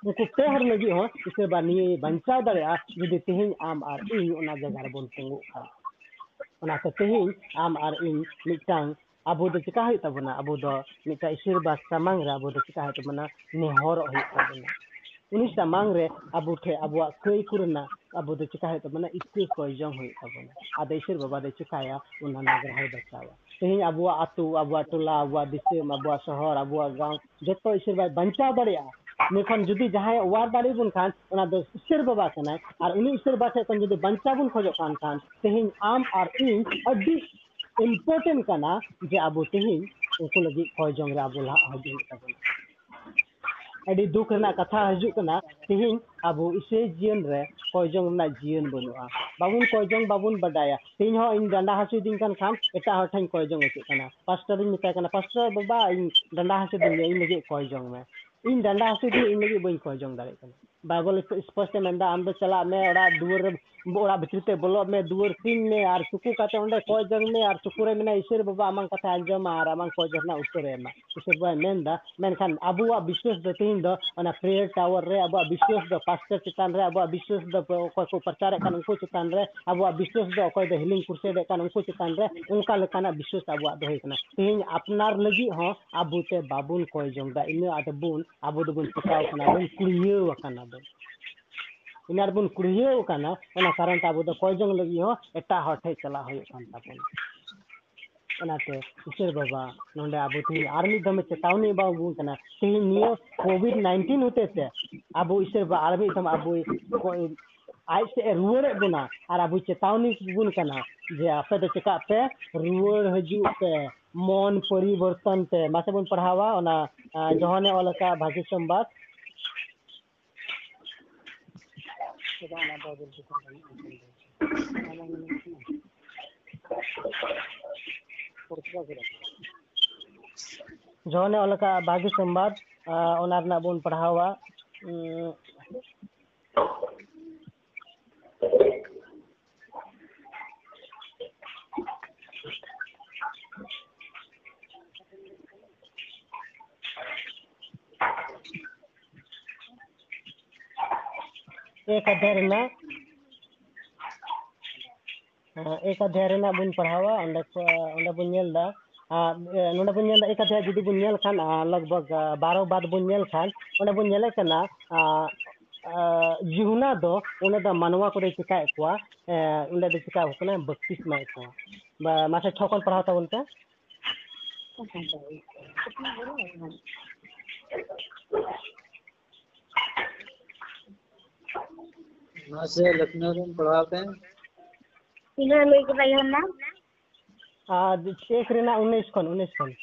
उनको तेहर लगी हो इसे बानी बंचा दरे आ जुदि तेहिं आम आर इन जगह बन संगो खा तेहिं आम आर इन मिटांग अब दो चिका तबना अब दो मिटा ईश्वर बास सामांग चिका तबना नेहर होई तबना उन्हीं सा मांग रे अब उठे अब वा कोई कुरना अब उधर चिका है तो मना इतने कोई जम हुई अब ना आदेशर बाबा दे चिका या उन्हें नगर है बचावा तेहीं अब वा आतु अब वा टोला अब वा दिस्म अब वा शहर अब वा गाँव जत्तो इसे भाई बंचा बढ़िया ᱢᱮᱱᱠᱷᱟᱱ ᱡᱩᱫᱤ ᱡᱟᱦᱟᱸᱭ ᱚᱣᱟᱨ ᱫᱟᱲᱮ ᱵᱚᱱ ᱠᱷᱟᱱ ᱚᱱᱟ ᱫᱚ ᱤᱥᱥᱚᱨ ᱵᱟᱵᱟ ᱠᱟᱱᱟᱭ ᱟᱨ ᱩᱱᱤ ᱤᱥᱥᱚᱨ ᱵᱟᱵᱟ ᱴᱷᱮᱱ ᱠᱷᱚᱱ ᱡᱩᱫᱤ ᱵᱟᱧᱪᱟᱣ ᱵᱚᱱ ᱠᱷᱚᱡᱚᱜ ᱠᱟᱱ ᱠᱷᱟᱱ ᱛᱮᱦᱮᱧ ᱟᱢ ᱟᱨ ᱤᱧ ᱟᱹᱰᱤ ᱤᱢᱯᱚᱨᱴᱮᱱᱴ ᱠᱟᱱᱟ ᱡᱮ ᱟᱵᱚ ᱛᱮᱦᱮᱧ ᱩᱱᱠᱩ ᱞᱟᱹᱜᱤᱫ ᱠᱚᱭ ᱡᱚᱝ ᱨᱮ ᱟᱵᱚ ᱞᱟᱦᱟ ᱦᱤᱡᱩᱜ ᱛᱟᱵᱚᱱᱟ अड़ी दुख ना कथा हजना तेहन अब इसे जीवन रे कयजों जीवन बनूगा बाबुन कयजों बाबुन बडाया इन डंडा हासु खान एटा हठान कयजों हचु कना पास्टर इन पास्टर बाबा इन डंडा हासु दिन इन लगे कयजों में इन डांडा हासु दिन इन लगे बई कयजों दारे कना स्पष्ट में आम चला मैं ओड़ा ᱚᱲᱟᱜ ᱵᱷᱤᱛᱨᱤ ᱛᱮ ᱵᱚᱞᱚᱜ ᱢᱮ ᱫᱩᱣᱟᱹᱨ ᱥᱤᱧ ᱢᱮ ᱟᱨ ᱪᱩᱠᱩ ᱠᱟᱛᱮ ᱚᱸᱰᱮ ᱠᱚᱭ ᱡᱚᱝ ᱢᱮ ᱟᱨ ᱪᱩᱠᱩ ᱨᱮ ᱢᱮᱱᱟᱭ ᱤᱥᱟᱹᱨ ᱵᱟᱵᱟ ᱟᱢᱟᱝ ᱠᱟᱛᱷᱟ ᱟᱸᱡᱚᱢᱟ ᱟᱨ ᱟᱢᱟᱝ ᱠᱚᱭ ᱨᱮᱱᱟᱜ ᱩᱛᱟᱹᱨᱮ ᱮᱢᱟ ᱤᱥᱟᱹᱨ ᱵᱟᱵᱟᱭ ᱢᱮᱱᱫᱟ ᱢᱮᱱᱠᱷᱟᱱ ᱟᱵᱚᱣᱟᱜ ᱵᱤᱥᱥᱟᱹᱥ ᱫᱚ ᱛᱤᱦᱤᱧ ᱫᱚ ᱚᱱᱟ ᱯᱨᱮᱭᱟᱨ ᱴᱟᱣᱟᱨ ᱨᱮ ᱟᱵᱚᱣᱟᱜ ᱵᱤᱥᱥᱟᱹᱥ ᱫᱚ ᱯᱟᱥᱴᱟᱨ ᱪᱮᱛᱟᱱ ᱨᱮ ᱟᱵᱚᱣᱟᱜ ᱵᱤᱥᱥᱟᱹᱥ ᱫᱚ ᱚᱠᱚᱭ ᱠᱚ ᱯᱨᱚᱪᱟᱨᱮᱫ ᱠᱟᱱ ᱩᱱᱠᱩ ᱪᱮᱛᱟᱱ ᱨᱮ ᱟᱵᱚᱣᱟᱜ ᱵᱤᱥᱥᱟᱹᱥ ᱫᱚ ᱚᱠᱚᱭ ᱫᱚ ᱦᱤᱞᱤᱝ ᱠᱩᱨᱥᱮᱰᱮᱫ ᱠᱟᱱ ᱩᱱᱠᱩ ᱪᱮᱛᱟᱱ ᱨᱮ ᱚᱱᱠᱟ ᱞᱮᱠᱟᱱᱟᱜ ᱵᱤᱥᱥᱟᱹᱥ ᱟᱵᱚᱣᱟᱜ ᱫᱚ ᱦᱩᱭ ᱠᱟᱱᱟ ᱛᱤᱦᱤᱧ ᱟᱯᱱᱟᱨ ᱞᱟᱹᱜᱤᱫ ᱦᱚᱸ ᱟᱵᱚ ᱛᱮ ᱵᱟᱵᱚᱱ ᱠᱚᱭ ᱡᱚᱝ ᱫᱟ ᱤᱱᱟᱹ ᱟᱫᱚ ᱵᱚᱱ ᱟᱵᱚ ᱫᱚᱵᱚᱱ ᱪᱮᱠᱟᱣ ᱠᱟᱱᱟ ᱵᱚᱱ ᱠᱩᱲᱭᱟᱹᱣ ᱟᱠᱟᱱᱟ ᱵᱚᱱ ᱤᱱᱟᱨ ᱵᱚᱱ ᱠᱩᱲᱦᱤᱭᱟᱹᱣ ᱠᱟᱱᱟ ᱚᱱᱟ ᱠᱟᱨᱚᱱ ᱛᱮ ᱟᱵᱚ ᱫᱚ ᱠᱚᱭ ᱡᱚᱝ ᱞᱟᱹᱜᱤᱫ ᱦᱚᱸ ᱮᱴᱟᱜ ᱦᱚᱲ ᱴᱷᱮᱡ ᱪᱟᱞᱟᱜ ᱦᱩᱭᱩᱜ ᱠᱟᱱ ᱛᱟᱵᱚᱱᱟ ᱚᱱᱟᱛᱮ ᱤᱥᱟᱹᱨ ᱵᱟᱵᱟ ᱱᱚᱰᱮ ᱟᱵᱚ ᱛᱮᱦᱮᱧ ᱟᱨ ᱢᱤᱫ ᱫᱷᱟᱣ ᱪᱮᱛᱟᱣᱱᱤ ᱮᱢᱟᱵᱚᱱ ᱠᱟᱱᱟ ᱛᱮᱦᱮᱧ ᱱᱤᱭᱟᱹ ᱠᱳᱵᱤᱰ ᱱᱟᱭᱤᱱᱴᱤᱱ ᱦᱚᱛᱮᱛᱮ ᱟᱵᱚ ᱤᱥᱟᱹᱨ ᱵᱟᱵᱟ ᱟᱨ ᱢᱤᱫ ᱫᱷᱟᱣ ᱟᱵᱚ ᱟᱡ ᱥᱮᱫ ᱮ ᱨᱩᱣᱟᱹᱲᱮᱫ ᱵᱚᱱᱟ ᱟᱨ ᱟᱵᱚ ᱪᱮᱛᱟᱣᱱᱤ ᱵᱚᱱ ᱠᱟᱱᱟ ᱡᱮ ᱟᱯᱮ ᱫᱚ ᱪᱮᱠᱟᱜ ᱯᱮ ᱨᱩᱣᱟᱹᱲ ᱦᱤᱡᱩᱜ ᱯᱮ ᱢᱚᱱ ᱯᱚᱨᱤᱵᱚᱨᱛᱚᱱ ᱯᱮ ᱢᱟᱥᱮ ᱵᱚᱱ ᱯᱟᱲᱦᱟᱣᱟ ᱚᱱᱟ ᱡᱚᱦᱚᱱᱮ ᱚᱞ ᱟᱠᱟᱫ ᱵᱷᱟᱜᱤ ᱥᱚᱢᱵᱟᱫ ᱚᱱᱟ ᱫᱚ ᱡᱚᱞᱫᱤ ᱠᱷᱚᱱ ᱵᱟᱹᱱᱩᱜᱼᱟ ᱡᱚᱦᱚᱱᱮ ᱚᱞ ᱟᱠᱟᱫ ᱵᱷᱟᱜᱤ ᱥᱚᱢᱵᱟᱫ ᱚᱱᱟ ᱨᱮᱱᱟᱜ ᱵᱚᱱ ᱯᱟᱲᱦᱟᱣᱟ एक अध्याय रना एक अध्याय बुन पढ़ावा, अंडे बुन दा। नोंडे बुन एक अध्याय जुदी बुन खान लगभग बारह बाद बुन खान। ओंडे बुन कना यूहना दो मानवा को चिका एकवा ओंडे दो चिका होकना बत्तीस मा एकवा मासे छकन पढ़ाव ता बोलते वहाँ से लखनऊ में पढ़ाते हैं। तीनों लेके भाई ना? आज एक रेना उन्नीस खन उन्नीस खन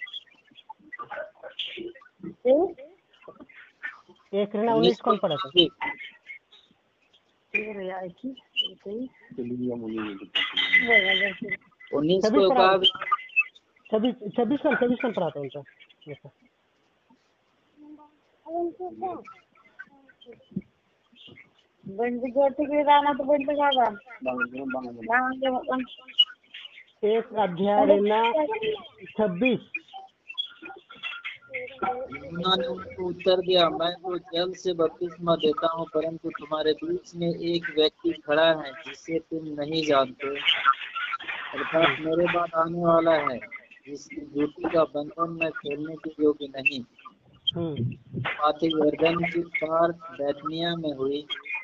एक रेना उन्नीस खन पढ़ा था? उन्नीस सभी को पढ़ा छब्बीस छब्बीस खन छब्बीस उनका जैसा बंद करते के राना तो बंद जागा एक अध्याय रेना छब्बीस उन्होंने उनको उत्तर दिया मैं तो जल से बपतिस्मा देता हूँ परंतु तुम्हारे बीच में एक व्यक्ति खड़ा है जिसे तुम नहीं जानते अर्थात मेरे बाद आने वाला है जिसकी ड्यूटी का बंधन मैं खेलने के योग्य नहीं बातें यर्दन की पार बैतनिया में हुई।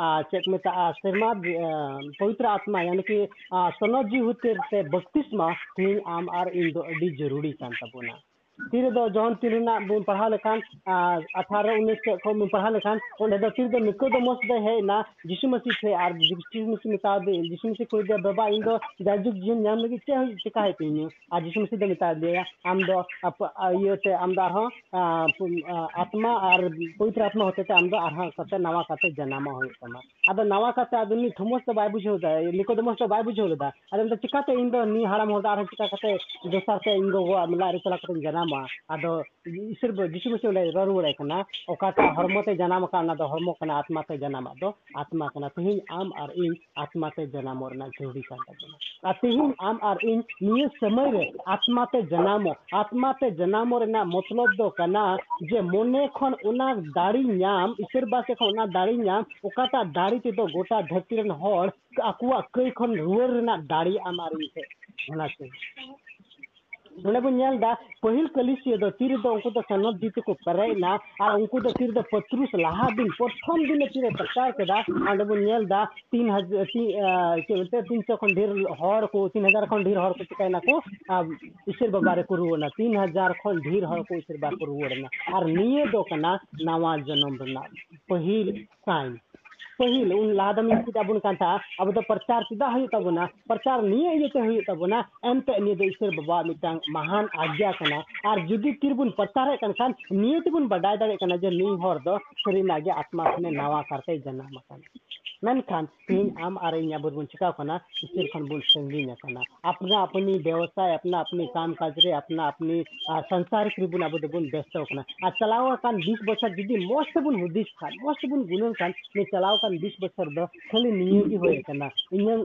चेक मेता शर्मा पवित्र आत्मा, यानी कि सनद जी से ते बत्तीसमा तीन आम आर इन दो ज़रूरी कान तबोना तीर दो जौन तीर ना बुन पढ़ा लेखान अठारह उन्नीस को बुन पढ़ा लेखान दो निको दो मस दे है ना जिसु थे आर जिसु मसीह को दे बाबा इन दो जाजुक जीवन नाम लगी चे चिका है तीन आ जिसु मसीह दे मेता दे आम आत्मा आर पवित्र आत्मा ते कते नवा कते जनामा हो तमा अदो नवा कते आदमी थमस तो बाय बुझो दा निको दो मस तो बाय बुझो दा अदम तो चिकाते इन दो नी हाराम होदा आर चिका कते दोसर ते इन दो मिला रे चला कते जनामा ᱟᱫᱚ ᱤᱥᱚᱨ ᱵᱚ ᱡᱤᱥᱩ ᱢᱟᱥᱮ ᱚᱸᱰᱮ ᱨᱚᱲ ᱨᱩᱣᱟᱹᱲᱟᱭ ᱠᱟᱱᱟ ᱚᱠᱟᱴᱟᱜ ᱦᱚᱲᱢᱚ ᱛᱮ ᱡᱟᱱᱟᱢ ᱟᱠᱟᱱ ᱚᱱᱟ ᱫᱚ ᱦᱚᱲᱢᱚ ᱠᱟᱱᱟ ᱟᱛᱢᱟ ᱛᱮ ᱡᱟᱱᱟᱢᱟᱜ ᱫᱚ ᱟᱛᱢᱟ ᱠᱟᱱᱟ ᱛᱮᱦᱮᱧ ᱟᱢ ᱟᱨ ᱤᱧ ᱟᱛᱢᱟ ᱛᱮ ᱡᱟᱱᱟᱢᱚᱜ ᱨᱮᱱᱟᱜ ᱡᱟᱹᱨᱩᱲᱤ ᱠᱟᱱ ᱛᱟᱵᱚᱱᱟ ᱟᱨ ᱛᱮᱦᱮᱧ ᱟᱢ ᱟᱨ ᱤᱧ ᱱᱤᱭᱟᱹ ᱥᱚᱢᱚᱭ ᱨᱮ ᱟᱛᱢᱟ ᱛᱮ ᱡᱟᱱᱟᱢᱚᱜ ᱟᱛᱢᱟ ᱛᱮ ᱡᱟᱱᱟᱢᱚᱜ ᱨᱮᱱᱟᱜ ᱢᱚᱛᱞᱚᱵ ᱫᱚ ᱠᱟᱱᱟ ᱡᱮ ᱢᱚᱱᱮ ᱠᱷᱚᱱ ᱚᱱᱟ ᱫᱟᱲᱮ ᱧᱟᱢ ᱤᱥᱚᱨ ᱵᱟᱥᱮ ᱠᱷᱚᱱ ᱚᱱᱟ ᱫᱟᱲᱮ ᱧᱟᱢ ᱚᱠᱟᱴᱟᱜ ᱫᱟᱲᱮ दाड़ी तो गोटा धरती कई खन रुआर दाड़ी आमारी से पहल कलिसिया तीर उनको सनद दी तक पेरेना और तीर पत्रुस लहा दिन प्रथम दिन तीन प्रचार के तीन हज़ार तीन सौ ढेर को तीन हज़ार ढेर को चेकना को ईश्वर बाबारे को रुआना तीन हज़ार ढेर को ईश्वर बाबा को रुआना और नवा जन्म पहल साइन पहिल उन लादम इनकी ताबुन कांता। अब तो प्रचार हुई तबुना प्रचार निये ये ते एमते ईश्वर बाबा मिटांग महान आज्ञा कर और जुदी तिरबुन प्रचार कन खान निये तिबुन बडाय दाड़े कना जे नी सरीनागे आत्मा नवा करते जन्म मेनखान तीन आम am arenya बुन चिका खना स्थिर खन बुन संगी न खना अपना अपनी व्यवसाय अपना अपनी काम काज रे अपना अपनी संसार के बुन अब बुन व्यस्त होना आ चलाओ कान 20 बछर दीदी मस्त बुन हुदिस खान मस्त बुन गुनन खान ने चलाओ कान 20 खाली नियोगी होना इन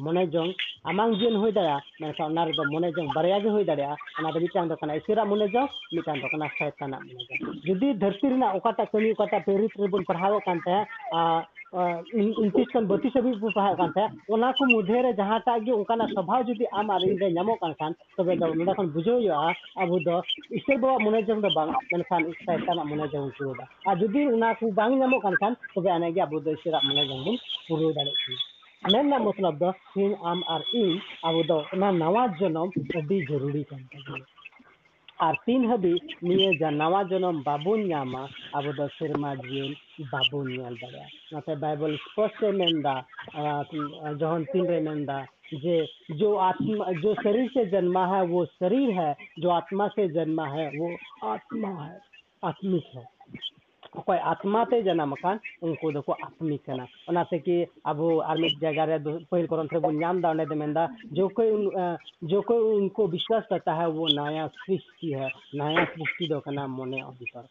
मन जंग आमा जीन हो दाया मन जंग बारे के हो दाया इसी मन जंग मिटन सैतान जुदी धरती कमी पेरित बन पढ़ाओं इंटिशन बती सभी पढ़ा को मुदे जहाँटे स्वभाव जुदी आम आम खान तब बुझे अब ईश्वर बाबा मन जंग सैतान मन जंग पुरोदा जुदी खान तब आने अब ईश्वर मन जंग दाड़ी मेरा मतलब दो आम और इन अब नवा जनम तो अभी ज़रूरी और तीन हम नवा जनम बाबा अब से जीवन बाबा दाते बैबल स्पष्ट मेरा जहन तीनरे जे, जो आत्मा, जो शरीर से जन्मा है, वो शरीर है, जो आत्मा से जन्मा है, वो आत्मा है, आत्मिक है। ᱚᱠᱚᱭ ᱟᱛᱢᱟᱛᱮ ᱡᱟᱱᱟᱢ ᱟᱠᱟᱱ ᱩᱱᱠᱩ ᱫᱚᱠᱚ आत्मिक ᱠᱟᱱᱟ ᱚᱱᱟᱛᱮ ᱠᱤ ᱟᱵᱚ ᱟᱨ ᱢᱤᱫ ᱡᱟᱭᱜᱟ ᱨᱮ ᱯᱟᱹᱦᱤᱞ ᱠᱚᱨᱚᱱ ᱨᱮ ᱵᱚᱱ ᱧᱟᱢ दा ᱚᱸᱰᱮ ᱫᱚ ᱢᱮᱱᱫᱟ जो कोई जो कोई उनको विश्वास करता है वो नया सृष्टि है नया सृष्टि दो kana mone अंतर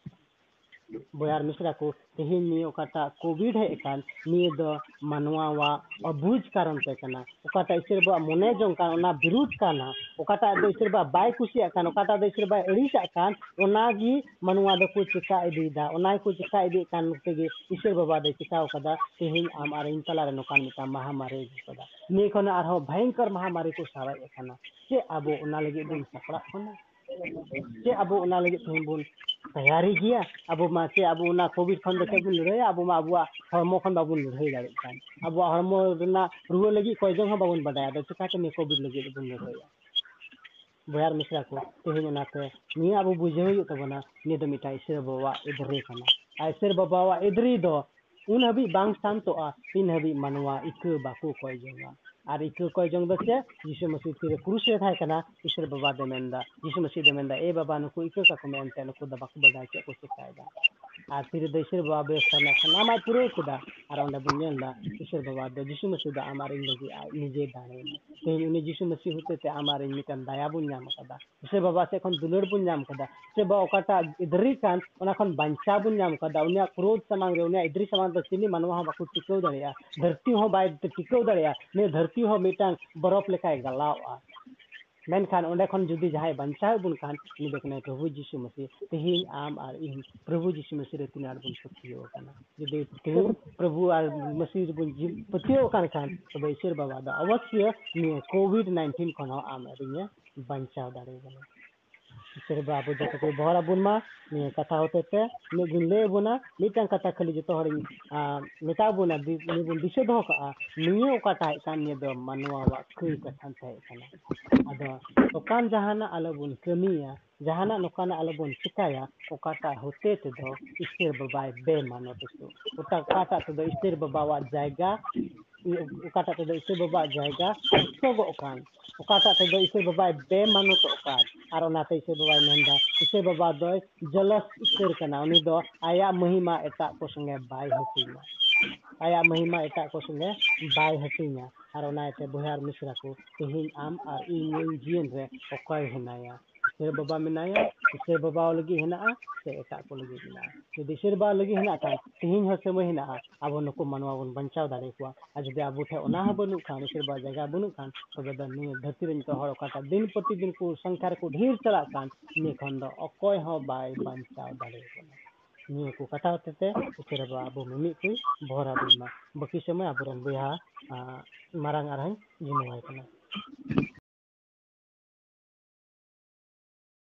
ᱵᱚᱭᱟᱨ ᱢᱤᱥᱨᱟ ᱠᱚ ᱛᱮᱦᱮᱧ ᱱᱤᱭᱟᱹ ᱚᱠᱟᱴᱟᱜ ᱠᱳᱵᱷᱤᱰ ᱦᱮᱡ ᱟᱠᱟᱱ ᱱᱤᱭᱟᱹ ᱫᱚ ᱢᱟᱱᱣᱟᱣᱟᱜ ᱚᱵᱩᱡᱽ ᱠᱟᱨᱚᱱ ᱛᱮ ᱠᱟᱱᱟ ᱚᱠᱟᱴᱟᱜ ᱤᱥᱟᱹᱨ ᱵᱟᱵᱟ ᱢᱚᱱᱮ ᱡᱚᱝ ᱠᱟᱱ ᱚᱱᱟ ᱵᱤᱨᱩᱫ ᱠᱟᱱᱟ ᱚᱠᱟᱴᱟᱜ ᱫᱚ ᱤᱥᱟᱹᱨ ᱵᱟᱵᱟ ᱵᱟᱭ ᱠᱩᱥᱤᱭᱟᱜ ᱠᱟᱱ ᱚᱠᱟᱴᱟᱜ ᱫᱚ ᱤᱥᱟᱹᱨ ᱵᱟᱭ ᱟᱹᱲᱤᱥᱟᱜ ᱠᱟᱱ ᱚᱱᱟᱜᱮ ᱢᱟᱱᱣᱟ ᱫᱚᱠᱚ ᱪᱮᱠᱟ ᱤᱫᱤᱭᱮᱫᱟ ᱚᱱᱟ ᱜᱮᱠᱚ ᱪᱮᱠᱟ ᱤᱫᱤᱭᱮᱫ ᱠᱟᱱ ᱛᱮᱜᱮ ᱤᱥᱟᱹᱨ ᱵᱟᱵᱟ ᱫᱚᱭ ᱪᱮᱠᱟᱣ ᱠᱟᱫᱟ ᱛᱮᱦᱮᱧ ᱟᱢ ᱟᱨ ᱤᱧ ᱛᱟᱞᱟᱨᱮ ᱱᱚᱝᱠᱟᱱ ᱢᱤᱫᱴᱟᱝ ᱢᱟᱦᱟᱢᱟᱨᱤ ᱟᱹᱜᱩ ᱠᱟᱫᱟ ᱱᱤᱭᱟᱹ ᱠᱷᱚᱱ ᱟᱨᱦᱚᱸ ᱵᱷᱚᱭᱚᱝᱠᱚᱨ ᱢᱟᱦᱟᱢᱟᱨᱤ ᱠᱚ ᱥᱟᱨᱮᱡ ᱟᱠᱟᱱᱟ ᱪᱮᱫ ᱟᱵᱚ ᱚᱱᱟ ᱞᱟᱹᱜᱤᱫ ᱵᱚᱱ ᱥᱟᱯᱲᱟᱜ ᱠᱟᱱᱟ ᱪᱮᱫ ᱟᱵᱚ ᱚᱱᱟ ᱞᱟᱹᱜᱤᱫ ᱛᱮᱦᱮᱧ ᱵᱚᱱ तैयारी किया अब मा चे अब ना कोविड खन दे बन लड़ाई अब मा अब हरमो खन बाबुन लड़ाई दाड़े कान अब हरमो ना रुआ लगी कोई जगह बाबुन बडाया दो चिका के कोविड लगी बन लड़ाई बयार मिश्रा को तेहन नाते नि अब बुझे हुई तबना नि दो मिटा ईश्वर बाबा इधरे कना ईश्वर बाबा इधरी दो उन हबी बांग शांतोआ तीन हबी मनवा इक बाकू कोई जंगा ᱟᱨ ᱤᱠᱟᱹ ᱠᱚᱭ ᱡᱚᱝ ᱫᱚ ᱪᱮ ᱡᱤᱥᱩ ᱢᱚᱥᱤ ᱛᱤᱨᱮ ᱠᱨᱩᱥ ᱨᱮ ᱛᱟᱦᱮᱸ ᱠᱟᱱᱟ ᱤᱥᱚᱨ ᱵᱟᱵᱟ ᱫᱚ ᱢᱮᱱᱫᱟ ᱡᱤᱥᱩ ᱢᱚᱥᱤ ᱫᱚ ᱢᱮᱱᱫᱟ ᱮ ᱵᱟᱵᱟ ᱱᱩᱠᱩ ᱤᱠᱟᱹ ᱠᱟᱠᱚ ᱢᱮ ᱮᱱᱛᱮ ᱱᱩᱠᱩ ᱫᱚ ᱵᱟᱠᱚ ᱵᱟᱰᱟᱭ ᱪᱮᱫ ᱠᱚ ᱪᱤᱠᱟᱭᱫᱟ ᱟᱨ ᱛᱤᱨᱮ ᱫᱚ ᱤᱥᱚᱨ ᱵᱟᱵᱟ ᱵᱮᱥ ᱠᱟᱱᱟ ᱥᱟᱱᱟᱢᱟᱭ ᱯᱩᱨᱟᱹᱣ ᱠᱮᱫᱟ ᱟᱨ ᱚᱸᱰᱮ ᱵᱚᱱ ᱧᱮᱞᱫᱟ ᱤᱥᱚᱨ ᱵᱟᱵᱟ ᱫᱚ ᱡᱤᱥᱩ ᱢᱚᱥᱤ ᱫᱚ ᱟᱢ ᱟᱨ ᱤᱧ ᱞᱟᱹᱜᱤᱫ ᱟᱡ ᱱᱤᱡᱮ ᱫᱟᱲᱮᱭᱮᱱᱟ ᱛᱮᱦᱮᱧ ᱩᱱᱤ ᱡᱤᱥᱩ ᱢᱚᱥᱤ ᱦᱚᱛᱮᱛᱮ ᱟᱢ ᱟᱨ ᱤᱧ ᱢᱤᱫᱴᱟᱱ ᱫᱟᱭᱟ ᱵᱚᱱ ᱧᱟᱢ ᱟᱠᱟᱫᱟ ᱤᱥᱚᱨ ᱵᱟᱵᱟ ᱥᱮᱫ ᱠᱷᱚᱱ ᱫᱩᱞᱟᱹᱲ ᱵᱚᱱ ᱧᱟᱢ ᱟᱠᱟᱫᱟ ᱥᱮ ᱵᱟ ᱚᱠᱟᱴᱟᱜ ᱤᱫᱨᱤ ᱠᱟᱱ ᱚᱱᱟ ᱠᱷᱚᱱ ᱵᱟᱧᱪᱟᱣ ᱵᱚᱱ ᱧᱟᱢ ᱟᱠᱟᱫᱟ ᱩᱱᱤᱭᱟᱜ ᱠᱨᱳᱫ ᱥᱟᱢᱟᱝ ᱨᱮ ᱩᱱᱤᱭᱟᱜ ᱤᱫᱨᱤ ᱥᱟᱢᱟᱝ ᱫᱚ ᱪᱤᱞᱤ ᱢᱟᱱᱣᱟ ᱦᱚᱸ ᱵᱟᱠᱚ ᱴᱤᱠᱟᱹᱣ ᱫᱟᱲᱮᱭᱟᱜᱼᱟ ᱫᱷᱟᱹᱨᱛᱤ ᱦᱚᱸ ᱵᱟᱭ ᱴᱤᱠᱟᱹᱣ ᱫᱟᱲᱮᱭᱟᱜᱼᱟ ᱱᱤᱭᱟᱹ ᱫᱷᱟᱹᱨᱛᱤ ᱪᱟᱹᱥᱤ ᱦᱚᱸ ᱢᱤᱫᱴᱟᱝ ᱵᱚᱨᱚᱯ ᱞᱮᱠᱟᱭ ᱜᱟᱞᱟᱣᱼᱟ ᱢᱮᱱᱠᱷᱟᱱ ᱚᱸᱰᱮ ᱠᱷᱚᱱ ᱡᱩᱫᱤ ᱡᱟᱦᱟᱸᱭ ᱵᱟᱧᱪᱟᱣ ᱵᱚᱱ ᱠᱷᱟᱱ ᱩᱱᱤ ᱫᱚ ᱠᱟᱱᱟᱭ ᱯᱨᱚᱵᱷᱩ ᱡᱤᱥᱩ ᱢᱟᱹᱥᱤ ᱛᱮᱦᱮᱧ ᱟᱢ ᱟᱨ ᱤᱧ ᱯᱨᱚᱵᱷᱩ ᱡᱤᱥᱩ ᱢᱟᱹᱥᱤ ᱨᱮ ᱛᱤᱱᱟᱹᱜ ᱵᱚᱱ ᱯᱟᱹᱛᱭᱟᱹᱣ ᱟᱠᱟᱱᱟ ᱡᱩᱫᱤ ᱛᱮᱦᱮᱧ ᱯᱨᱚᱵᱷᱩ ᱟᱨ ᱢᱟᱹᱥᱤ ᱨᱮᱵᱚᱱ ᱯᱟᱹᱛᱭᱟᱹᱣ ᱟᱠᱟᱱ ᱠᱷᱟᱱ ᱛᱚᱵᱮ ᱤᱥᱥᱚᱨ ᱵᱟᱵᱟ ᱫᱚ ᱚᱵᱚᱥᱥᱳᱭ ᱱᱤᱭᱟᱹ ᱠᱳᱵᱷᱤᱰ ᱱᱟᱭᱤᱱᱴᱤᱱ ᱠᱷᱚᱱ ᱦᱚᱸ ᱟᱢ ᱟᱨ ᱤᱧᱮ ᱵᱟᱧᱪᱟᱣ ᱫᱟᱲᱮᱭᱟᱵᱚᱱᱟ रिने बंचाव दारे बना ईश्वर बाबू जत को भरा बुन मा नि कथा होते ते नि गुन ले बुना मिटन कथा खाली जतो हर मेता बुना नि बुन दिशे दो का नि ओकाटा कान नि दो मनवा वा कुई कथन थे kana ado okan jahana alabun kamiya do istir babai be mano tu uta kata tu do istir babawa jaiga ukata tu do istir baba jaiga sogo okan ukata tu do istir babai be mano to okan aro nate istir babai nenda istir baba do jelas istir kana uni do aya mahima eta ko sange bai hasinya aya mahima eta ko sange bai hasinya ᱟᱨ ᱚᱱᱟᱛᱮ ᱵᱚᱭᱦᱟᱨ ᱢᱤᱥᱨᱟ ᱠᱚ ᱛᱮᱦᱮᱧ ᱟᱢ ᱟᱨ ᱤᱧ ᱤᱧ ᱡᱤᱭᱚᱱ ᱨᱮ ᱚᱠᱚᱭ ᱦᱮᱱᱟᱭᱟ ᱤᱥᱟᱹᱨ ᱵᱟᱵᱟ ᱢᱮᱱᱟᱭᱟ ᱤᱥᱟᱹᱨ ᱵᱟᱵᱟ ᱞᱟᱹᱜᱤᱫ ᱦᱮᱱᱟᱜᱼᱟ ᱥᱮ ᱮᱴᱟᱜ ᱠᱚ ᱞᱟᱹᱜᱤᱫ ᱢᱮᱱᱟᱜᱼᱟ ᱡᱩᱫᱤ ᱤᱥᱟᱹᱨ ᱵᱟᱵᱟ ᱞᱟᱹᱜᱤᱫ ᱦᱮᱱᱟᱜ ᱠᱷᱟᱱ ᱛᱮᱦᱮᱧ ᱦᱚᱸ ᱥᱚᱢᱚᱭ ᱦᱮᱱᱟᱜᱼᱟ ᱟᱵᱚ ᱱᱩᱠᱩ ᱢᱟᱱᱣᱟ ᱵᱚᱱ ᱵᱟᱧᱪᱟᱣ ᱫᱟᱲᱮ ᱠᱚᱣᱟ ᱟᱨ ᱡᱩᱫᱤ ᱟᱵᱚ ᱴᱷᱮᱱ ᱚᱱᱟ ᱦᱚᱸ ᱵᱟᱹᱱᱩᱜ ᱠᱷᱟᱱ ᱤᱥᱟᱹᱨ ᱵᱟᱵᱟ ᱡᱟᱭᱜᱟ ᱵᱟᱹᱱᱩᱜ ᱠᱷᱟᱱ ᱛᱚᱵᱮ ᱫᱚ ᱱᱤᱭᱟᱹ ᱫᱷᱟᱹᱨᱛᱤ ᱨᱮ ᱱᱤᱛᱚᱜ ᱦᱚᱲ ᱚᱠᱟᱴᱟᱜ ᱫᱤᱱ ᱯᱨᱚᱛᱤᱫᱤᱱ ᱠᱚ ᱥᱚᱝᱠᱷᱟ ᱨᱮᱠᱚ ᱰᱷᱮᱨ ᱪᱟᱞᱟᱜ ᱠᱟᱱ ᱤᱱᱟᱹ ᱠᱷᱚᱱ ᱫᱚ ᱚᱠᱚᱭ ᱦᱚᱸ ᱵᱟᱭ ᱵᱟᱧᱪᱟᱣ ᱫᱟᱲᱮᱭᱟᱵᱚᱱᱟ ᱱᱤᱭᱟᱹ ᱠᱚ ᱠᱟᱛᱷᱟ ᱦᱚᱛᱮᱛᱮ ᱤᱥᱟᱹᱨ ᱵᱟᱵᱟ ᱟᱵᱚ ᱢᱤᱢᱤᱫ ᱠᱚ ᱵᱷᱚᱨ ᱟᱵᱚᱱ ᱢᱟ ᱵᱟᱹᱠᱤ ᱥᱚᱢᱚᱭ ᱟᱵᱚᱨᱮᱱ ᱵᱚᱭᱦᱟ ᱢᱟᱨᱟᱝ ᱟᱨᱦᱚᱸᱧ ᱡᱤᱢᱟᱹᱣᱟᱭ ᱠᱟᱱᱟ